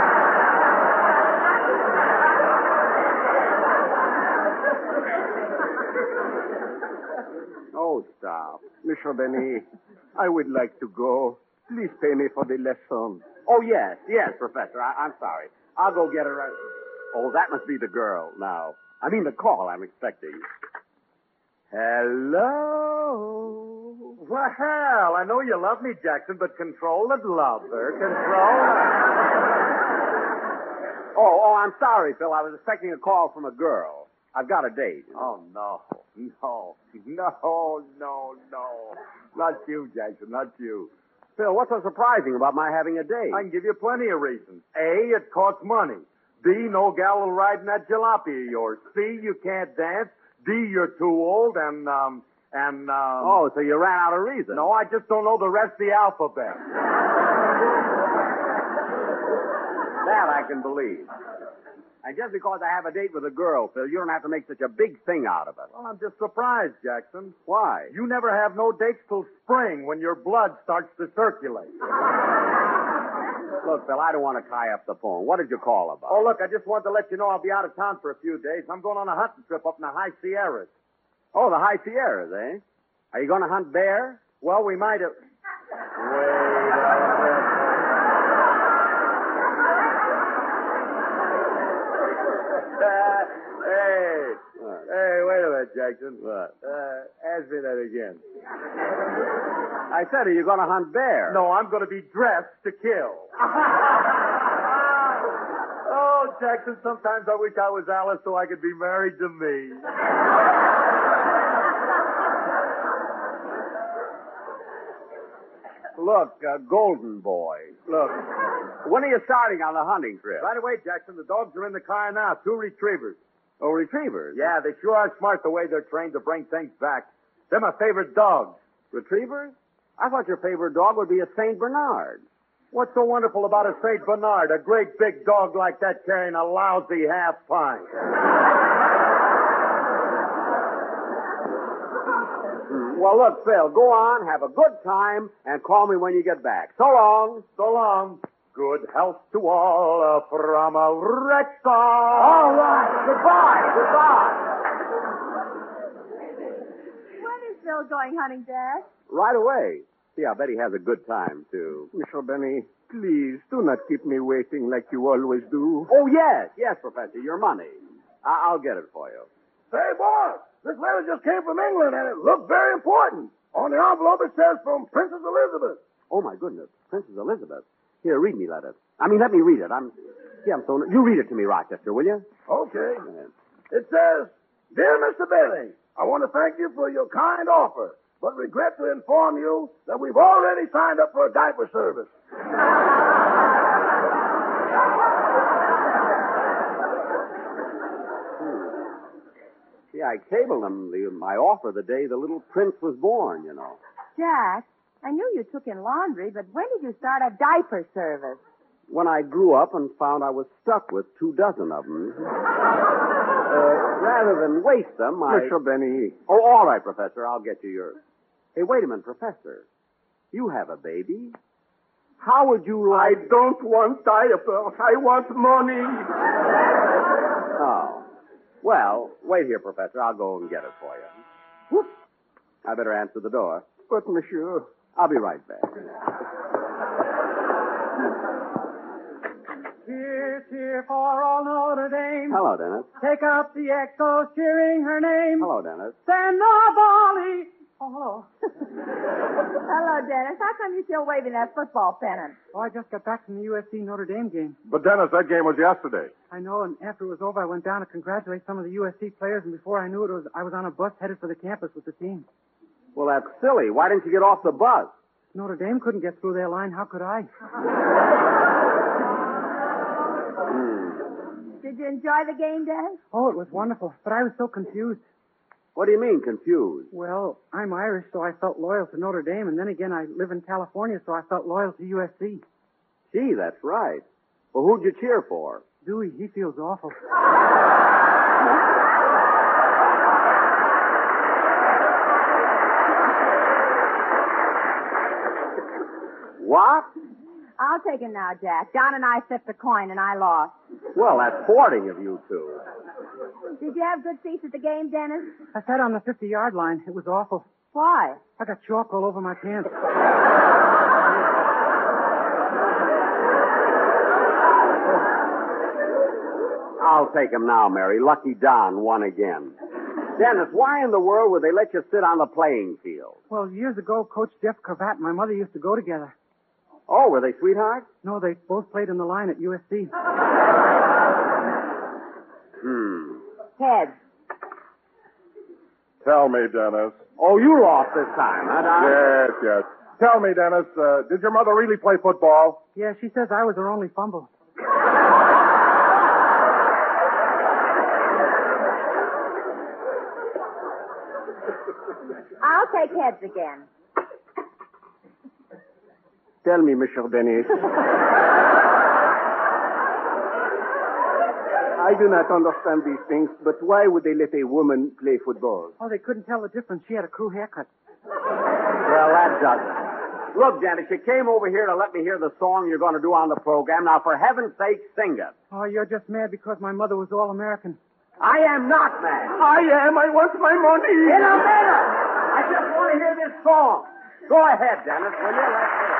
Oh, stop. Monsieur Benny, I would like to go. Please pay me for the lesson. Oh, yes, yes, Professor. I, I'm sorry. I'll go get her. Oh, that must be the girl now. I mean, the call I'm expecting. Hello? Well, hell, I know you love me, Jackson, but control the lover. Control. Oh, oh, I'm sorry, Phil. I was expecting a call from a girl. I've got a date. Oh, no. No. No, no, no. Not you, Jackson, not you. Phil, what's so surprising about my having a date? I can give you plenty of reasons. A, it costs money. B, no gal will ride in that jalopy of yours. C, you can't dance. D, you're too old. And, um, and, um... Oh, so you ran out of reasons. No, I just don't know the rest of the alphabet. *laughs* that I can believe. And just because I have a date with a girl, Phil, you don't have to make such a big thing out of it. Well, I'm just surprised, Jackson. Why? You never have no dates till spring when your blood starts to circulate. *laughs* Look, Phil, I don't want to tie up the phone. What did you call about? Oh, look, I just wanted to let you know I'll be out of town for a few days. I'm going on a hunting trip up in the High Sierras. Oh, the High Sierras, eh? Are you going to hunt bear? Well, we might have. Wait a minute. Uh, hey, hey, wait a minute, Jackson. What? Uh, ask me that again. I said, are you going to hunt bear? No, I'm going to be dressed to kill. *laughs* oh, Jackson, sometimes I wish I was Alice so I could be married to me. Look, uh, Golden Boy. Look, when are you starting on the hunting trip? Right away, Jackson. The dogs are in the car now. Two retrievers. Oh, retrievers? Yeah, they sure are smart the way they're trained to bring things back. They're my favorite dogs. Retrievers? I thought your favorite dog would be a St. Bernard. What's so wonderful about a St. Bernard? A great big dog like that carrying a lousy half pint. Well, look, Phil, go on, have a good time, and call me when you get back. So long. So long. Good health to all uh, from a wreck All right. Goodbye. Goodbye. When is Bill going hunting, Dad? Right away. See, I bet he has a good time, too. Monsieur Benny, please do not keep me waiting like you always do. Oh, yes. Yes, Professor. Your money. I- I'll get it for you. Say, boss, this letter just came from England, and it looked very important. On the envelope, it says from Princess Elizabeth. Oh, my goodness. Princess Elizabeth. Here, read me that. I mean, let me read it. I'm. See, I'm so. You read it to me, Rochester, will you? Okay. It says, Dear Mr. Bailey, I want to thank you for your kind offer, but regret to inform you that we've already signed up for a diaper service. Hmm. See, I cabled them the, my offer the day the little prince was born, you know. Jack, I knew you took in laundry, but when did you start a diaper service? When I grew up and found I was stuck with two dozen of them. *laughs* uh, rather than waste them, I. Mr. Benny. Oh, all right, Professor. I'll get you yours. Hey, wait a minute, Professor. You have a baby. How would you like? I like. don't want diapers. I want money. Oh. Well, wait here, Professor. I'll go and get it for you. Whoop. I better answer the door. But, monsieur. I'll be right back. Cheer, cheer for all Notre Dame. Hello, Dennis. Take up the echoes, cheering her name. Hello, Dennis. Send the volley. Oh, hello. *laughs* Hello, Dennis. How come you're still waving that football pennant? Oh, I just got back from the USC Notre Dame game. But Dennis, that game was yesterday. I know, and after it was over, I went down to congratulate some of the USC players, and before I knew it, it was I was on a bus headed for the campus with the team. Well, that's silly. Why didn't you get off the bus? Notre Dame couldn't get through their line. How could I? Hmm. Did you enjoy the game, Dennis? Oh, it was wonderful, but I was so confused. What do you mean, confused? Well, I'm Irish, so I felt loyal to Notre Dame, and then again, I live in California, so I felt loyal to USC. Gee, that's right. Well, who'd you cheer for? Dewey, he feels awful. *laughs* What? I'll take it now, Jack. John and I flipped a coin, and I lost. Well, that's sporting of you two. Did you have good seats at the game, Dennis? I sat on the 50 yard line. It was awful. Why? I got chalk all over my pants. I'll take him now, Mary. Lucky Don won again. Dennis, why in the world would they let you sit on the playing field? Well, years ago, Coach Jeff Cravath and my mother used to go together. Oh, were they sweethearts? No, they both played in the line at USC. Hmm. Heads. Tell me, Dennis. Oh, you lost this time, huh, Don? Yes, yes. Tell me, Dennis, uh, did your mother really play football? Yeah, she says I was her only fumble. I'll take heads again. Tell me, Monsieur Denis. I do not understand these things, but why would they let a woman play football? Oh, they couldn't tell the difference. She had a crew haircut. Well, that does it. Look, Dennis, you came over here to let me hear the song you're going to do on the program. Now, for heaven's sake, sing it. Oh, you're just mad because my mother was all American. I am not mad. I am. I want my money. In a minute. I just want to hear this song. Go ahead, Dennis, will you? Let's hear it.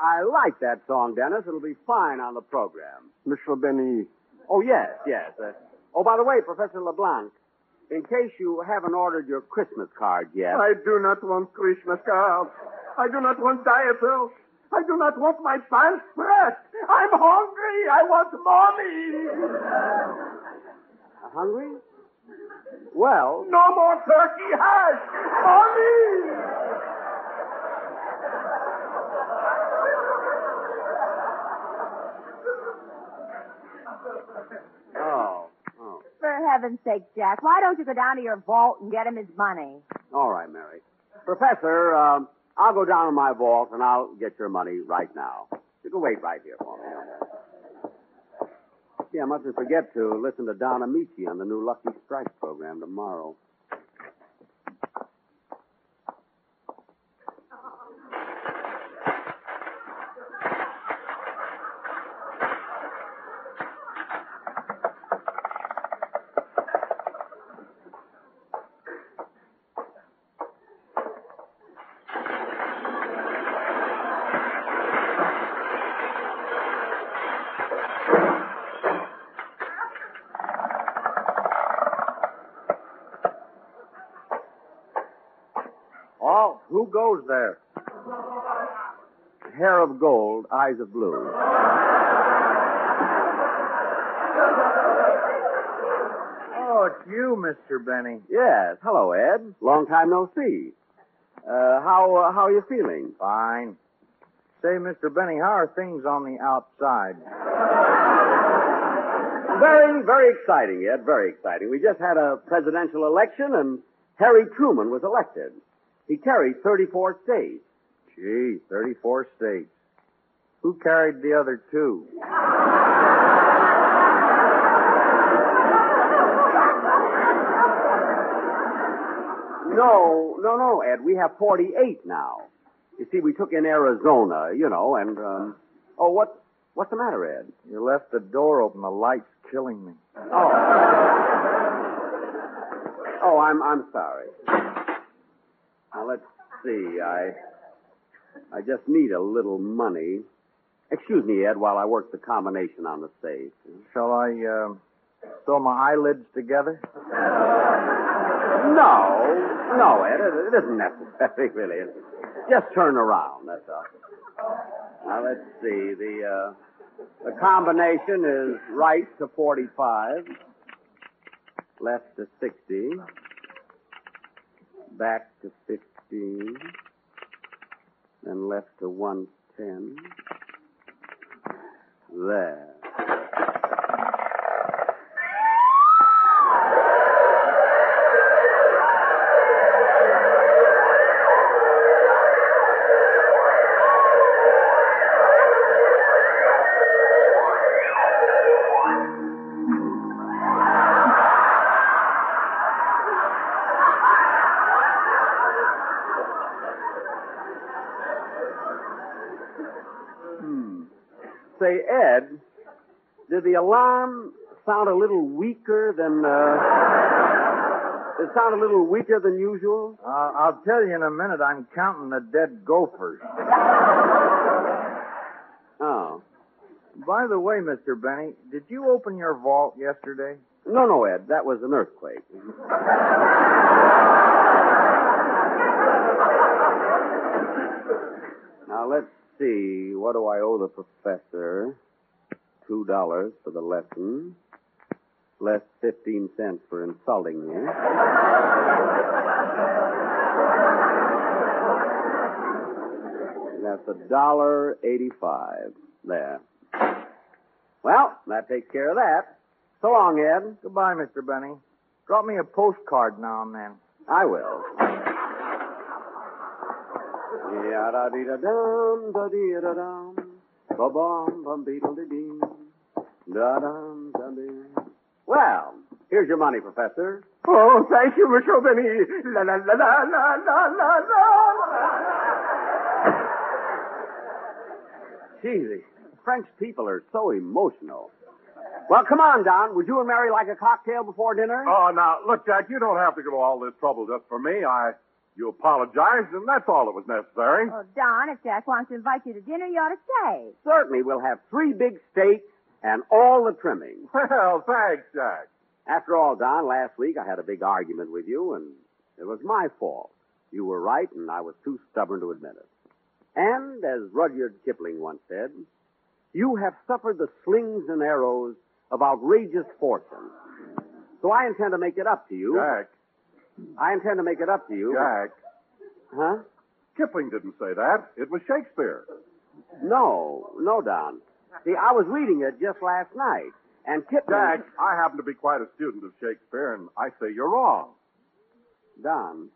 I, like that song, Dennis. It'll be fine on the program. Mr. Benny. Oh, yes, yes. Uh, oh, by the way, Professor LeBlanc, in case you haven't ordered your Christmas card yet. I do not want Christmas cards. I do not want diapers. I do not want my pants pressed. I'm hungry. I want money. Hungry? Well. No more turkey hash. Money. Oh, oh. For heaven's sake, Jack, why don't you go down to your vault and get him his money? All right, Mary. Professor, um, I'll go down to my vault and I'll get your money right now. You can wait right here for me. See, I mustn't forget to listen to Don Ameche on the new Lucky Strike program tomorrow. Oh, who goes there? Hair of gold, eyes of blue. Oh, it's you, Mr. Benny. Yes. Hello, Ed. Long time no see. Uh, how uh, how are you feeling? Fine. Say, Mr. Benny, how are things on the outside? Very, very exciting, Ed. Very exciting. We just had a presidential election, and Harry Truman was elected. He carried 34 states. Gee, 34 states. Who carried the other two? No, no, no, Ed. We have 48 now. You see, we took in Arizona, you know, and, um, oh, what, what's the matter, Ed? You left the door open. The light's killing me. Oh. Oh, I'm, I'm sorry. Now, let's see. I, I just need a little money. Excuse me, Ed, while I work the combination on the safe. Shall I, uh, sew my eyelids together? No, no, Ed, it, it isn't necessary, *laughs* really. It's just turn around, that's all. Now, let's see. The, uh, the combination is right to 45, left to 60, back to 15, then left to 110. There. Alarm sound a little weaker than, uh, it sound a little weaker than usual? Uh, I'll tell you in a minute. I'm counting the dead gophers. *laughs* Oh. By the way, Mr. Benny, did you open your vault yesterday? No, no, Ed, that was an earthquake. *laughs* Now, let's see. What do I owe the professor? Two dollars for the lesson. Less fifteen cents for insulting me. That's a dollar eighty-five. There. Well, that takes care of that. So long, Ed. Goodbye, Mr. Benny. Drop me a postcard now and then. I will. Da-dee-da-dum, ba-bum, bum-beetle-dee-dee, da-dum. Well, here's your money, Professor. Oh, thank you, Mr. Benny. La la la la la la la la. Gee, the French people are so emotional. Well, come on, Don. Would you and Mary like a cocktail before dinner? Oh, now, look, Jack, you don't have to go to all this trouble just for me. I You apologized, and that's all that was necessary. Oh, Don, if Jack wants to invite you to dinner, you ought to stay. Certainly, we'll have three big steaks and all the trimmings. *laughs* Well, thanks, Jack. After all, Don, last week I had a big argument with you, and it was my fault. You were right, and I was too stubborn to admit it. And, as Rudyard Kipling once said, you have suffered the slings and arrows of outrageous fortune. So I intend to make it up to you. Jack. I intend to make it up to you. Jack. Huh? Kipling didn't say that. It was Shakespeare. No, no, Don. See, I was reading it just last night, and Kipling. Jack, I happen to be quite a student of Shakespeare, and I say you're wrong. Don.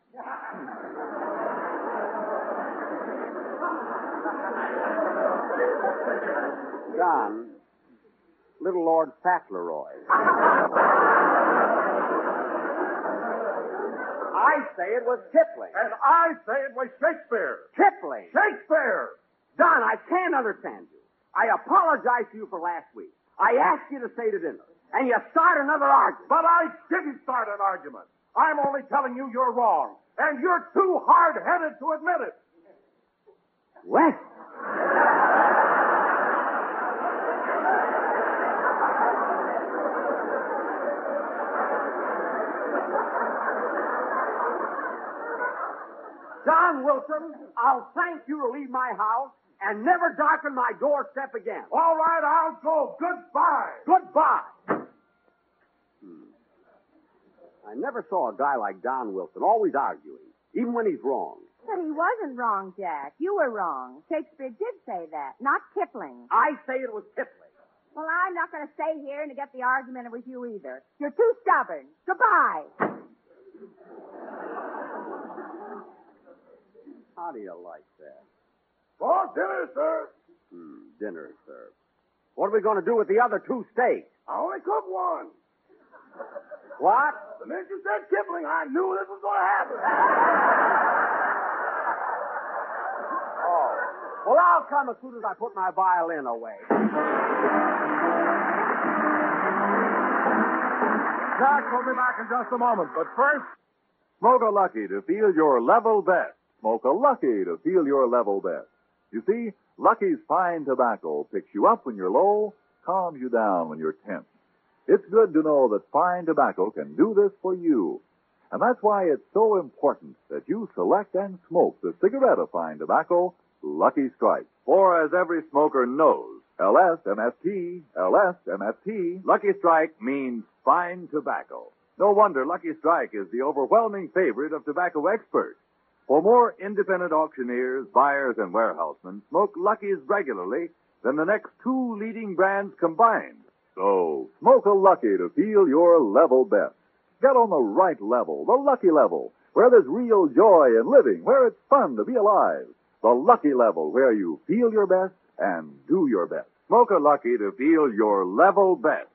Don. Little Lord Fauntleroy. I say it was Kipling. And I say it was Shakespeare. Kipling. Shakespeare. Don, I can't understand you. I apologize to you for last week. I asked you to stay to dinner, and you start another argument. But I didn't start an argument. I'm only telling you you're wrong, and you're too hard-headed to admit it. What? John Wilson, I'll thank you to leave my house and never darken my doorstep again. All right, I'll go. Goodbye. Goodbye. Hmm. I never saw a guy like Don Wilson, always arguing, even when he's wrong. But he wasn't wrong, Jack. You were wrong. Shakespeare did say that, not Kipling. I say it was Kipling. Well, I'm not going to stay here and get the argument with you either. You're too stubborn. Goodbye. How do you like that? Oh, dinner, sir. Hmm, dinner sir. What are we going to do with the other two steaks? I only cooked one. What? The minute you said Kipling, I knew this was going to happen. *laughs* Oh. Well, I'll come as soon as I put my violin away. Jack will be back in just a moment, but first, smoke a lucky to feel your level best. Smoke a Lucky to feel your level best. You see, Lucky's fine tobacco picks you up when you're low, calms you down when you're tense. It's good to know that fine tobacco can do this for you. And that's why it's so important that you select and smoke the cigarette of fine tobacco, Lucky Strike. For as every smoker knows, LSMFT, LSMFT, Lucky Strike means fine tobacco. No wonder Lucky Strike is the overwhelming favorite of tobacco experts. For more independent auctioneers, buyers, and warehousemen smoke Lucky's regularly than the next two leading brands combined. So, smoke a Lucky to feel your level best. Get on the right level, the Lucky level, where there's real joy in living, where it's fun to be alive. The Lucky level, where you feel your best and do your best. Smoke a Lucky to feel your level best.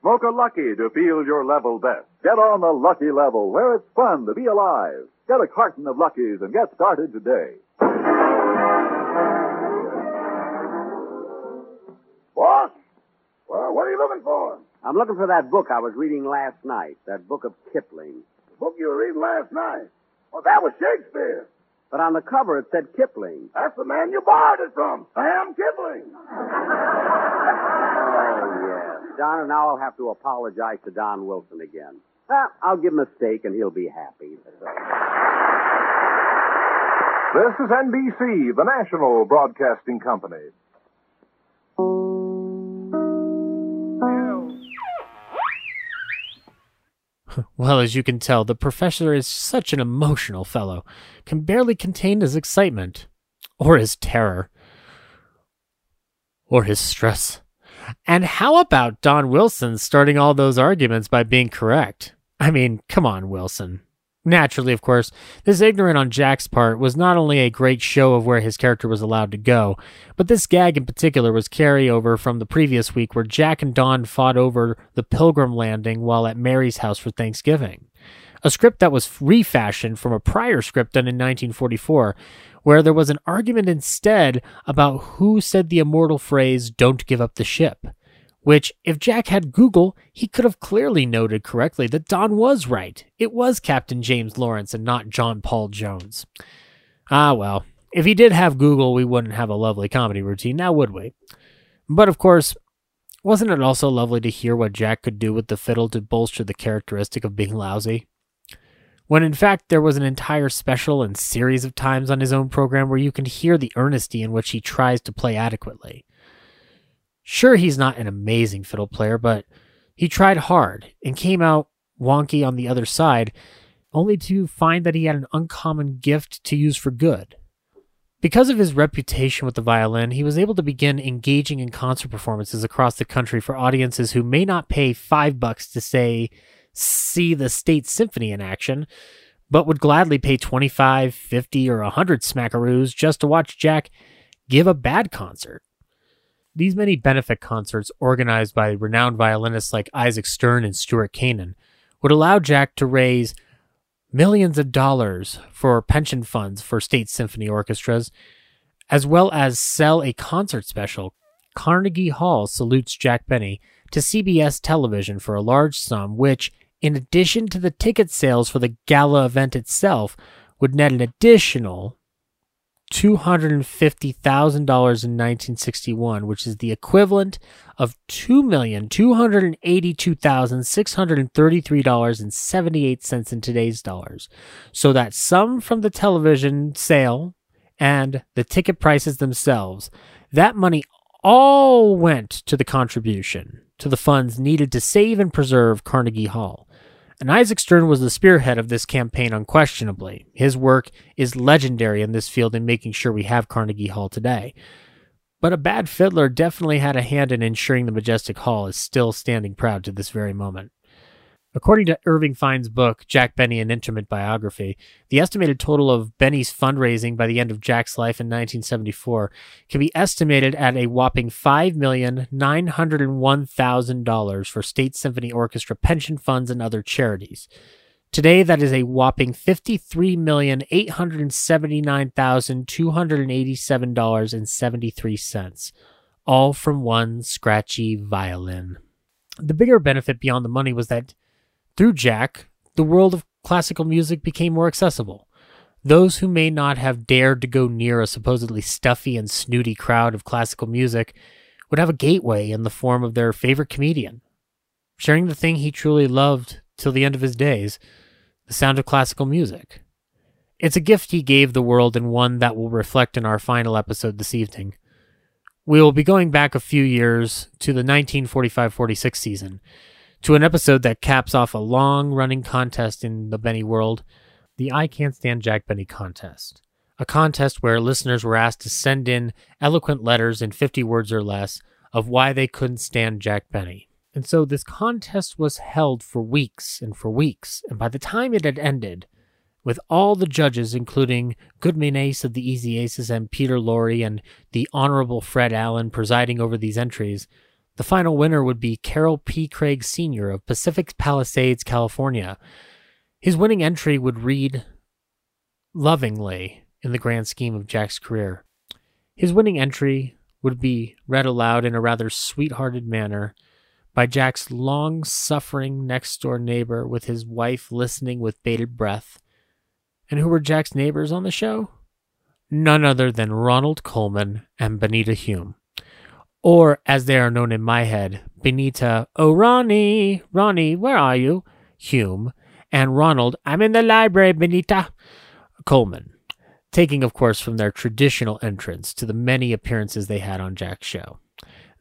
Smoke a Lucky to feel your level best. Get on the Lucky level, where it's fun to be alive. Get a carton of Luckies and get started today. Boss? Well, what are you looking for? I'm looking for that book I was reading last night, that book of Kipling. The book you were reading last night. Well, that was Shakespeare. But on the cover it said Kipling. That's the man you borrowed it from, Sam Kipling. Oh, yes. Don, and now I'll have to apologize to Don Wilson again. Uh, I'll give him a steak and he'll be happy. This is NBC, the national broadcasting company. *laughs* Well, as you can tell, the professor is such an emotional fellow, can barely contain his excitement, or his terror, or his stress. And how about Don Wilson starting all those arguments by being correct? I mean, come on, Wilson. Naturally, of course, this ignorant on Jack's part was not only a great show of where his character was allowed to go, but this gag in particular was carryover from the previous week where Jack and Don fought over the Pilgrim landing while at Mary's house for Thanksgiving. A script that was refashioned from a prior script done in 1944, where there was an argument instead about who said the immortal phrase, don't give up the ship. Which, if Jack had Google, he could have clearly noted correctly that Don was right. It was Captain James Lawrence and not John Paul Jones. Ah, well, if he did have Google, we wouldn't have a lovely comedy routine now, would we? But of course, wasn't it also lovely to hear what Jack could do with the fiddle to bolster the characteristic of being lousy? When in fact there was an entire special and series of times on his own program where you can hear the earnesty in which he tries to play adequately. Sure, he's not an amazing fiddle player, but he tried hard and came out wonky on the other side, only to find that he had an uncommon gift to use for good. Because of his reputation with the violin, he was able to begin engaging in concert performances across the country for audiences who may not pay five bucks to say, see the state symphony in action, but would gladly pay 25, 50, or 100 smackaroos just to watch Jack give a bad concert. These many benefit concerts organized by renowned violinists like Isaac Stern and Stuart Canin would allow Jack to raise millions of dollars for pension funds for state symphony orchestras, as well as sell a concert special. Carnegie Hall salutes Jack Benny to CBS television for a large sum, which, in addition to the ticket sales for the gala event itself, would net an additional $250,000 in 1961, which is the equivalent of $2,282,633.78 in today's dollars. So that sum from the television sale and the ticket prices themselves, that money all went to the contribution to the funds needed to save and preserve Carnegie Hall. And Isaac Stern was the spearhead of this campaign unquestionably. His work is legendary in this field in making sure we have Carnegie Hall today. But a bad fiddler definitely had a hand in ensuring the Majestic Hall is still standing proud to this very moment. According to Irving Fein's book, Jack Benny An Intimate Biography, the estimated total of Benny's fundraising by the end of Jack's life in 1974 can be estimated at a whopping $5,901,000 for State Symphony Orchestra pension funds and other charities. Today, that is a whopping $53,879,287.73, all from one scratchy violin. The bigger benefit beyond the money was that through Jack, the world of classical music became more accessible. Those who may not have dared to go near a supposedly stuffy and snooty crowd of classical music would have a gateway in the form of their favorite comedian, sharing the thing he truly loved till the end of his days the sound of classical music. It's a gift he gave the world and one that will reflect in our final episode this evening. We will be going back a few years to the 1945 46 season to an episode that caps off a long running contest in the Benny world, the I Can't Stand Jack Benny contest. A contest where listeners were asked to send in eloquent letters in 50 words or less of why they couldn't stand Jack Benny. And so this contest was held for weeks and for weeks, and by the time it had ended, with all the judges, including Goodman Ace of the Easy Aces and Peter Lorre and the Honorable Fred Allen presiding over these entries, the final winner would be Carroll P. Craig Sr. of Pacific Palisades, California. His winning entry would read lovingly in the grand scheme of Jack's career. His winning entry would be read aloud in a rather sweethearted manner by Jack's long suffering next door neighbor with his wife listening with bated breath. And who were Jack's neighbors on the show? None other than Ronald Colman and Benita Hume or as they are known in my head, Benita, oh Ronnie, Ronnie, where are you? Hume, and Ronald, I'm in the library, Benita. Colman, taking, of course, from their traditional entrance to the many appearances they had on Jack's show.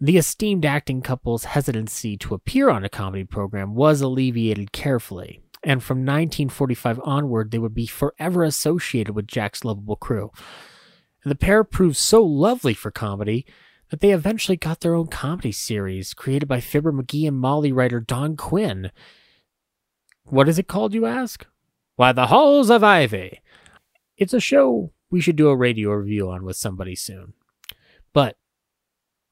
The esteemed acting couple's hesitancy to appear on a comedy program was alleviated carefully, and from 1945 onward, they would be forever associated with Jack's lovable crew. The pair proved so lovely for comedy that they eventually got their own comedy series created by Fibber McGee and Molly writer Don Quinn. What is it called, you ask? Why, The Halls of Ivy. It's a show we should do a radio review on with somebody soon. But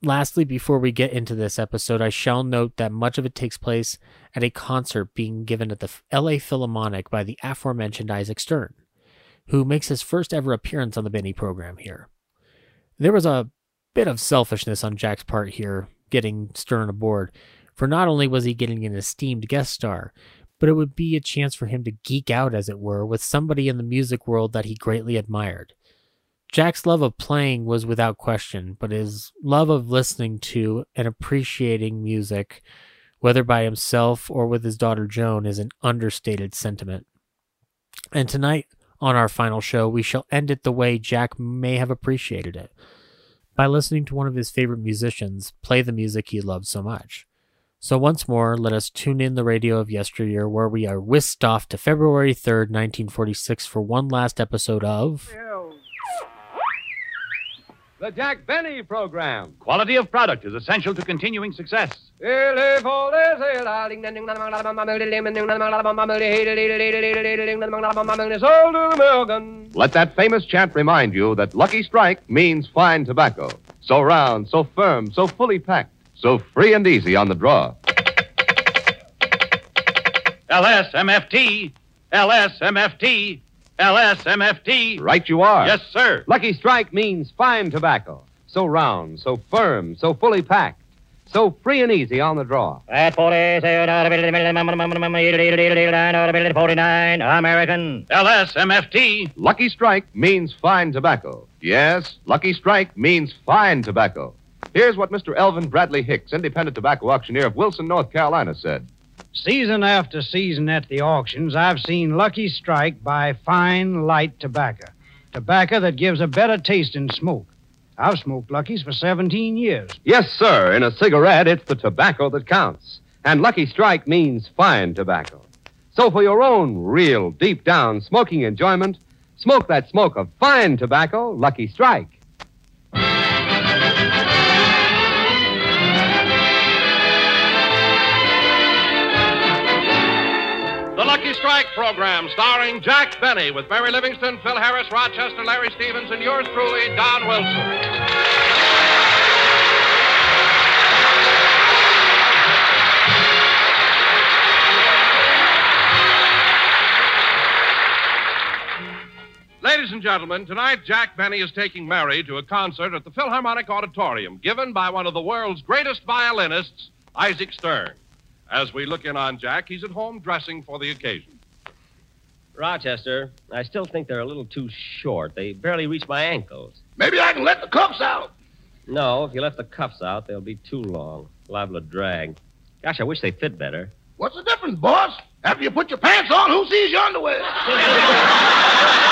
lastly, before we get into this episode, I shall note that much of it takes place at a concert being given at the LA Philharmonic by the aforementioned Isaac Stern, who makes his first ever appearance on the Benny program here. There was a bit of selfishness on Jack's part here, getting Stern aboard, for not only was he getting an esteemed guest star, but it would be a chance for him to geek out, as it were, with somebody in the music world that he greatly admired. Jack's love of playing was without question, but his love of listening to and appreciating music, whether by himself or with his daughter Joan, is an understated sentiment. And tonight, on our final show, we shall end it the way Jack may have appreciated it by listening to one of his favorite musicians play the music he loved so much. So, once more, let us tune in the radio of yesteryear, where we are whisked off to February 3rd, 1946, for one last episode of. The Jack Benny Program. Quality of product is essential to continuing success. Let that famous chant remind you that Lucky Strike means fine tobacco. So round, so firm, so fully packed, so free and easy on the draw. LSMFT, LSMFT, LSMFT. Right you are. Yes, sir. Lucky Strike means fine tobacco. So round, so firm, so fully packed, so free and easy on the draw. At 47, 49, American. LSMFT. Lucky Strike means fine tobacco. Yes, Lucky Strike means fine tobacco. Here's what Mr. Elvin Bradley Hicks, independent tobacco auctioneer of Wilson, North Carolina, said. Season after season at the auctions, I've seen Lucky Strike buy fine, light tobacco. Tobacco that gives a better taste in smoke. I've smoked Lucky's for 17 years. Yes, sir. In a cigarette, it's the tobacco that counts. And Lucky Strike means fine tobacco. So for your own real, deep down smoking enjoyment, smoke that smoke of fine tobacco, Lucky Strike. Strike program, starring Jack Benny with Mary Livingstone, Phil Harris, Rochester, Larry Stevens, and yours truly, Don Wilson. Ladies and gentlemen, tonight Jack Benny is taking Mary to a concert at the Philharmonic Auditorium given by one of the world's greatest violinists, Isaac Stern. As we look in on Jack, he's at home dressing for the occasion. Rochester, I still think they're a little too short. They barely reach my ankles. Maybe I can let the cuffs out. No, if you left the cuffs out, they'll be too long. Liable to drag. Gosh, I wish they fit better. What's the difference, boss? After you put your pants on, who sees your underwear? *laughs*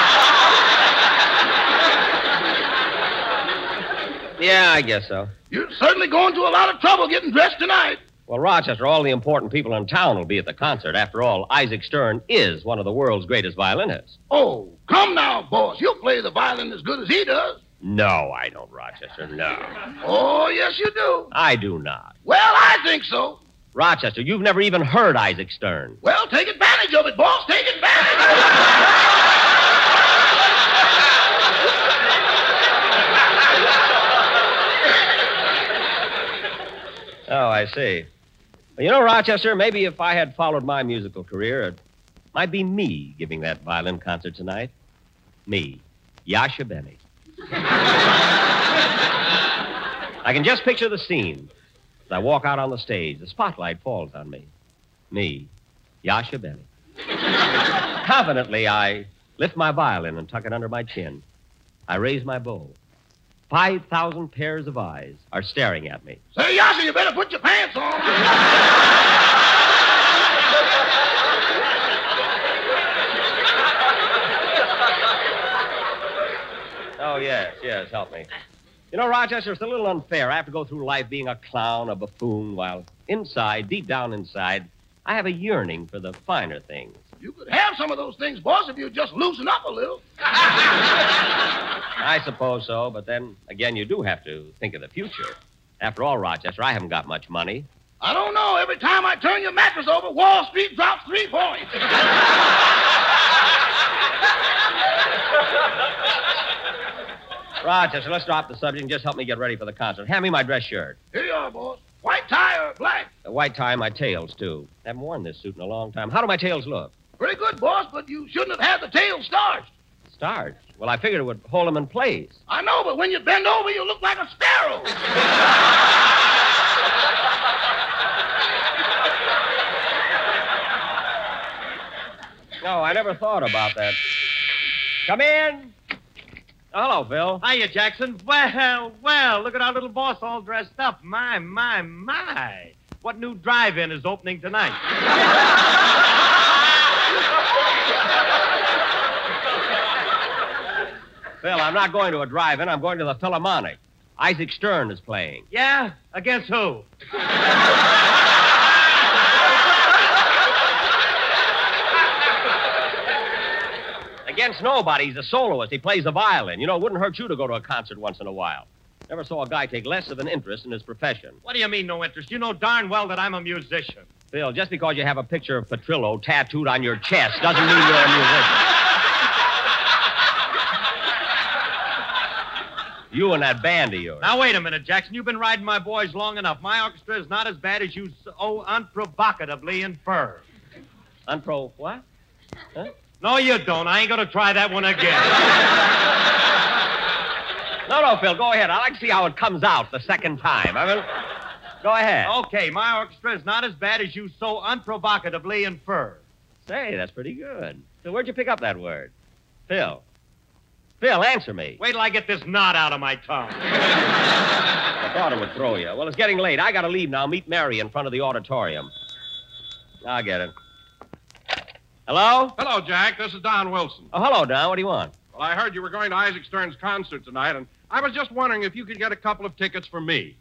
Yeah, I guess so. You're certainly going to a lot of trouble getting dressed tonight. Well, Rochester, all the important people in town will be at the concert. After all, Isaac Stern is one of the world's greatest violinists. Oh, come now, boss. You play the violin as good as he does. No, I don't, Rochester. No. Oh, yes, you do. I do not. Well, I think so. Rochester, you've never even heard Isaac Stern. Well, take advantage of it, boss. Take advantage. Oh, I see. You know, Rochester, maybe if I had followed my musical career, it might be me giving that violin concert tonight. Me, Jascha Benny. *laughs* I can just picture the scene. As I walk out on the stage, the spotlight falls on me. Me, Jascha Benny. *laughs* Confidently, I lift my violin and tuck it under my chin. I raise my bow. Five thousand pairs of eyes are staring at me. Say, Jascha, you better put your pants on. Oh, yes, yes, help me. You know, Rochester, it's a little unfair. I have to go through life being a clown, a buffoon, while inside, deep down inside, I have a yearning for the finer things. You could have some of those things, boss, if you'd just loosen up a little. *laughs* I suppose so, but then again, you do have to think of the future. After all, Rochester, I haven't got much money. I don't know. Every time I turn your mattress over, Wall Street drops three points. *laughs* Rochester, let's drop the subject and just help me get ready for the concert. Hand me my dress shirt. Here you are, boss. White tie or black? The white tie, and my tails, too. I haven't worn this suit in a long time. How do my tails look? pretty good, boss, but you shouldn't have had the tail starched. Starched? Well, I figured it would hold him in place. I know, but when you bend over, you look like a sparrow. no, I never thought about that. Come in. Hello, Bill. Hiya, Jackson. Well, well, look at our little boss all dressed up. My, my, my. What new drive-in is opening tonight? *laughs* Phil, I'm not going to a drive-in. I'm going to the Philharmonic. Isaac Stern is playing. Yeah? Against who? Against nobody. He's a soloist. He plays the violin. You know, it wouldn't hurt you to go to a concert once in a while. Never saw a guy take less of an interest in his profession. What do you mean, no interest? You know darn well that I'm a musician. Phil, just because you have a picture of Petrillo tattooed on your chest doesn't mean you're a musician. You and that band of yours. Now, wait a minute, Jackson. You've been riding my boys long enough. My orchestra is not as bad as you so oh, unprovocatively infer. Unpro what? Huh? No, you don't. I ain't going to try that one again. *laughs* No, no, Phil, go ahead. I like to see how it comes out the second time. I mean, go ahead. Okay, my orchestra is not as bad as you so unprovocatively infer. Say, that's pretty good. So where'd you pick up that word? Phil. Phil, answer me. Wait till I get this knot out of my tongue. *laughs* I thought it would throw you. Well, it's getting late. I gotta leave now. Meet Mary in front of the auditorium. I'll get it. Hello? Hello, Jack. This is Don Wilson. Oh, hello, Don. What do you want? Well, I heard you were going to Isaac Stern's concert tonight, and I was just wondering if you could get a couple of tickets for me.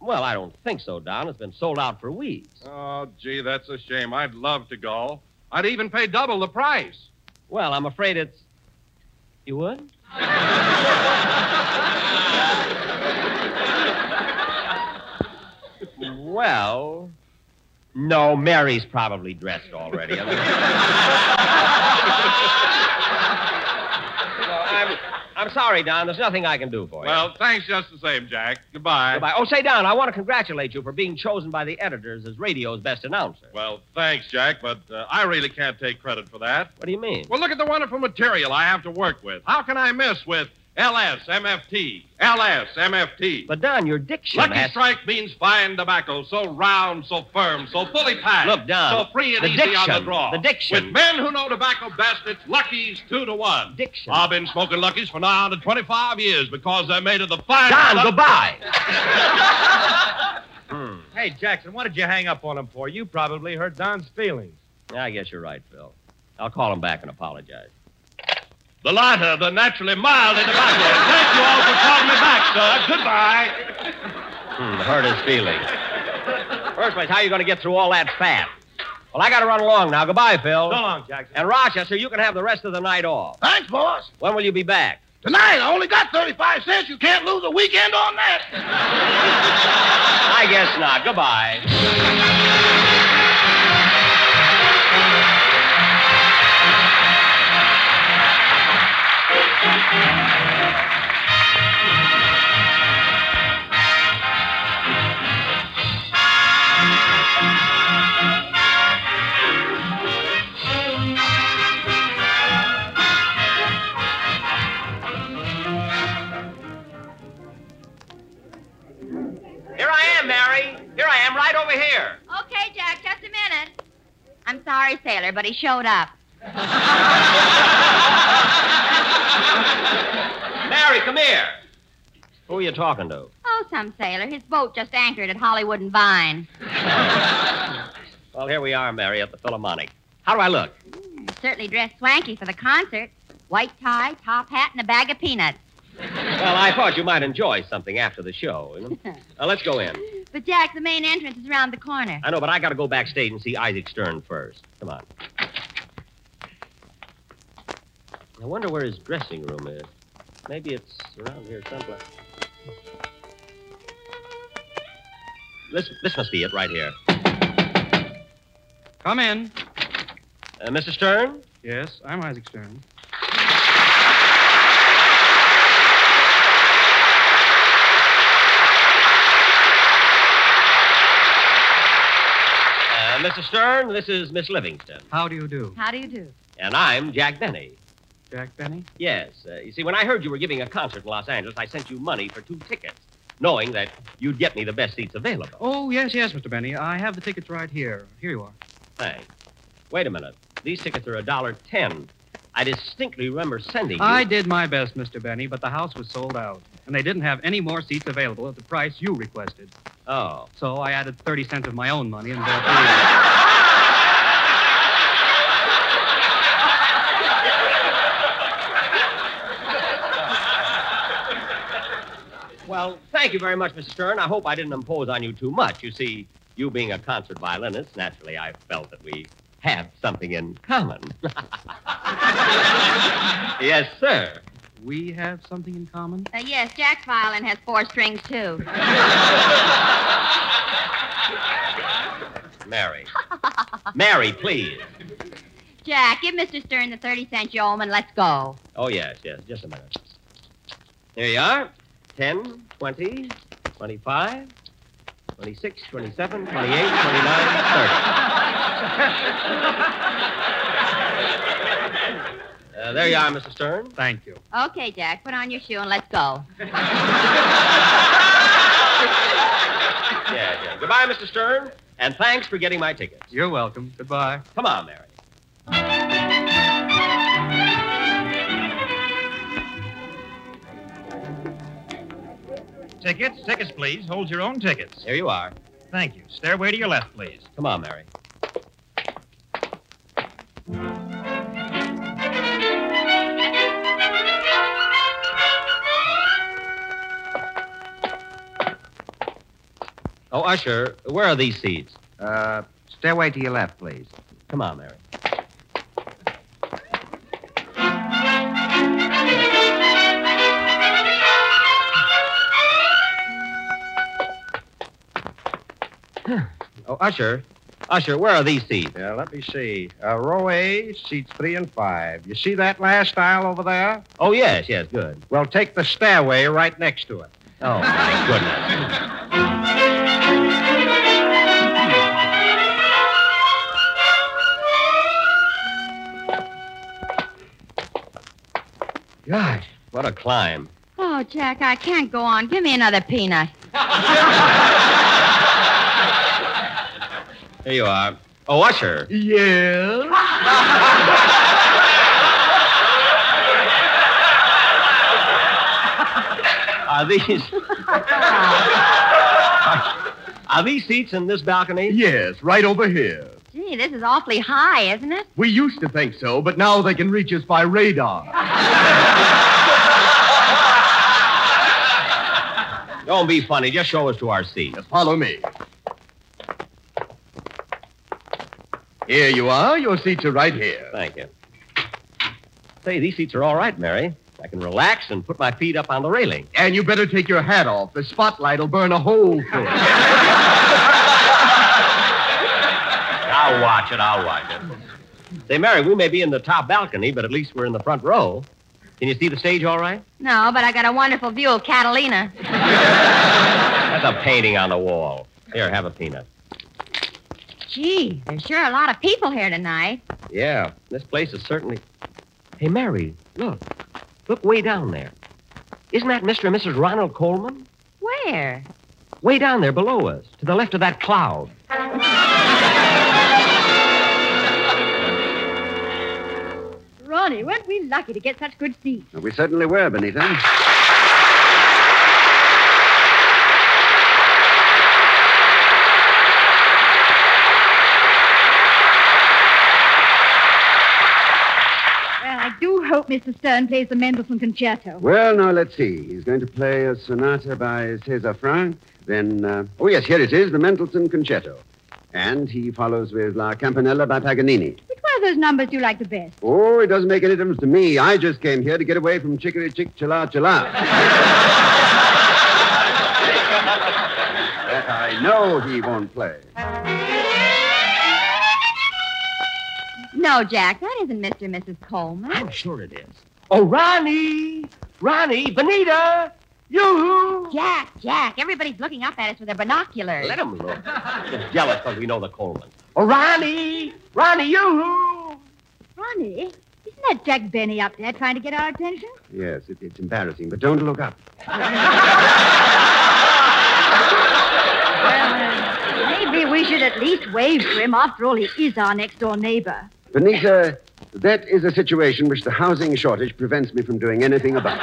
Well, I don't think so, Don. It's been sold out for weeks. Oh, gee, that's a shame. I'd love to go. I'd even pay double the price. Well, I'm afraid it's. You would? Well, no, Mary's probably dressed already. I mean- No, I'm, I'm sorry, Don. There's nothing I can do for you. Well, thanks just the same, Jack. Goodbye. Goodbye. Oh, say, Don, I want to congratulate you for being chosen by the editors as radio's best announcer. Well, thanks, Jack, but uh, I really can't take credit for that. What do you mean? Well, look at the wonderful material I have to work with. How can I miss with LS, MFT, LS, MFT? But, Don, your diction Lucky has... Strike means fine tobacco, so round, so firm, so fully packed. Look, Don, So free and the easy on diction, the draw. the diction. With men who know tobacco best, it's Lucky's two to one. Diction. I've been smoking Lucky's for now to 25 years because they're made of the fine. Don, goodbye. *laughs* Hmm. Hey, Jackson, what did you hang up on him for? You probably hurt Don's feelings. Yeah, I guess you're right, Phil. I'll call him back and apologize. The latter, the naturally mild in tobacco. Thank you all for calling me back, sir. Goodbye. Hmm, hurt his feelings. First place, how are you going to get through all that fat? Well, I got to run along now. Goodbye, Phil. So long, Jackson. And Rochester, you can have the rest of the night off. Thanks, boss. When will you be back? Tonight, I only got 35 cents. You can't lose a weekend on that. *laughs* I guess not. Goodbye. Here I am, Mary. Here I am, right over here. Okay, Jack, just a minute. I'm sorry, Sailor, but he showed up. *laughs* Mary, come here. Who are you talking to? Oh, some sailor. His boat just anchored at Hollywood and Vine. *laughs* Well, here we are, Mary, at the Philharmonic. How do I look? Hmm, certainly dressed swanky for the concert. White tie, top hat, and a bag of peanuts. Well, I thought you might enjoy something after the show. you know? Now, *laughs* let's go in. But, Jack, the main entrance is around the corner. I know, but I got to go backstage and see Isaac Stern first. Come on. I wonder where his dressing room is. Maybe it's around here someplace. This, this must be it right here. Come in. Uh, Mr. Stern? Yes, I'm Isaac Stern. Mr. Stern, this is Miss Livingstone. How do you do? How do you do? And I'm Jack Benny. Jack Benny? Yes. Uh, you see, when I heard you were giving a concert in Los Angeles, I sent you money for two tickets, knowing that you'd get me the best seats available. Oh, yes, yes, Mr. Benny. I have the tickets right here. Here you are. Thanks. Wait a minute. These tickets are a dollar ten. I distinctly remember sending you. I did my best, Mr. Benny, but the house was sold out. And they didn't have any more seats available at the price you requested. Oh. So I added 30 cents of my own money and bought these. Well, thank you very much, Mr. Stern. I hope I didn't impose on you too much. You see, you being a concert violinist, naturally I felt that we have something in common. *laughs* yes, sir. We have something in common? Uh, yes, Jack's violin has four strings, too. *laughs* Mary. Mary, please. Jack, give Mr. Stern the 30 cent yeoman. Let's go. Oh, yes, yes. Just a minute. Here you are. 10, 20, 25, 26, 27, 28, 29, 30. Uh, there you are, Mr. Stern. Thank you. Okay, Jack, put on your shoe and let's go. Yeah, yeah. Goodbye, Mr. Stern. And thanks for getting my tickets. You're welcome. Goodbye. Come on, Mary. Tickets, tickets, please. Hold your own tickets. Here you are. Thank you. Stairway to your left, please. Come on, Mary. Oh, Usher, where are these seats? Uh, stairway to your left, please. Come on, Mary. *laughs* Oh, Usher. Usher, where are these seats? Yeah, let me see. Uh, row A, seats three and five. You see that last aisle over there? Oh, yes, yes, good. Well, take the stairway right next to it. Oh, my goodness. Gosh, what a climb. Oh, Jack, I can't go on. Give me another peanut. *laughs* Here you are. Oh, Usher. Yeah? *laughs* Are these. *laughs* Are these seats in this balcony? Yes, right over here. Gee, this is awfully high, isn't it? We used to think so, but now they can reach us by radar. Don't be funny. Just show us to our seats. Follow me. Here you are. Your seats are right here. Thank you. Say, these seats are all right, Mary. I can relax and put my feet up on the railing. And you better take your hat off. The spotlight will burn a hole through it. *laughs* I'll watch it. I'll watch it. Say, Mary, we may be in the top balcony, but at least we're in the front row. Can you see the stage all right? No, but I got a wonderful view of Catalina. *laughs* That's a painting on the wall. Here, have a peanut. Gee, there's sure a lot of people here tonight. Yeah, this place is certainly. Hey, Mary, look. Look way down there. Isn't that Mr. and Mrs. Ronald Colman? Where? Way down there below us, to the left of that cloud. Ronnie, weren't we lucky to get such good seats? We certainly were, Benita. Well, I do hope Mr. Stern plays the Mendelssohn Concerto. Well, now let's see. He's going to play a sonata by Cesar Franck. Then, uh, oh yes, here it is, the Mendelssohn Concerto. And he follows with La Campanella by Paganini. Which one of those numbers do you like the best? Oh, it doesn't make any difference to me. I just came here to get away from Chickery Chick Chilla Chilla. *laughs* that I know he won't play. No, Jack, that isn't Mr. and Mrs. Colman. I'm sure it is. Oh, Ronnie! Ronnie! Benita! Yoo-hoo! Jack, Jack, everybody's looking up at us with their binoculars. Let them look. Just jealous because we know the Colmans. Oh, Ronnie! Ronnie, yoo-hoo! Ronnie, isn't that Jack Benny up there trying to get our attention? Yes, it, it's embarrassing, but don't look up. *laughs* well, Maybe we should at least wave to him. After all, he is our next door neighbor. Benita, that is a situation which the housing shortage prevents me from doing anything about.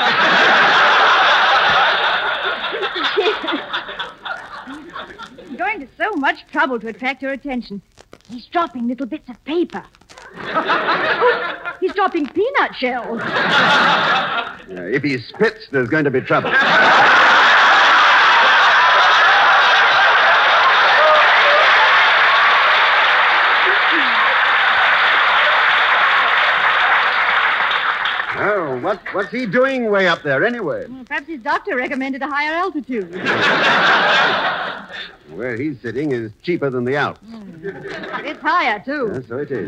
He's going to so much trouble to attract your attention. He's dropping little bits of paper. He's dropping peanut shells. Uh, if he spits, there's going to be trouble. Oh, what, what's he doing way up there anyway? Well, Perhaps his doctor recommended a higher altitude. *laughs* Where he's sitting is cheaper than the Alps. Hmm. It's higher, too. Yeah, so it is.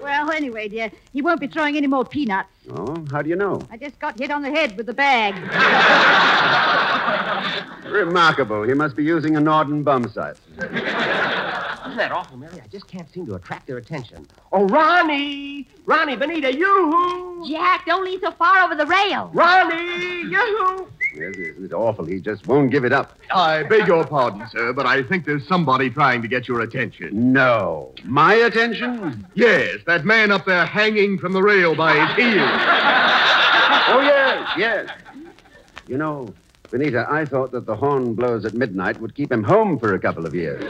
Well, anyway, dear, he won't be throwing any more peanuts. Oh, how do you know? I just got hit on the head with the bag. *laughs* Remarkable. He must be using a Norden bombsight. Isn't that awful, Mary? I just can't seem to attract their attention. Oh, Ronnie! Ronnie, Benita, yoo-hoo! Jack, don't lean so far over the rail. Ronnie! Yoo-hoo! Yes, isn't awful? He just won't give it up. I beg your pardon, sir, but I think there's somebody trying to get your attention. No. My attention? Yes, that man up there hanging from the rail by his heels. *laughs* Oh, yes, yes. You know, Benita, I thought that the horn blows at midnight would keep him home for a couple of years.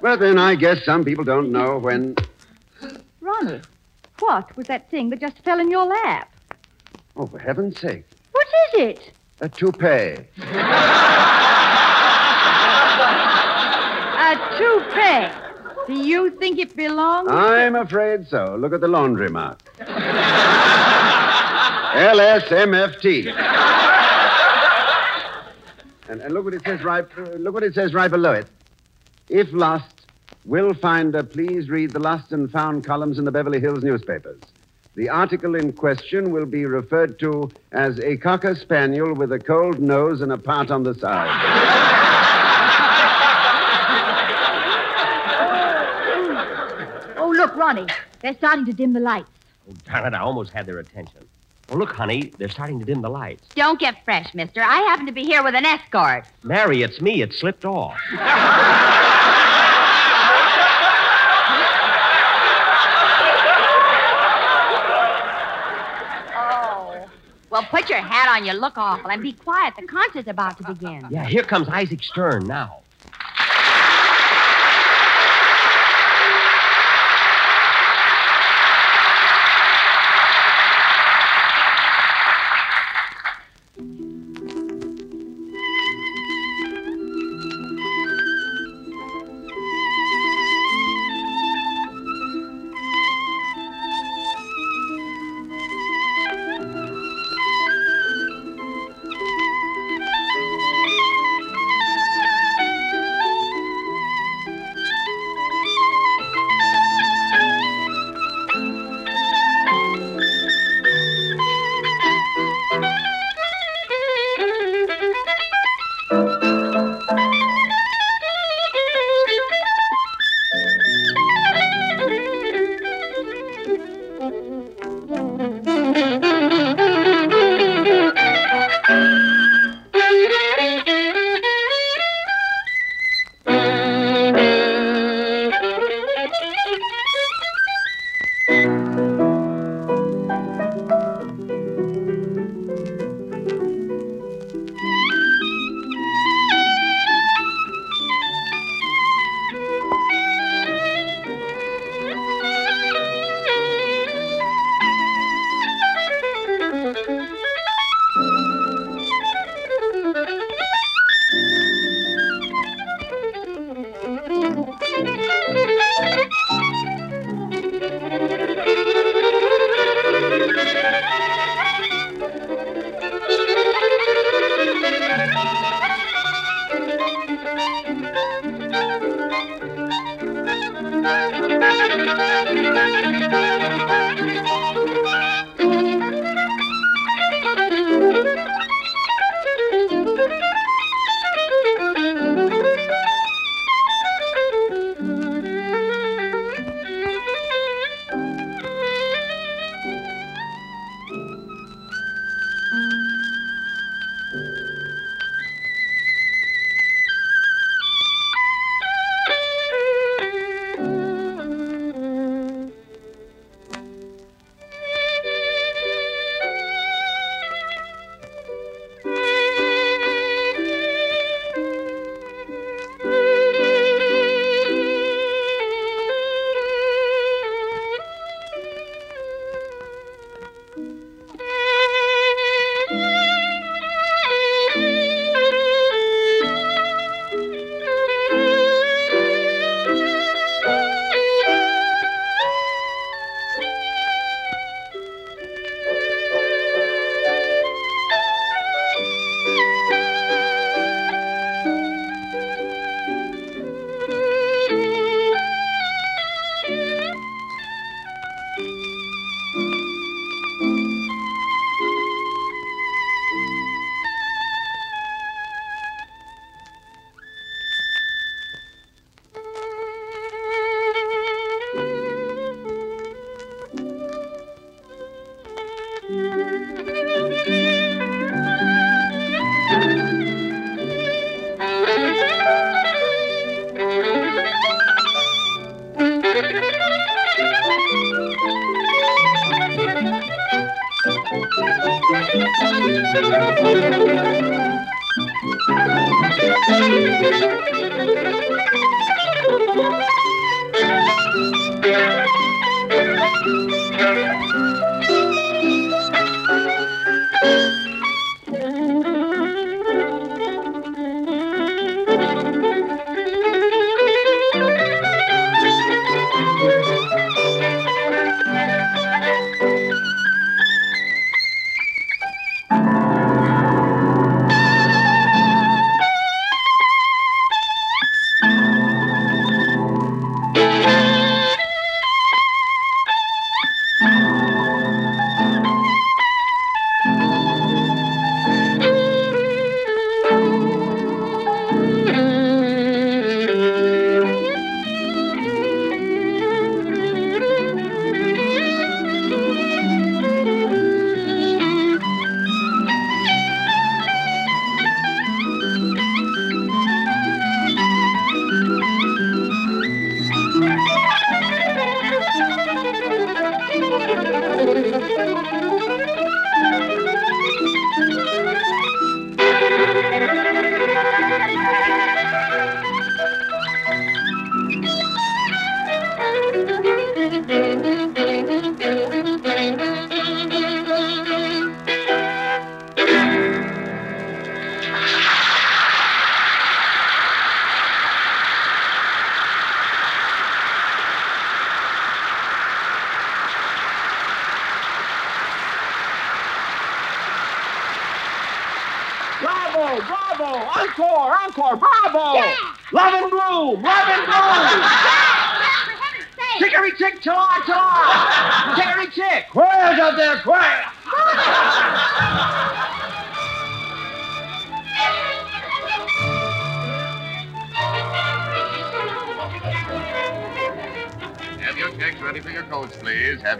Well, then, I guess some people don't know when. Ronnie, what was that thing that just fell in your lap? Oh, for heaven's sake. What is it? A toupee. *laughs* A toupee. Do you think it belongs? I'm afraid so. Look at the laundry mark. LSMFT. And, and look what it says right. uh, look what it says right below it. If lost, will finder please read the lost and found columns in the Beverly Hills newspapers. The article in question will be referred to as a cocker spaniel with a cold nose and a part on the side. Oh, look, Ronnie. They're starting to dim the lights. Oh, darn it, I almost had their attention. Oh, look, honey, they're starting to dim the lights. Don't get fresh, mister. I happen to be here with an escort. Mary, it's me. It slipped off. *laughs* Well, put your hat on, you look awful, and be quiet. The concert's about to begin. Yeah, here comes Isaac Stern now.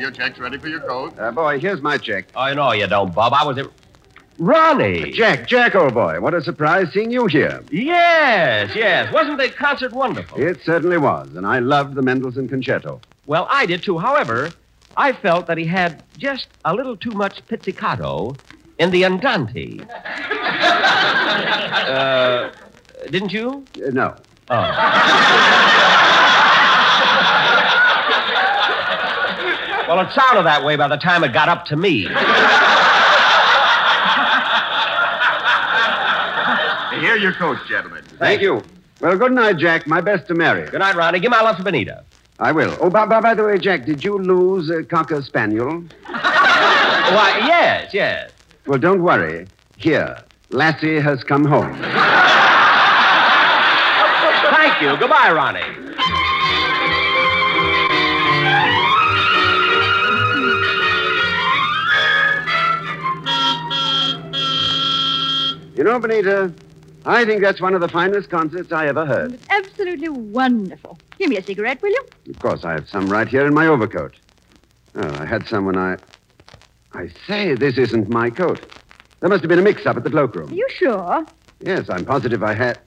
Have your checks ready for your coats. Uh, boy, here's my check. Oh, know you don't, Bob. I was. A... Ronnie! Jack, Jack, old boy, what a surprise seeing you here. Yes, yes. Wasn't the concert wonderful? It certainly was, and I loved the Mendelssohn concerto. Well, I did too. However, I felt that he had just a little too much pizzicato in the andante. *laughs* uh, didn't you? Uh, no. *laughs* Well, it sounded that way by the time it got up to me. *laughs* Here your coats, gentlemen. Thank you. Well, good night, Jack. My best to Mary. Good night, Ronnie. Give my love to Benita. I will. Oh, by, by, by the way, Jack, did you lose a cocker spaniel? *laughs* Why, yes, yes. Well, don't worry. Here, Lassie has come home. *laughs* Thank you. Goodbye, Ronnie. You know, Benita, I think that's one of the finest concerts I ever heard. It's absolutely wonderful. Give me a cigarette, will you? Of course, I have some right here in my overcoat. Oh, I had some when I. I say, this isn't my coat. There must have been a mix up at the cloakroom. Are you sure? Yes, I'm positive I had.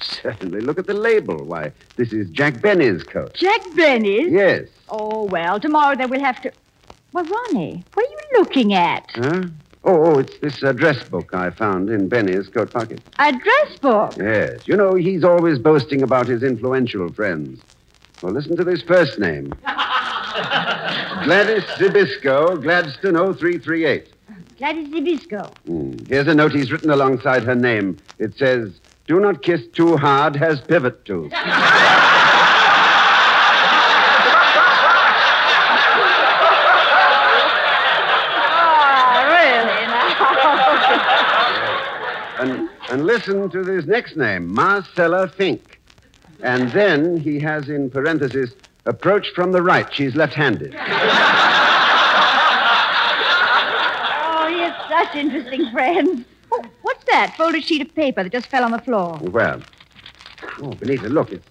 Certainly. Look at the label. Why, this is Jack Benny's coat. Jack Benny's? Yes. Oh, well, tomorrow they will have to. Well, Ronnie, what are you looking at? Huh? Oh, oh, it's this address book I found in Benny's coat pocket. Address book. Yes. You know, he's always boasting about his influential friends. Well, listen to this first name *laughs* Gladys Zybisco, Gladstone 0338. Gladys Zybisco. Hmm. Here's a note he's written alongside her name. It says, Do not kiss too hard, has pivot tooth. *laughs* Oh, really now? And, listen to this next name, Marcella Fink. And then he has in parenthesis, approach from the right. She's left handed. Oh, you have such interesting friends. Oh, what's that? Folded sheet of paper that just fell on the floor. Well, oh, Benita, look, it's,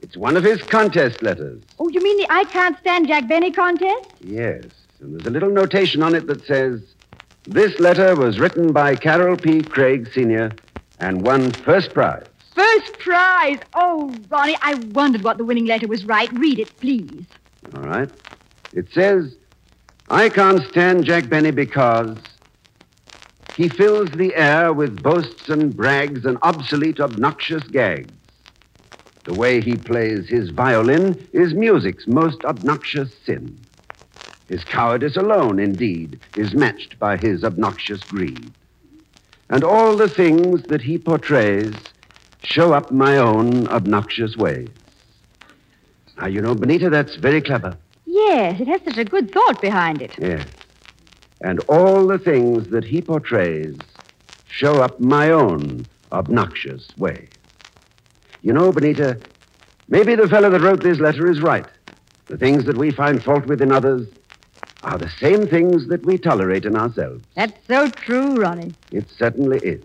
it's one of his contest letters. Oh, you mean the I Can't Stand Jack Benny contest? Yes, and there's a little notation on it that says, This letter was written by Carroll P. Craig, Sr., and won first prize. First prize. Oh, Ronnie, I wondered what the winning letter was right. Read it, please. All right. It says, I can't stand Jack Benny because He fills the air with boasts and brags and obsolete, obnoxious gags. The way he plays his violin is music's most obnoxious sin. His cowardice alone, indeed, is matched by his obnoxious greed. And all the things that he portrays show up my own obnoxious ways. Now, you know, Benita, that's very clever. Yes, it has such a good thought behind it. Yes. And all the things that he portrays show up my own obnoxious way. You know, Benita, maybe the fellow that wrote this letter is right. The things that we find fault with in others are the same things that we tolerate in ourselves. That's so true, Ronnie. It certainly is.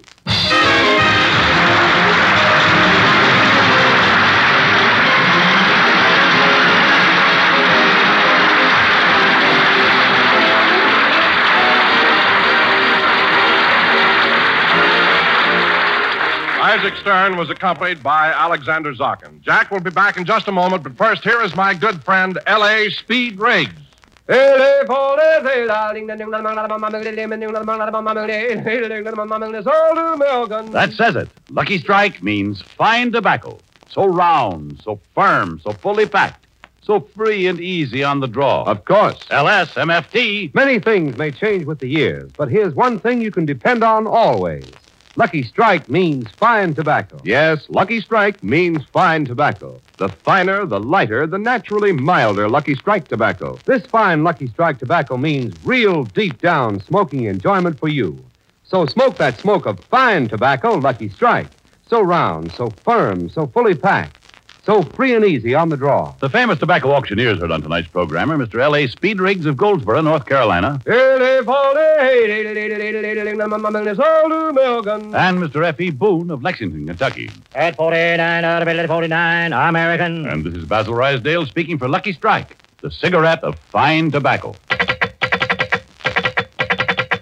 Isaac Stern was accompanied by Alexander Zakin. Jack will be back in just a moment, but first, here is my good friend, L.A. Speed Riggs. That says it. Lucky Strike means fine tobacco. So round, so firm, so fully packed, so free and easy on the draw. Of course. LSMFT. Many things may change with the years, but here's one thing you can depend on always. Lucky Strike means fine tobacco. Yes, Lucky Strike means fine tobacco. The finer, the lighter, the naturally milder Lucky Strike tobacco. This fine Lucky Strike tobacco means real deep down smoking enjoyment for you. So smoke that smoke of fine tobacco, Lucky Strike. So round, so firm, so fully packed, so free and easy on the draw. The famous tobacco auctioneers heard on tonight's program are Mr. L.A. Speed Riggs of Goldsboro, North Carolina, and Mr. F.E. Boone of Lexington, Kentucky. At 49 out of it, 49, American. And this is Basil Ruysdael speaking for Lucky Strike, the cigarette of fine tobacco.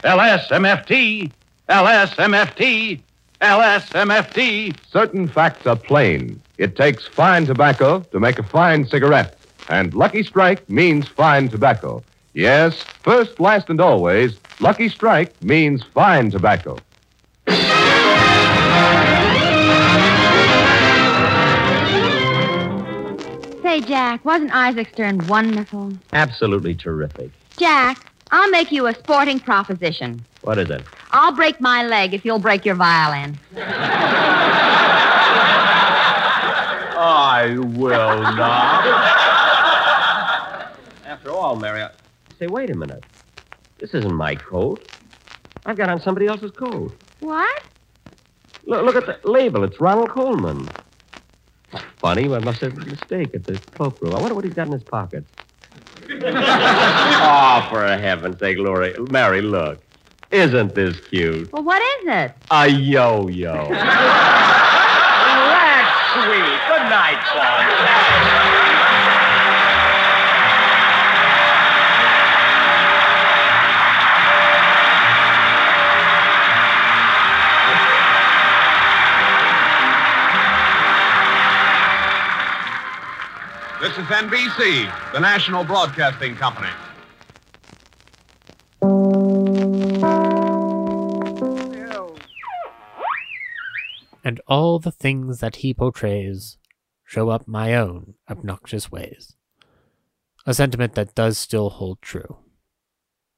LSMFT, LSMFT, LSMFT. Certain facts are plain. It takes fine tobacco to make a fine cigarette. And Lucky Strike means fine tobacco. Yes, first, last, and always, Lucky Strike means fine tobacco. Say, Jack, wasn't Isaac Stern wonderful? Absolutely terrific. Jack, I'll make you a sporting proposition. What is it? I'll break my leg if you'll break your violin. *laughs* I will not. After all, Mary, I... say, wait a minute. This isn't my coat. I've got on somebody else's coat. What? Look, look at the label. It's Ronald Colman. Funny, I must have made a mistake at the cloakroom. I wonder what he's got in his pockets. *laughs* oh, for heaven's sake, Lori. Mary, look. Isn't this cute? Well, what is it? A yo-yo. That's *laughs* sweet. Good night, son. This is NBC, the National Broadcasting Company. And all the things that he portrays show up my own obnoxious ways. A sentiment that does still hold true.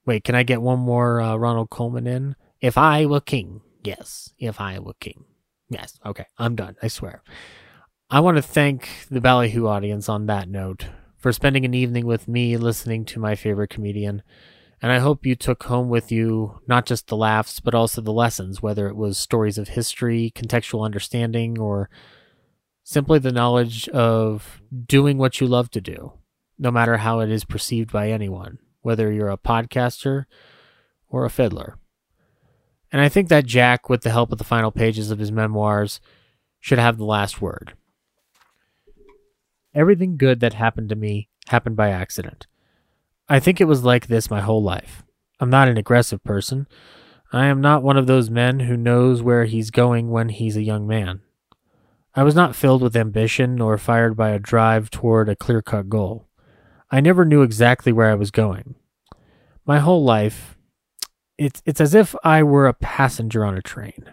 Wait, can I get one more uh, Ronald Colman in? If I were king. Yes, if I were king. Yes, okay, I'm done, I swear. I want to thank the Ballyhoo audience on that note for spending an evening with me listening to my favorite comedian. And I hope you took home with you not just the laughs, but also the lessons, whether it was stories of history, contextual understanding, or simply the knowledge of doing what you love to do, no matter how it is perceived by anyone, whether you're a podcaster or a fiddler. And I think that Jack, with the help of the final pages of his memoirs, should have the last word. Everything good that happened to me happened by accident. I think it was like this my whole life. I'm not an aggressive person. I am not one of those men who knows where he's going when he's a young man. I was not filled with ambition nor fired by a drive toward a clear cut goal. I never knew exactly where I was going. My whole life, it's it's as if I were a passenger on a train.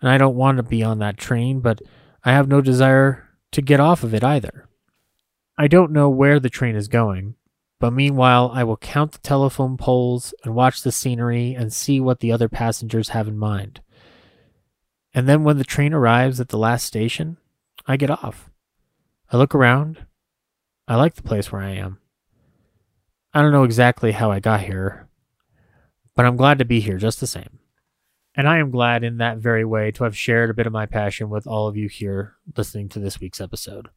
And I don't want to be on that train, but I have no desire to get off of it either. I don't know where the train is going, but meanwhile I will count the telephone poles and watch the scenery and see what the other passengers have in mind. And then when the train arrives at the last station, I get off. I look around. I like the place where I am. I don't know exactly how I got here, but I'm glad to be here just the same. And I am glad in that very way to have shared a bit of my passion with all of you here listening to this week's episode.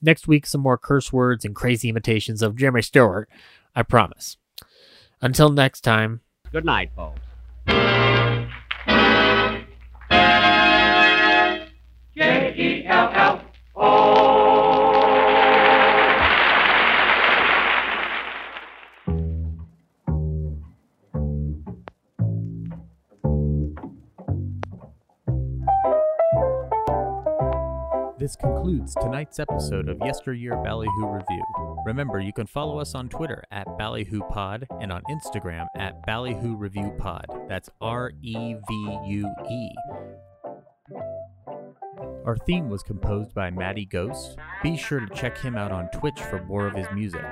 Next week, some more curse words and crazy imitations of Jeremy Stewart, I promise. Until next time, Good night, folks. J E L L O. This concludes tonight's episode of Yesteryear Ballyhoo Revue. Remember, you can follow us on Twitter at BallyhooPod and on Instagram at Ballyhoo Revue Pod. That's R E V U E. Our theme was composed by Matty Ghost. Be sure to check him out on Twitch for more of his music.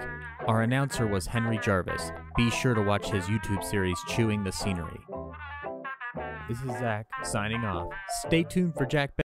Our announcer was Henry Jarvis. Be sure to watch his YouTube series Chewing the Scenery. This is Zach signing off. Stay tuned for Jack.